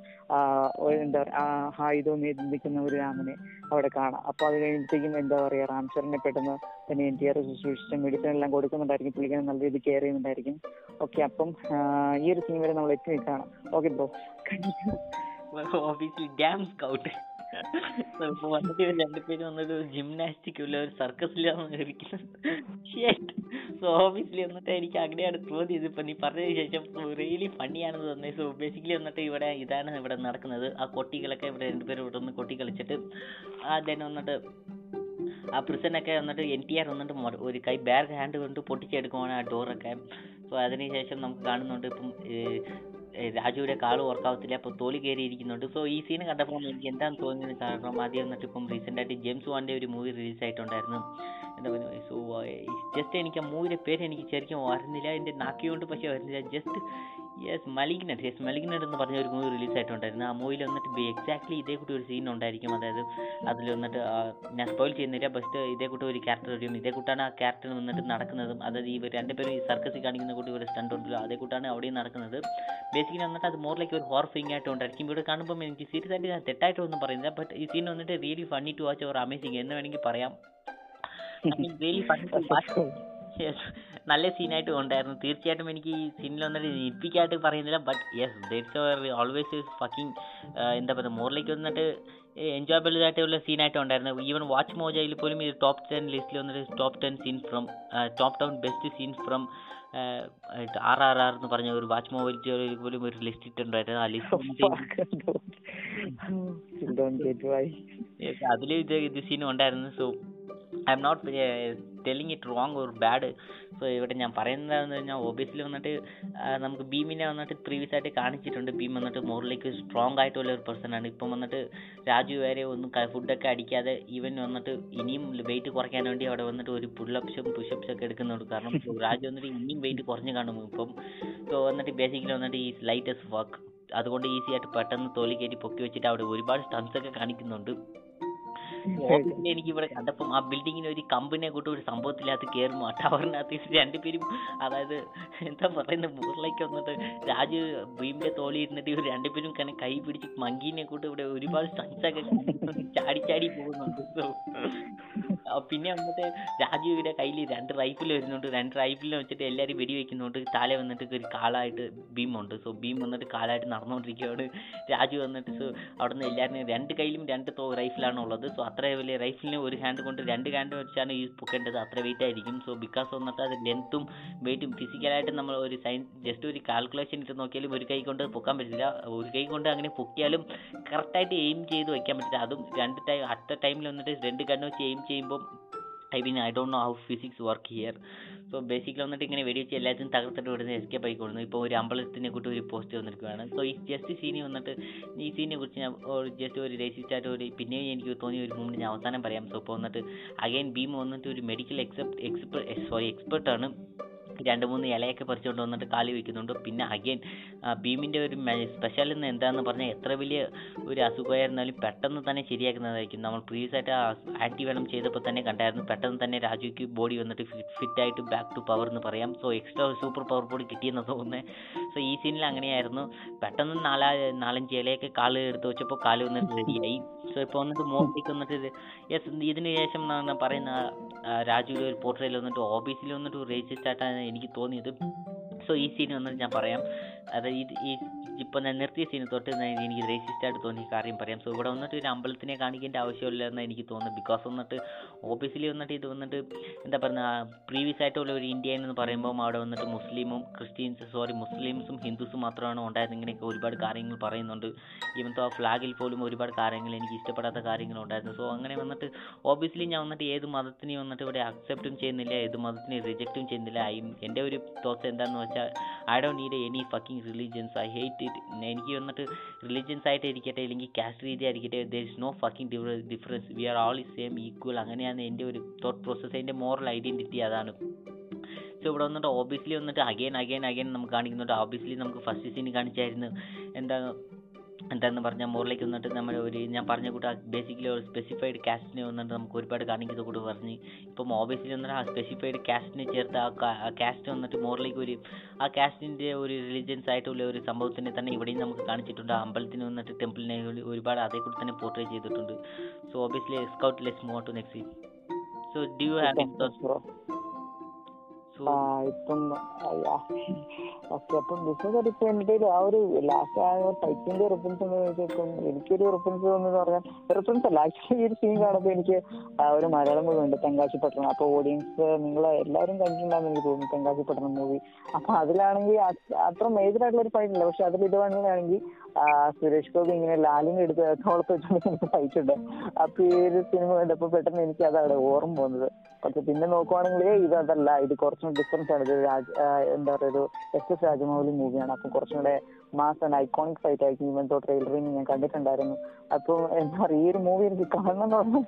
എന്താ പറയാ ആയുധവും ആയുധം നിൽക്കുന്ന ഒരു രാമനെ അവിടെ കാണാം. അപ്പൊ അത് കഴിയുമ്പോഴത്തേക്കും എന്താ പറയാ റാംചരനെ പെട്ടെന്ന് തന്നെ എൻ ടി ആർ ശുശ്രൂഷിച്ച് മെഡിസിൻ എല്ലാം കൊടുക്കുന്നുണ്ടായിരിക്കും പുള്ളിക്കാരൻ നല്ല രീതിയിൽ കെയർ ചെയ്യുന്നുണ്ടായിരിക്കും. ഓക്കെ അപ്പം ഈ ഒരു സീൻ വരെ നമ്മൾ എത്തി നിൽക്കുകയാണ്. Okay bro. ഡാം സ്കൗട്ട് (laughs) വന്നിട്ട് ഇവർ രണ്ടുപേരും വന്നിട്ട് ജിംനാസ്റ്റിക് ഇല്ല ഒരു സർക്കസിലാണ് സോ ഓബിയസ്ലി വന്നിട്ട് എനിക്ക് അങ്ങനെയാണ് തോന്നിയത്. ഇപ്പൊ നീ പറഞ്ഞതിന് ശേഷം റിയലി ഫണ്ണിയാണെന്ന് തോന്നുന്നത് സോ ബേസിക്കലി വന്നിട്ട് ഇവിടെ ഇതാണ് ഇവിടെ നടക്കുന്നത്. ആ കൊട്ടികളൊക്കെ ഇവിടെ രണ്ടുപേരും ഇവിടെ നിന്ന് കൊട്ടി കളിച്ചിട്ട് ദെൻ വന്നിട്ട് ആ പ്രിസനൊക്കെ വന്നിട്ട് എൻ ടി ആർ വന്നിട്ട് ഒരു കൈ ബാഗ് ഹാൻഡ് കൊണ്ട് പൊട്ടിച്ചെടുക്കുവാണ് ആ ഡോറൊക്കെ സോ അതിനുശേഷം നമുക്ക് കാണുന്നുണ്ട് ഇപ്പം രാജുവിന്റെ കാൽ വർക്കാവത്തില്ല അപ്പോൾ തോലി കയറി ഇരിക്കുന്നുണ്ട് സോ ഈ സീൻ കണ്ടപ്പോൾ എനിക്ക് എന്താണ് തോന്നിയത് കാരണം ആദ്യം വന്നിട്ട് ഇപ്പം റീസെന്റ് ആയിട്ട് ജെയിംസ് വാന്റെ ഒരു മൂവി റിലീസ് ആയിട്ടുണ്ടായിരുന്നു. എന്താ പറയുക സോ ജസ്റ്റ് എനിക്ക് ആ മൂവിയുടെ പേര് എനിക്ക് ശരിക്കും വരുന്നില്ല എന്റെ നാക്കിയോണ്ട് പക്ഷേ വരുന്നില്ല just yes malignant yes malignant എന്ന് പറഞ്ഞ ഒരു മൂവി റിലീസ് ആയിട്ടുണ്ടായിരുന്നു. ആ മൂവിയിൽ വന്നിട്ട് എക്സാക്ട്ലി ഇതേ കൂട്ടി ഒരു സീൻ ഉണ്ടായിരിക്കും. അതായത് അതിൽ വന്നിട്ട് ഞാൻ സ്പോയിൽ ചെയ്യുന്നില്ല ബസ്റ്റ് ഇതേ കൂട്ടി ഒരു ക്യാരക്ടർ വരും. ഇതേ കൂട്ടാണ് ആ ക്യാരക്ടർ വന്നിട്ട് നടക്കുന്നതും. അതായത് ഈ രണ്ടുപേരും ഈ സർക്കസിൽ കാണിക്കുന്ന കൂട്ടി ഒരു സ്റ്റണ്ട് ഉണ്ടല്ലോ അതേ കൂട്ടാണ് അവിടെയും നടക്കുന്നത്. ബേസിക്കലി വന്നിട്ട് അത് മോറിലേക്ക് ഒരു ഹോർ ഫിങ് ആയിട്ട് ഉണ്ടായിരിക്കും. ഇവിടെ കാണുമ്പോൾ എനിക്ക് സീരിയസ് ആയിട്ട് ഞാൻ തെറ്റായിട്ടൊന്നും പറയുന്നില്ല ബട്ട് ഈ സീൻ വന്നിട്ട് really funny to watch or amazing എന്ന് വേണമെങ്കിൽ പറയാം. Really funny to watch yes നല്ല സീനായിട്ട് കൊണ്ടായിരുന്നു. തീർച്ചയായിട്ടും എനിക്ക് ഈ സീനിൽ വന്നിട്ട് ഞെട്ടിക്കായിട്ട് പറയുന്നില്ല. But yes that's always fucking എന്താ പറയുക മോറിലേക്ക് വന്നിട്ട് എൻജോയബിൾ ആയിട്ടുള്ള സീനായിട്ട് ഉണ്ടായിരുന്നു. ഈവൻ വാച്ച് മോജയിൽ പോലും ഇത് ടോപ്പ് ടെൻ ലിസ്റ്റിൽ വന്നിട്ട് top ten scene from top ten best scenes from R R R എന്ന് പറഞ്ഞ ഒരു വാച്ച് മൊബൈൽ പോലും ഒരു ലിസ്റ്റ് ഇട്ടുണ്ടായിരുന്നു ആ ലിസ്റ്റ് get why. അതിൽ ഇത് ഇത് സീൻ ഉണ്ടായിരുന്നു. So I'm not telling it wrong or bad so ഇവിടെ ഞാൻ പറയുന്നതെന്ന് കഴിഞ്ഞാൽ ഒബിയസ്ലി വന്നിട്ട് നമുക്ക് ഭീമിനെ വന്നിട്ട് പ്രീവിയസ് ആയിട്ട് കാണിച്ചിട്ടുണ്ട്. ഭീം വന്നിട്ട് മോറിലേക്ക് സ്ട്രോങ് ആയിട്ടുള്ള ഒരു പേഴ്സൺ ആണ്. ഇപ്പം വന്നിട്ട് രാജു വരെ ഒന്നും ഫുഡൊക്കെ അടിക്കാതെ ഈവൻ വന്നിട്ട് ഇനിയും വെയിറ്റ് കുറയ്ക്കാൻ വേണ്ടി അവിടെ വന്നിട്ട് ഒരു പുള്ളപ്സും പുഷപ്സും ഒക്കെ എടുക്കുന്നുണ്ട്. കാരണം രാജു വന്നിട്ട് ഇനിയും വെയിറ്റ് കുറഞ്ഞു കാണും. ഇപ്പം സോ വന്നിട്ട് ബേസിക്കലി വന്നിട്ട് ഈ ലൈറ്റസ്റ്റ് വർക്ക് അതുകൊണ്ട് ഈസി ആയിട്ട് പെട്ടെന്ന് തോലി കയറ്റി പൊക്കി വെച്ചിട്ട് അവിടെ ഒരുപാട് സ്റ്റൺസ് ഒക്കെ കാണിക്കുന്നുണ്ട്. ഓഫീസിൽ എനിക്ക് ഇവിടെ കണ്ടപ്പം ആ ബിൽഡിങ്ങിന് ഒരു കമ്പിനെ കൂട്ടി ഒരു സംഭവത്തിനകത്ത് കയറും ആ ടവറിനകത്ത് രണ്ടുപേരും അതായത് എന്താ പറയുന്നത് മുകളിലേക്ക് വന്നിട്ട് രാജു ഭീമിന്റെ തോളി ഇരുന്നിട്ട് ഇവർ രണ്ടുപേരും കന്നെ കൈ പിടിച്ച് മങ്കീനെ കൂട്ടി ഇവിടെ ഒരുപാട് സ്റ്റൺസ് ഒക്കെ ചാടി ചാടി പോകുന്നുണ്ട്. പിന്നെ വന്നിട്ട് രാജുവിന്റെ കയ്യിൽ രണ്ട് റൈഫിൾ വരുന്നുണ്ട്. രണ്ട് റൈഫിളിനെ വെച്ചിട്ട് എല്ലാവരും വെടി വെക്കുന്നുണ്ട് താഴെ വന്നിട്ട് ഒരു കാളായിട്ട് ഭീം ഉണ്ട് സോ ഭീം വന്നിട്ട് കാലായിട്ട് നടന്നുകൊണ്ടിരിക്കുകയാണ് രാജു വന്നിട്ട് സോ അവിടെ നിന്ന് എല്ലാവരും രണ്ട് കയ്യിലും രണ്ട് തോ റൈഫിലാണ് ഉള്ളത്. സോ അത്ര വലിയ റൈഫിളിനെ ഒരു ഹാൻഡ് കൊണ്ട് രണ്ട് ഹാൻഡ് വെച്ചാണ് യൂസ് പൊക്കേണ്ടത്. അത്ര വെയിറ്റ് ആയിരിക്കും. സോ ബിക്കോസ് വന്നിട്ട് അത് ലെങ്ത്തും വെയിറ്റും ഫിസിക്കലായിട്ട് നമ്മൾ ഒരു സയൻസ് ജസ്റ്റ് ഒരു കാൽക്കുലേഷൻ ഇട്ട് നോക്കിയാലും ഒരു കൈ കൊണ്ട് പൊക്കാൻ പറ്റില്ല. ഒരു കൈ കൊണ്ട് അങ്ങനെ പൊക്കിയാലും കറക്റ്റായിട്ട് എയിം ചെയ്ത് വെക്കാൻ പറ്റില്ല. അതും രണ്ട് ടൈം അറ്റ ടൈമിൽ വന്നിട്ട് രണ്ട് കണ്ണ് വെച്ച് എയിം ചെയ്യുമ്പോൾ I mean I don't know how physics work here so basically വന്നിട്ട് ഇങ്ങനെ വെടിവെച്ച് എല്ലാത്തിനും തകർത്തിട്ട് ഇവിടുന്ന് എസ്കേപ്പ് ആയിക്കൊള്ളുന്നു ഇപ്പോൾ ഒരു അമ്പലത്തിനെ കൂട്ടി ഒരു പോസ്റ്റ് വന്നിരിക്കുകയാണ്. സോ ഈ ജസ്റ്റ് സീനി വന്നിട്ട് ഈ സീനിനെ കുറിച്ച് ഞാൻ ജസ്റ്റ് ഒരു രജിസ്റ്റ് ആയിട്ട് ഒരു പിന്നെയും എനിക്ക് തോന്നിയ ഒരു മൂമെന്റ് ഞാൻ അവസാനം പറയാം. സോ ഇപ്പോൾ വന്നിട്ട് അഗൈൻ ഭീമ വന്നിട്ട് ഒരു മെഡിക്കൽ എക്സെപ്റ്റ് എക്സ്പെർട്ട് സോറി എക്സ്പെർട്ടാണ് രണ്ട് മൂന്ന് ഇലയൊക്കെ പറിച്ചുകൊണ്ട് വന്നിട്ട് കാലി വെക്കുന്നുണ്ട്. പിന്നെ അഗൈൻ ഭീമിന്റെ ഒരു സ്പെഷ്യൽ എന്ന് എന്താണെന്ന് പറഞ്ഞാൽ എത്ര വലിയ ഒരു അസുഖമായിരുന്നാലും പെട്ടെന്ന് തന്നെ ശരിയാക്കുന്നതായിരിക്കും. നമ്മൾ പ്രീവിയസ് ആയിട്ട് ആക്റ്റീവ് വേണം ചെയ്തപ്പോൾ തന്നെ കണ്ടായിരുന്നു. പെട്ടെന്ന് തന്നെ രാജുക്ക് ബോഡി വന്നിട്ട് ഫിറ്റ് ഫിറ്റായിട്ട് ബാക്ക് ടു പവർ എന്ന് പറയാം. So extra super power body കിട്ടിയെന്ന് തോന്നുന്നത് സോ ഈ സീനിൽ അങ്ങനെയായിരുന്നു. പെട്ടെന്ന് നാലാ നാലഞ്ച് ഇലയൊക്കെ കാൽ എടുത്ത് വെച്ചപ്പോൾ കാൽ വന്നിട്ട് റെഡിയായി സോ ഇപ്പോൾ വന്നിട്ട് മോത്തേക്ക് വന്നിട്ട് യെസ് ഇതിന് ശേഷം പറയുന്ന ആ, രാജുവിന്റെ ഒരു പോർട്രയിൽ വന്നിട്ട് ഓഫീസിൽ വന്നിട്ട് റേസിസ്റ്റ് ആയിട്ടാണ് എനിക്ക് തോന്നിയത്. സോ ഈ സീൻ വന്നിട്ട് ഞാൻ പറയാം. അതായത് ഈ ഇപ്പം ഞാൻ നിർത്തിയ സീന് തൊട്ട് എനിക്ക് റേസിസ്റ്റ് ആയിട്ട് തോന്നി കാര്യം പറയാം. സോ ഇവിടെ വന്നിട്ട് ഒരു അമ്പലത്തിനെ കാണിക്കേണ്ട ആവശ്യമില്ല എന്ന് എനിക്ക് തോന്നുന്നു. ബിക്കോസ് വന്നിട്ട് ഓഫീസിൽ വന്നിട്ട് ഇത് വന്നിട്ട് എന്താ പറയുക പ്രീവിയസ് ആയിട്ടുള്ള ഒരു ഇന്ത്യ എന്ന് പറയുമ്പോൾ അവിടെ വന്നിട്ട് മുസ്ലിമും ക്രിസ്ത്യൻസ് സോറി മുസ്ലിംസും ഹിന്ദുസും മാത്രമാണ് ഉണ്ടായത്. ഇങ്ങനെയൊക്കെ ഒരുപാട് കാര്യങ്ങൾ പറയുന്നുണ്ട്. ഈവൻ തോ ഫ്ലാഗിൽ പോലും ഒരുപാട് കാര്യങ്ങൾ എനിക്ക് ഇഷ്ടപ്പെടാത്ത കാര്യങ്ങൾ ഉണ്ടായിരുന്നു. സോ അങ്ങനെ വന്നിട്ട് ഓബിയസ്ലി ഞാൻ വന്നിട്ട് ഏത് മതത്തിനെ വന്നിട്ട് ഇവിടെ അക്സെപ്റ്റും ചെയ്യുന്നില്ല. ഏത് മതത്തിനെ റിജക്റ്റും ചെയ്യുന്നില്ല. ഐ എന്റെ ഒരു തോട്ട്സ് എന്താണെന്ന് വെച്ചാൽ I don't need any fucking religions I hate it എനിക്ക് വന്നിട്ട് റിലീജിയൻസ് ആയിട്ട് ഇരിക്കട്ടെ അല്ലെങ്കിൽ കാസ്റ്റ് രീതി ആയിരിക്കട്ടെ there is no fucking difference we are all is same equal അങ്ങനെയാണ് എന്റെ ഒരു തോട്ട് പ്രോസസ്സ് എന്റെ മോറൽ ഐഡന്റിറ്റി അതാണ്. സോ ഇവിടെ വന്നിട്ട് ഓബിയസ്ലി വന്നിട്ട് അഗൈൻ അഗൈൻ അഗൈൻ നമുക്ക് കാണിക്കുന്നുണ്ട്. ഓബിയസ്ലി നമുക്ക് ഫസ്റ്റ് സീൻ കാണിച്ചായിരുന്നു. എന്താ എന്താന്ന് പറഞ്ഞാൽ മുകളിലേക്ക് വന്നിട്ട് നമ്മൾ ഒരു ഞാൻ പറഞ്ഞ കൂട്ട ബേസിക്കലി ഒരു സ്പെസിഫൈഡ് കാസ്റ്റിനെ വന്നിട്ട് നമുക്ക് ഒരുപാട് കാണിക്കുന്ന കൂടെ പറഞ്ഞ്. ഇപ്പം ഓബിയസ്ലി വന്നിട്ട് ആ സ്പെസിഫൈഡ് കാസ്റ്റിനെ ചേർത്ത് ആ കാസ്റ്റ് വന്നിട്ട് മുകളിലേക്ക് ഒരു ആ കാസ്റ്റിന്റെ ഒരു റിലീജിയൻസ് ആയിട്ടുള്ള ഒരു സംഭവത്തിനെ തന്നെ ഇവിടെയും നമുക്ക് കാണിച്ചിട്ടുണ്ട്. ആ അമ്പലത്തിന് വന്നിട്ട് ടെമ്പിളിനെ ഒരുപാട് അതേ കൂടി തന്നെ പോർട്രേ ചെയ്തിട്ടുണ്ട്. So obviously scout let's move to next so do have any thoughts ആ ഇപ്പം ഓക്കെ അപ്പം ബിസിനസ് എന്റെ ഒരു ആ ഒരു ലാസ്റ്റ് ആ ടൈപ്പിന്റെ റെഫറൻസ് എന്ന് വെച്ചിപ്പം എനിക്കൊരു റെഫറൻസ് എന്ന് പറഞ്ഞാൽ റെഫറൻസ് അല്ല ആക്ച്വലി ഒരു സീൻ കാണുമ്പോൾ എനിക്ക് ഒരു മലയാളം മൂവി ഉണ്ട് തെങ്കാശി പട്ടണം അപ്പൊ ഓഡിയൻസ് നിങ്ങൾ എല്ലാവരും കണ്ടിട്ടുണ്ടാകും എനിക്ക് തോന്നുന്നു തെങ്കാശി പട്ടണം മൂവി അപ്പൊ അതിലാണെങ്കിൽ അത്ര മേജർ ആയിട്ടുള്ള ഒരു ഫൈറ്റ് ഇല്ല. പക്ഷെ അതിൽ ഇത് വേണമെങ്കിൽ സുരേഷ് ഗോപി ഇങ്ങനെ ലാലിനെ എടുത്ത് തോളത്ത് വെച്ചുകൊണ്ട് ഉണ്ട് അപ്പൊ ഈ ഒരു സിനിമ കണ്ടപ്പോ പെട്ടെന്ന് എനിക്ക് അതാണ് ഓർമ്മ പോകുന്നത് പക്ഷെ പിന്നെ നോക്കുവാണെങ്കിൽ ഇത് അതല്ല ഇത് കുറച്ചും ഡിഫറൻസ് ആണ്. ഇത് രാജ് എന്താ പറയുക ഒരു എസ് എസ് രാജമൗലി മൂവിയാണ്. അപ്പൊ കുറച്ചും കൂടെ മാസ് ആൻഡ് ഐക്കോണിക് ഫൈറ്റ് ആയിരിക്കും ഇവൻ തോ ട്രെയിലറിങ് ഞാൻ കണ്ടിട്ടുണ്ടായിരുന്നു. അപ്പൊ എന്താ പറയുക ഈ ഒരു മൂവി എനിക്ക് കാണണം എന്നുള്ള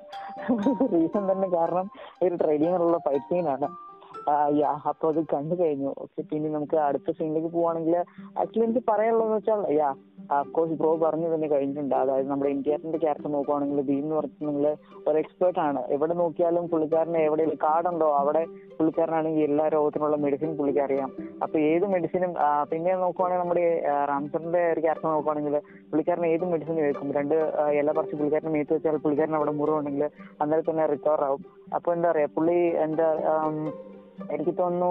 റീസൺ തന്നെ കാരണം ഈ ഒരു ട്രെയിലറിലുള്ള ഫൈറ്റ് സീനാണ് യാ അപ്പൊ അത് കണ്ടു കഴിഞ്ഞു. ഓക്കെ പിന്നെ നമുക്ക് അടുത്ത സീനിലേക്ക് പോവാണെങ്കിൽ ആക്ച്വലി എനിക്ക് പറയാനുള്ളതെന്ന് വെച്ചാൽ യാ കോഴ്സ് ബ്രോ പറഞ്ഞു തന്നെ കഴിഞ്ഞിട്ടുണ്ട്. അതായത് നമ്മുടെ ഇന്ത്യന്റെ ക്യാരക്ടർ നോക്കുവാണെങ്കിൽ ഭീം എന്ന് പറഞ്ഞിട്ടുണ്ടെങ്കിൽ ഒരു എക്സ്പേർട്ട് ആണ്. എവിടെ നോക്കിയാലും പുള്ളിക്കാരന് എവിടെയെങ്കിലും കാർഡുണ്ടോ അവിടെ പുള്ളിക്കാരനാണെങ്കിൽ എല്ലാ രോഗത്തിനുള്ള മെഡിസിൻ പുള്ളിക്ക് അറിയാം. അപ്പൊ ഏത് മെഡിസിനും പിന്നെ നോക്കുവാണെങ്കിൽ നമ്മുടെ റാംസറിന്റെ ഒരു ക്യാരക്ടർ നോക്കുവാണെങ്കിൽ പുള്ളിക്കാരൻ ഏത് മെഡിസിൻ കഴിക്കും? രണ്ട് ഇല പറിച്ച് പുള്ളിക്കാരനെ മേത്ത് വെച്ചാൽ പുള്ളിക്കാരൻ അവിടെ മുറിവുണ്ടെങ്കിൽ അന്നേരം തന്നെ റിക്കവർ ആവും. അപ്പൊ എന്താ പറയാ പുള്ളി എന്താ എനിക്ക് തോന്നുന്നു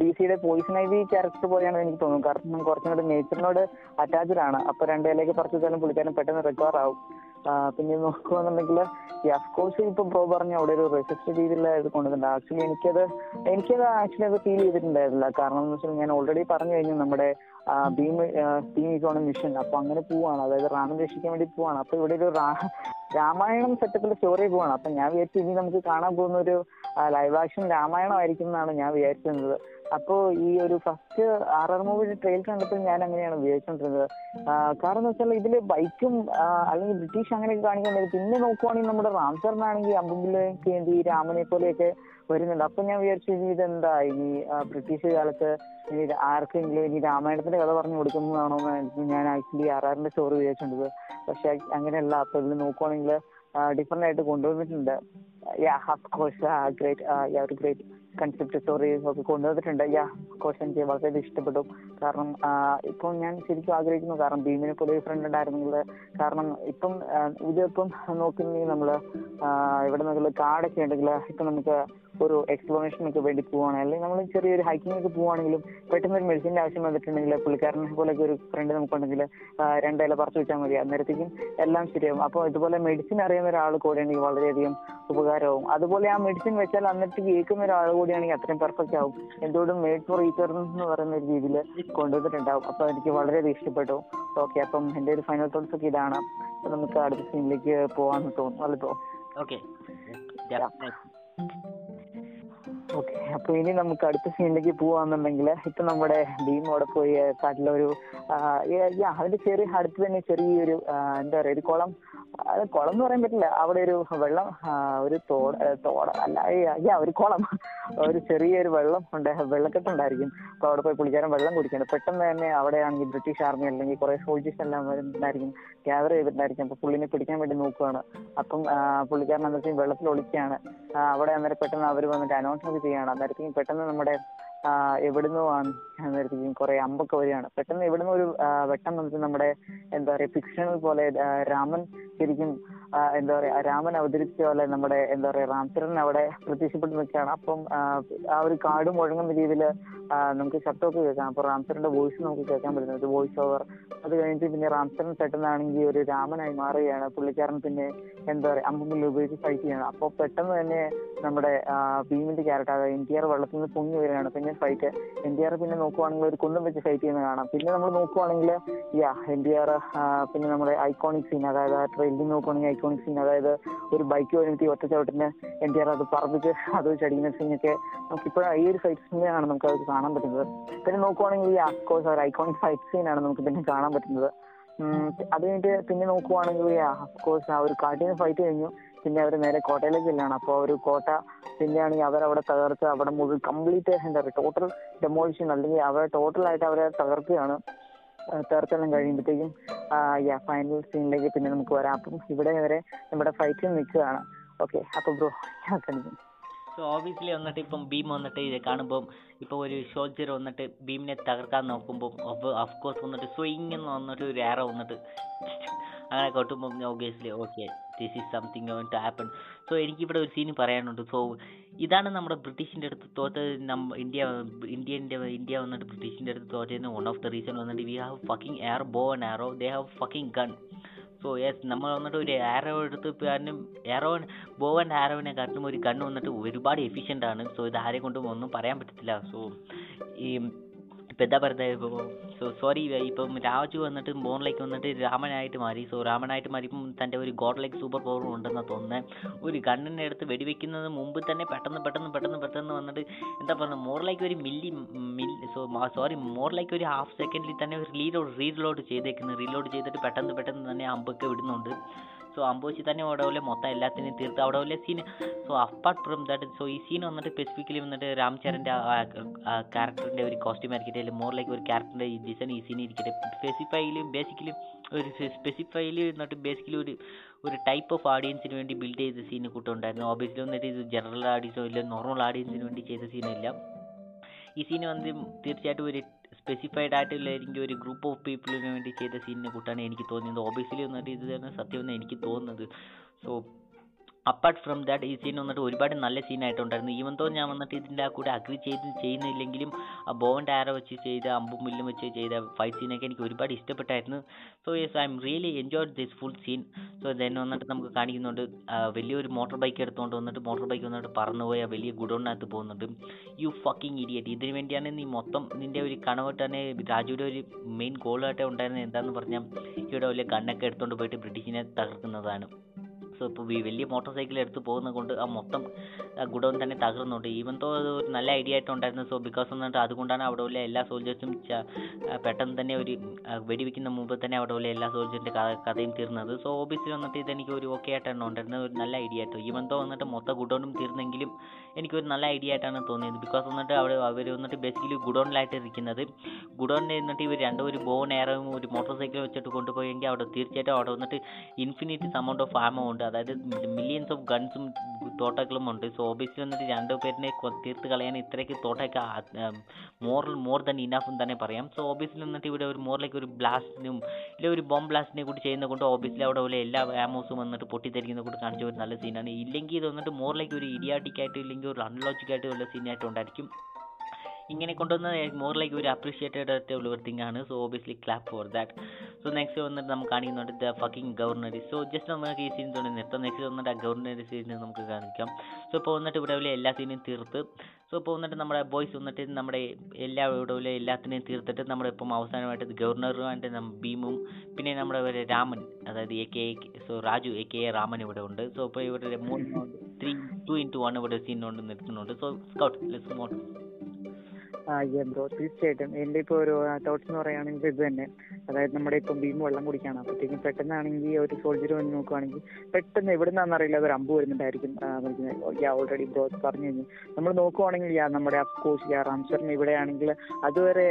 ഡി സിയുടെ പോയിസൺ ഐവി ക്യാരക്ടർ പോലെയാണ് എനിക്ക് തോന്നുന്നു. കാരണം കുറച്ചും കൂടി നേച്ചറിനോട് അറ്റാച്ച്ഡ് ആണ്. അപ്പൊ രണ്ടിലേക്ക് പറിച്ചു വെച്ചാലും പുള്ളിക്കാരൻ പെട്ടെന്ന് റിക്കവർ ആവും. പിന്നെ നോക്കുകയാണെന്നുണ്ടെങ്കിൽ അഫ്കോഴ്സ് ഇപ്പൊ ബ്രോ പറഞ്ഞ അവിടെ ഒരു റെസിസ്റ്റ് രീതിയിലുള്ള ഇത് കൊണ്ടുവന്നിട്ടുണ്ട്. ആക്ച്വലി എനിക്കത് എനിക്കത് ആക്ച്വലി അത് ഫീൽ ചെയ്തിട്ടുണ്ടായിരുന്നില്ല. കാരണം എന്ന് വെച്ചാൽ ഞാൻ ഓൾറെഡി പറഞ്ഞു കഴിഞ്ഞു നമ്മുടെ ഭീം ഓൺ മിഷൻ അപ്പൊ അങ്ങനെ പോവാണ്. അതായത് റാമിനെ രക്ഷിക്കാൻ വേണ്ടി പോവാണ്. അപ്പൊ ഇവിടെ ഒരു രാമായണം സെറ്റപ്പിൽ സ്റ്റോറി പോവാണ്. അപ്പൊ ഞാൻ വിചാരിച്ചു ഇനി നമുക്ക് കാണാൻ പോകുന്ന ഒരു ലൈവ് ആക്ഷൻ രാമായണമായിരിക്കും എന്നാണ് ഞാൻ വിചാരിച്ചിരുന്നത്. അപ്പോ ഈ ഒരു ഫസ്റ്റ് ആർ ആർ മൂവിയുടെ ട്രെയിൽ കണ്ടപ്പോൾ ഞാൻ അങ്ങനെയാണ് വിചാരിച്ചോണ്ടിരുന്നത്. ആ, കാരണം എന്ന് വെച്ചാൽ ഇതിൽ ബൈക്കും അല്ലെങ്കിൽ ബ്രിട്ടീഷ് അങ്ങനെയൊക്കെ കാണിക്കുന്നുണ്ട് പിന്നെ നോക്കുവാണെങ്കിൽ നമ്മുടെ റാംസറിനാണെങ്കിൽ അമ്പുമ്പിലേക്ക് വേണ്ടി രാമനെ പോലെയൊക്കെ വരുന്നുണ്ട്. അപ്പൊ ഞാൻ വിചാരിച്ചു ഇനി ഇതെന്താ? ആ, ബ്രിട്ടീഷ് കാലത്ത് ഇനി ആർക്കെങ്കിലും ഇനി രാമായണത്തിന്റെ കഥ പറഞ്ഞു കൊടുക്കുന്നതാണോ എന്ന് ഞാൻ ആക്ച്വലി ആർ ആറിന്റെ സ്റ്റോറി വിചാരിച്ചിട്ടുണ്ട്. പക്ഷെ അങ്ങനെയല്ല അപ്പൊ ഇതിൽ നോക്കുവാണെങ്കിൽ ഡിഫറെന്റ് ആയിട്ട് കൊണ്ടുവന്നിട്ടുണ്ട്. Yeah of course great great concept stories ഒക്കെ കൊണ്ടുവന്നിട്ടുണ്ട്. യാ കോഴ്സ് എനിക്ക് വളരെ ഇഷ്ടപ്പെട്ടു. കാരണം ഇപ്പം ഞാൻ ശരിക്കും ആഗ്രഹിക്കുന്നു. കാരണം ഭീമിനെ പോലെ ഒരു ഫ്രണ്ട് ഉണ്ടായിരുന്നെങ്കിൽ കാരണം ഇപ്പം ഇതിപ്പം നോക്കുന്നെങ്കിൽ നമ്മൾ ഇവിടെ നിന്നുള്ള കാടൊക്കെ ഉണ്ടെങ്കിൽ ഇപ്പം നമുക്ക് ഒരു എക്സ്പ്ലോറേഷൻ ഒക്കെ വേണ്ടി പോവാണ്. അല്ലെങ്കിൽ നമ്മൾ ചെറിയൊരു ഹൈക്കിംഗ് ഒക്കെ പോവാണെങ്കിലും പെട്ടെന്ന് ഒരു മെഡിസിന്റെ ആവശ്യം വന്നിട്ടുണ്ടെങ്കിൽ പുള്ളിക്കാരനെ പോലെയൊക്കെ ഒരു ഫ്രണ്ട് നമുക്കുണ്ടെങ്കിൽ രണ്ടില പറിച്ചു വെച്ചാൽ മതി. അന്നേരത്തേക്കും എല്ലാം ശരിയാവും. അപ്പോൾ ഇതുപോലെ മെഡിസിൻ അറിയുന്ന ഒരാൾ കൂടെ ഉണ്ടെങ്കിൽ വളരെയധികം ഉപകാരമാവും. അതുപോലെ ആ മെഡിസിൻ വെച്ചാൽ അന്നേരത്തേക്ക് കേൾക്കുന്ന ഒരാൾ കൂടിയാണെങ്കിൽ അത്രയും പെർഫെക്റ്റ് ആവും. എന്തുകൊണ്ടും മേഡ് ഫോർ ഈച്ചർ എന്ന് പറയുന്ന ഒരു രീതിയിൽ കൊണ്ടുവന്നിട്ടുണ്ടാവും. അപ്പൊ എനിക്ക് വളരെയധികം ഇഷ്ടപ്പെട്ടു. ഓക്കെ അപ്പം എന്റെ ഒരു ഫൈനൽ തോട്ട്സ് ഒക്കെ ഇതാണ്. നമുക്ക് അടുത്ത സീനിലേക്ക് പോവാന്ന് തോന്നുന്നു. അല്ലേ ഓക്കെ ഓക്കെ അപ്പൊ ഇനി നമുക്ക് അടുത്ത സീനിലേക്ക് പോവാന്നുണ്ടെങ്കിൽ ഇപ്പൊ നമ്മുടെ ഭീമോടെ പോയി കാട്ടിലൊരു അതിന്റെ ചെറിയ അടുത്ത് തന്നെ ചെറിയൊരു എന്താ പറയാ ഒരു കുളം. അത് കുളം എന്ന് പറയാൻ പറ്റില്ല. അവിടെ ഒരു വെള്ളം ഒരു തോട തോട അല്ല യാ ഒരു കുളം. ഒരു ചെറിയൊരു വെള്ളം ഉണ്ട് വെള്ളക്കെട്ടുണ്ടായിരിക്കും അപ്പൊ അവിടെ പോയി കുളിക്കാനും വെള്ളം കുടിക്കണം പെട്ടെന്ന് തന്നെ അവിടെ ആണെങ്കിൽ ബ്രിട്ടീഷ് ആർമി അല്ലെങ്കിൽ കുറെ സോൾജേഴ്സ് എല്ലാം വരുന്നുണ്ടായിരിക്കും. ഗ്യാദർ ചെയ്തിട്ടുണ്ടായിരിക്കും. അപ്പൊ പുള്ളിനെ പിടിക്കാൻ വേണ്ടി നോക്കുവാണ്. അപ്പം പുള്ളിക്കാരൻ എന്താ വെള്ളത്തിൽ ഒളിക്കുകയാണ്. അവിടെ അന്നേരം പെട്ടെന്ന് അവർ വന്നിട്ട് അനൗൺസ്മെന്റ് ചെയ്യാണ്. അന്നേരത്തേക്കും പെട്ടെന്ന് നമ്മുടെ എവിടുന്നോ ആണ്. നേരത്തേക്കും കുറെ അമ്പൊക്കെ വരികയാണ്. പെട്ടെന്ന് എവിടുന്നോ ഒരു വെട്ടം നമുക്ക് നമ്മുടെ എന്താ പറയാ ഫിക്ഷണൽ പോലെ രാമൻ ശരിക്കും എന്താ പറയാ രാമൻ അവതരിപ്പിച്ച പോലെ നമ്മുടെ എന്താ പറയാ രാംചരൻ അവിടെ പ്രത്യക്ഷപ്പെട്ട് നിൽക്കുകയാണ്. അപ്പം ആ, ഒരു കാട് മുഴങ്ങുന്ന രീതിയിൽ നമുക്ക് ശബ്ദമൊക്കെ കേൾക്കാം. അപ്പൊ രാംചരന്റെ വോയിസ് നമുക്ക് കേൾക്കാൻ പറ്റുന്നത്. ഒരു വോയിസ് ഓവർ അത് കഴിഞ്ഞിട്ട് പിന്നെ രാംചരൻ പെട്ടെന്നാണെങ്കിൽ ഒരു രാമനായി മാറുകയാണ്. പുള്ളിക്കാരൻ പിന്നെ എന്താ പറയാ അമ്പുമ്പിൽ ഉപയോഗിച്ച് ഫൈറ്റ് ചെയ്യണം അപ്പോൾ പെട്ടെന്ന് തന്നെ നമ്മുടെ ഭീമിന്റെ ക്യാരക്ടർ എൻ ടി ആർ വെള്ളത്തിൽ നിന്ന് പൊങ്ങി വരികയാണ്. പിന്നെ ഫൈറ്റ് എൻ ടി ആർ പിന്നെ നോക്കുവാണെങ്കിൽ ഒരു കുന്തം വെച്ച് ഫൈറ്റ് ചെയ്യുന്ന കാണാം. പിന്നെ നമ്മൾ നോക്കുവാണെങ്കിൽ യാ എൻ ടി ആർ പിന്നെ നമ്മുടെ ഐക്കോണിക് സീൻ അതായത് ആ ട്രെയിനിൽ നോക്കുവാണെങ്കിൽ ഐക്കോണിക് സീൻ അതായത് ഒരു ബൈക്ക് വരുമ്പോൾ ഒറ്റ ചവിട്ടിന് എൻ ടി ആർ അത് പറപ്പിച്ച് അത് ചടിക്കുന്ന സീനൊക്കെ നമുക്കിപ്പോഴും ഈ ഒരു ഫൈറ്റ് സീനാണ് നമുക്ക് അത് കാണാൻ പറ്റുന്നത്. പിന്നെ നോക്കുവാണെങ്കിൽ ഈ അഫ്കോഴ്സ് ഒരു ഐക്കോണിക് ഫൈറ്റ് സീനാണ് നമുക്ക് പിന്നെ കാണാൻ പറ്റുന്നത്. അത് കഴിഞ്ഞിട്ട് പിന്നെ നോക്കുവാണെങ്കിൽ അഫ്കോഴ്സ് ആ ഒരു കാട്ടിൽ നിന്ന് ഫൈറ്റ് കഴിഞ്ഞു. പിന്നെ അവർ നേരെ കോട്ടയിലേക്ക് ചെല്ലാണ് അപ്പോൾ ഒരു കോട്ട പിന്നെയാണെങ്കിൽ അവരവിടെ തകർത്ത് അവിടെ മുഴുവൻ കംപ്ലീറ്റ് എന്താ പറയുക ടോട്ടൽ ഡെമോളിഷൻ അല്ലെങ്കിൽ അവരെ ടോട്ടലായിട്ട് അവരെ തകർക്കുകയാണ്. തകർത്തെല്ലാം കഴിയുമ്പോഴത്തേക്കും യാ ഫൈനൽ സീനിലേക്ക് പിന്നെ നമുക്ക് വരാം. അപ്പം ഇവിടെ വരെ നമ്മുടെ ഫൈറ്റിൽ നിൽക്കുകയാണ്. ഓക്കെ അപ്പൊ ബ്രോ ഞാൻ സോ ഓബിയസ്ലി വന്നിട്ട് ഇപ്പം ഭീം വന്നിട്ട് ഇത് കാണുമ്പോൾ ഇപ്പോൾ ഒരു സോൾജർ വന്നിട്ട് ഭീമിനെ തകർക്കാൻ നോക്കുമ്പോൾ കോഴ്സ് വന്നിട്ട് സ്വിങ് എന്ന് വന്നിട്ട് ഒരു ഏറ വന്നിട്ട് അങ്ങനെ കൊട്ടുമ്പോൾ obviously okay this is something going to happen so എനിക്കിവിടെ ഒരു സീൻ പറയാനുണ്ട്. സോ ഇതാണ് നമ്മുടെ ബ്രിട്ടീഷിന്റെ അടുത്ത് തോറ്റത് നമ്മ ഇന്ത്യ ഇന്ത്യന്റെ ഇന്ത്യ വന്നിട്ട് ബ്രിട്ടീഷിന്റെ അടുത്ത് തോറ്റതിന് വൺ ഓഫ് ദ റീസൺ വന്നിട്ട് we have fucking air bow and arrow they have fucking gun so yes നമ്മൾ വന്നിട്ട് ഒരു ആരോ എടുത്ത് കാരണം ആരോ ബോ ആൻഡ് ആരോവിനെ കാട്ടിലും ഒരു ഗണ്ണ് വന്നിട്ട് ഒരുപാട് എഫിഷ്യന്റ് ആണ്. സോ ഇത് ആരെ കൊണ്ടും ഒന്നും പറയാൻ പറ്റത്തില്ല. സോ ഈ ഇപ്പം എന്താ പറയുന്നത് ഇപ്പോൾ സോ സോറി ഇപ്പം രാജു വന്നിട്ട് മോണിലേക്ക് വന്നിട്ട് രാമനായിട്ട് മാറി. സോ രാമനായിട്ട് മാറിയപ്പം തന്റെ ഒരു ഗോഡ് ലൈക്ക് സൂപ്പർ പവർ ഉണ്ടെന്നാണ് തോന്നുന്നത് ഒരു കണ്ണിനെ എടുത്ത് വെടിവെക്കുന്നത് മുമ്പ് തന്നെ പെട്ടെന്ന് പെട്ടെന്ന് പെട്ടെന്ന് പെട്ടെന്ന് വന്നിട്ട് എന്താ പറയുക മോറിലേക്ക് ലൈക്ക് ഒരു മില്ലി മില്ലി സോ സോറി മോറിലേക്ക് ലൈക്ക് ഒരു ഹാഫ് സെക്കൻഡിൽ തന്നെ ഒരു റീലോഡ് റീലോഡ് ചെയ്തേക്കുന്നത് റീലോഡ് ചെയ്തിട്ട് പെട്ടെന്ന് പെട്ടെന്ന് തന്നെ അമ്പൊക്കെ വിടുന്നുണ്ട്. അമ്പ് വെച്ച് തന്നെ അവിടെ മൊത്തം എല്ലാത്തിനെയും തീർത്ത് അവിടെ പോലെ scene so apart from that so ഈ സീൻ വന്നിട്ട് സ്പെസിഫിക്കലി വന്നിട്ട് രാംചരന്റെ ക്യാരക്ടറിന്റെ ഒരു കോസ്റ്റ്യൂം ആയിരിക്കട്ടെ അല്ലെങ്കിൽ മോർ ലൈക്ക് ഒരു ക്യാരക്ടറിന്റെ ഡിസൈൻ ഈ സീൻ ഇരിക്കട്ടെ. സ്പെസിഫൈലി ബേസിക്കലി ഒരു സ്പെസിഫൈലി എന്നിട്ട് ബേസിക്കലി ഒരു ഒരു ടൈപ്പ് ഓഫ് ഓഡിയൻസിന് വേണ്ടി ബിൽഡ് ചെയ്ത സീൻ കൂട്ടുണ്ടായിരുന്നു ഓബിയസ്ലി വന്നിട്ട് ഇത് ജനറൽ ഓഡിയൻസോ ഇല്ല നോർമൽ ഓഡിയൻസിന് വേണ്ടി ചെയ്ത സീനില്ല ഈ സീൻ വന്ന് തീർച്ചയായിട്ടും ഒരു സ്പെസിഫൈഡ് ആയിട്ടുള്ള എനിക്ക് ഒരു ഗ്രൂപ്പ് ഓഫ് പീപ്പിളിന് വേണ്ടി ചെയ്ത സീനിനെ കൂട്ടാണ് എനിക്ക് തോന്നിയത്. ഓബിയസ്ലി വന്നിട്ട് ഇത് തന്നെ സത്യമെന്ന് എനിക്ക് തോന്നുന്നത്. സോ അപ്പാർട്ട് ഫ്രം ദാറ്റ് ഈ സീൻ വന്നിട്ട് ഒരുപാട് നല്ല സീനായിട്ടുണ്ടായിരുന്നു ഈവൻ തോ ഞാൻ വന്നിട്ട് ഇതിന്റെ കൂടെ അഗ്രി ചെയ്ത് ചെയ്യുന്നില്ലെങ്കിലും ആ ബോണ്ട് ആരോ വെച്ച് ചെയ്ത അമ്പും മില്ലും വെച്ച് ചെയ്ത ഫൈറ്റ് സീനൊക്കെ എനിക്ക് ഒരുപാട് ഇഷ്ടപ്പെട്ടായിരുന്നു. So yes I'm really enjoy this full scene so then വന്നിട്ട് നമുക്ക് കാണിക്കുന്നുണ്ട് വലിയൊരു മോട്ടോർ ബൈക്ക് എടുത്തുകൊണ്ട് വന്നിട്ട് മോട്ടോർ ബൈക്ക് വന്നിട്ട് പറന്നുപോയ വലിയ ഗുഡൗണിനകത്ത് പോകുന്നുണ്ട്. യു ഫക്കിങ് ഇഡിയറ്റ് ഇതിന് വേണ്ടിയാണ് നീ മൊത്തം നിന്റെ ഒരു കണവട്ട് തന്നെ രാജുവിന്റെ ഒരു മെയിൻ ഗോളായിട്ട് ഉണ്ടായിരുന്നത് എന്താണെന്ന് പറഞ്ഞാൽ ഇവിടെ വലിയ ഗണ്ണൊക്കെ എടുത്തുകൊണ്ട് പോയിട്ട് ബ്രിട്ടീഷിനെ തകർക്കുന്നതാണ്. സോ ഇപ്പോൾ വലിയ മോട്ടോർ സൈക്കിൾ എടുത്ത് പോകുന്നത് കൊണ്ട് ആ മൊത്തം ഗുഡൗൺ തന്നെ തകർന്നുണ്ട്. ഈവൻ തോ അത് ഒരു നല്ല ഐഡിയ ആയിട്ടുണ്ടായിരുന്നു. സോ ബിക്കോസ് എന്നിട്ട് അതുകൊണ്ടാണ് അവിടെ ഉള്ള എല്ലാ സോൾജേഴ്സും പെട്ടെന്ന് തന്നെ ഒരു വെടിവെക്കുന്ന മുമ്പ് തന്നെ അവിടെ ഉള്ള എല്ലാ സോൾജേഴ്സിന്റെ കഥയും തീർന്നത്. സോ ഓബിയസ്ലി വന്നിട്ട് ഇതെനിക്ക് ഒരു ഓക്കെ ആയിട്ടാണ് ഉണ്ടായിരുന്നത്. ഒരു നല്ല ഐഡിയ ആയിട്ട്. ഈവൻ തോ വന്നിട്ട് മൊത്തം ഗുഡൗണും തീർന്നെങ്കിലും എനിക്കൊരു നല്ല ഐഡിയ ആയിട്ടാണ് തോന്നിയത്. ബിക്കോസ് വന്നിട്ട് അവിടെ അവർ വന്നിട്ട് ബേസിക്കലി ഗുഡൗണിലായിട്ട് ഇരിക്കുന്നത്. ഗുഡൗണിൽ നിന്നിട്ട് ഇവർ രണ്ടും ഒരു ബോൺ എയറും ഒരു മോട്ടോർ സൈക്കിൾ വെച്ചിട്ട് കൊണ്ടുപോയെങ്കിൽ അവിടെ തീർച്ചയായിട്ടും അവിടെ വന്നിട്ട് ഇൻഫിനിറ്റ് എമൗണ്ട് ഓഫ് ആമോ ഉണ്ട്. അതായത് മില്യൻസ് ഓഫ് ഗൺസും തോട്ടകളും ഉണ്ട്. സോ ഓബിയസ്ലി വന്നിട്ട് രണ്ടു പേരിനെ തീർത്ത് കളയാൻ ഇത്രയ്ക്ക് തോട്ടയ്ക്ക് മോർ മോർ ദൻ ഇനഫ് എന്ന് തന്നെ പറയാം. സോ ഓബിയസ്ലി വന്നിട്ട് ഇവിടെ ഒരു മോറിലേക്ക് ഒരു ബ്ലാസ്റ്റിനും ഇല്ല ഒരു ബോംബ് ബ്ലാസ്റ്റിനെ കൂടി ചെയ്യുന്ന കൊണ്ട് ഓബിയസ്ലി അവിടെ ഉള്ള എല്ലാ ആമോസും വന്നിട്ട് പൊട്ടിത്തെറിക്കുന്ന കൂടി കാണിച്ച ഒരു നല്ല സീനാണ് ഇല്ലെങ്കിൽ ഇത് വന്നിട്ട് മോറിലേക്ക് ഒരു ഇഡിയാട്ടിക്കായിട്ട് ഇല്ലെങ്കിൽ ഒരു അൺലോജിക് ആയിട്ട് ഉള്ള സീനായിട്ട് ഉണ്ടായിരിക്കും. ഇങ്ങനെ കൊണ്ടുവന്ന മോർ ലൈക്ക് ഒരു അപ്രീഷിയേറ്റഡ് തിങ് ആണ്. So obviously clap for that so next വന്നിട്ട് നമുക്ക് കാണിക്കുന്നുണ്ട് the fucking governor so just നമുക്ക് ഈ സീൻ തുടങ്ങി നിർത്താം. നെക്സ്റ്റ് വന്നിട്ട് ആ ഗവർണറി സീൻ നമുക്ക് കാണിക്കാം. സോ ഇപ്പോൾ വന്നിട്ട് ഇവിടെ എല്ലാ സീനും തീർത്ത്. സോ ഇപ്പോൾ വന്നിട്ട് നമ്മുടെ ബോയ്സ് വന്നിട്ട് നമ്മുടെ എല്ലാ ഇവിടെ എല്ലാത്തിനെയും തീർത്തിട്ട് നമ്മുടെ ഇപ്പം അവസാനമായിട്ട് ഗവർണറുമായിട്ട് ഭീമും പിന്നെ നമ്മുടെ ഒരു രാമൻ അതായത് A K so Raju A K Raman ഇവിടെ ഉണ്ട്. സോ ഇപ്പോൾ ഇവിടെ മൂന്ന് ത്രീ ടു ഇന്റു വൺ ഇവിടെ സീൻ കൊണ്ട് നിർത്തുന്നുണ്ട്. സോ സ്കൗട്ട് ലെറ്റ്സ് മോട്ട് ആ ബ്രോ. തീർച്ചയായിട്ടും. എന്റെ ഇപ്പോൾ ഒരു തോട്ട്സ് എന്ന് പറയുകയാണെങ്കിൽ ഇത് തന്നെ. അതായത് നമ്മുടെ ഇപ്പം ഭീമ വെള്ളം കുടിക്കാണ് അപ്പോഴത്തേക്കും പെട്ടെന്നാണെങ്കിൽ ഒരു സോൾജർ വന്ന് നോക്കുവാണെങ്കിൽ പെട്ടെന്ന് എവിടുന്നാണെന്ന് അറിയില്ല ഒരു അമ്പ് വരുന്നുണ്ടായിരിക്കും ഓൾറെഡി ബ്രോ പറഞ്ഞു കഴിഞ്ഞു. നമ്മൾ നോക്കുവാണെങ്കിൽ യാ നമ്മുടെ അഫ്കോഴ്സ് യാ റാംസറിന് ഇവിടെയാണെങ്കിൽ അതുവരെ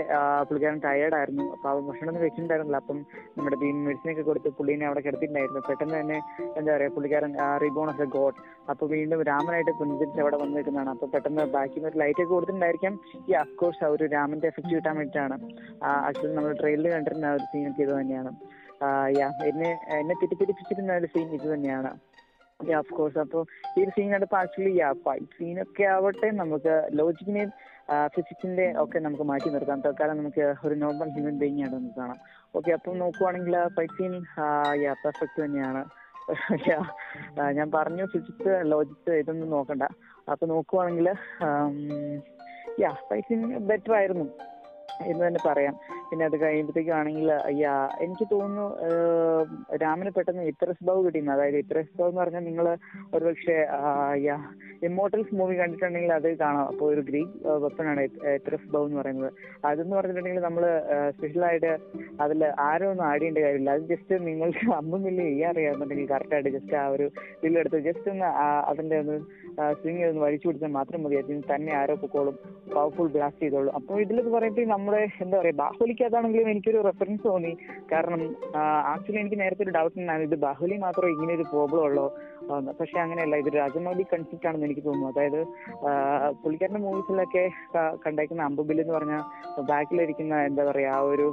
പുള്ളിക്കാരൻ പുള്ളിക്കാരൻ ടയേർഡായിരുന്നു അപ്പോൾ അവൻ ഭക്ഷണമൊന്നും വെച്ചിട്ടുണ്ടായിരുന്നില്ല. അപ്പം നമ്മുടെ ഭീമ മെഡിസിനൊക്കെ കൊടുത്ത് പുള്ളീനെ അവിടെ കിടത്തിയിട്ടുണ്ടായിരുന്നു. പെട്ടെന്ന് തന്നെ എന്താ പറയുക പുള്ളിക്കാരൻ റീബോൺ ഓഫ് എ ഗോഡ് അപ്പോൾ വീണ്ടും രാമനായിട്ട് പുഞ്ചിരിച്ച് അവിടെ വന്ന് നിൽക്കുന്നതാണ് അപ്പോൾ പെട്ടെന്ന് ബാക്കിൽ ഒരു ലൈറ്റ് ഒക്കെ കൊടുത്തിട്ടുണ്ടായിരിക്കാം. ഈ അഫ്കോഴ്സ് ആ ഒരു രാമന്റെ എഫക്ട് കിട്ടാൻ വേണ്ടിയിട്ടാണ്. ആക്ച്വലി നമ്മൾ ട്രെയിലറിൽ കണ്ടിരുന്ന ഒരു സീനൊക്കെ ഇത് തന്നെയാണ്. യാ എന്നെ എന്നെ തെറ്റിദ്ധരിപ്പിച്ചിരുന്ന ഒരു സീൻ ഇത് തന്നെയാണ്. ഓഫ് കോഴ്സ് അപ്പോൾ ഈ സീൻ കണ്ടപ്പോൾ ആക്ച്വലി യാ ഫൈറ്റ് സീനൊക്കെ ആവട്ടെ നമുക്ക് ലോജിക്കിനെയും ഫിസിക്സിന്റെ ഒക്കെ നമുക്ക് മാറ്റി നിർത്താം. തൽക്കാലം നമുക്ക് ഒരു നോർമൽ ഹ്യൂമൻ ബീങ് ആണ് നമുക്ക് കാണാം. ഓക്കെ അപ്പം നോക്കുവാണെങ്കിൽ ഫൈറ്റ് സീൻ യാ പെർഫെക്റ്റ് തന്നെയാണ്. (laughs) ഞാൻ പറഞ്ഞു ഫിസിക്സ് ലോജിക്സ് ഇതൊന്നും നോക്കണ്ട. അപ്പൊ നോക്കുവാണെങ്കിൽ ബെറ്റർ ആയിരുന്നു എന്ന് തന്നെ പറയാം. പിന്നെ അത് കഴിയുമ്പോഴത്തേക്കാണെങ്കിൽ അയ്യാ എനിക്ക് തോന്നുന്നു രാമന് പെട്ടെന്ന് ഇത്രസ് ബവ് കിട്ടിയിരുന്നു അതായത് ഇത്രസ് ബവ് എന്ന് പറഞ്ഞാൽ നിങ്ങൾ ഒരുപക്ഷെ അയ്യാ ഇമ്മോർട്ടൽസ് മൂവി കണ്ടിട്ടുണ്ടെങ്കിൽ അത് കാണാം. അപ്പോൾ ഒരു ഗ്രീക്ക് വെപ്പനാണ് ഇത്രസ് ബവ് എന്ന് പറയുന്നത്. അതെന്ന് പറഞ്ഞിട്ടുണ്ടെങ്കിൽ നമ്മൾ സ്പെഷ്യലായിട്ട് അതിൽ ആരും ഒന്നും ആടിയേണ്ട കാര്യമില്ല. അത് ജസ്റ്റ് നിങ്ങൾക്ക് അമ്പും മില്ലി ചെയ്യാൻ അറിയാമെന്നുണ്ടെങ്കിൽ കറക്റ്റായിട്ട് ജസ്റ്റ് ആ ഒരു ബില്ലെടുത്ത് ജസ്റ്റ് ഒന്ന് അതിന്റെ ഒന്ന് സ്വിംഗ് ഒന്ന് വലിച്ചു കൊടുത്താൽ മാത്രം മതി. അതിന് തന്നെ ആരോ പൊക്കോളും. പവർഫുൾ ബ്ലാസ്റ്റ് ചെയ്തോളും. അപ്പോൾ ഇതിലൊക്കെ പറയുമ്പോൾ നമ്മുടെ എന്താ പറയുക ബാഹുലിക്കകത്താണെങ്കിലും എനിക്കൊരു റെഫറൻസ് തോന്നി. കാരണം ആക്ച്വലി എനിക്ക് നേരത്തെ ഒരു ഡൗട്ട് ഉണ്ടായിരുന്നു. ഇത് ബാഹുലി മാത്രമേ ഇങ്ങനെ ഒരു പ്രോബ്ലം ഉള്ളോ. പക്ഷെ അങ്ങനെയല്ല. ഇത് രാജമൗലി കൺസെപ്റ്റ് ആണെന്ന് എനിക്ക് തോന്നുന്നു. അതായത് പുള്ളിക്കാരന്റെ മൂവീസിലൊക്കെ കണ്ടേക്കുന്ന അമ്പുബിൽ എന്ന് പറഞ്ഞ ബാക്കിലിരിക്കുന്ന എന്താ പറയാ ആ ഒരു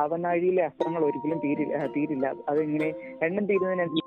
ആവനാഴിയിലെ അസ്ത്രങ്ങൾ ഒരിക്കലും തീരില്ല തീരില്ല. അതിങ്ങനെ എണ്ണം തീരുന്നതിനനുസരിച്ച്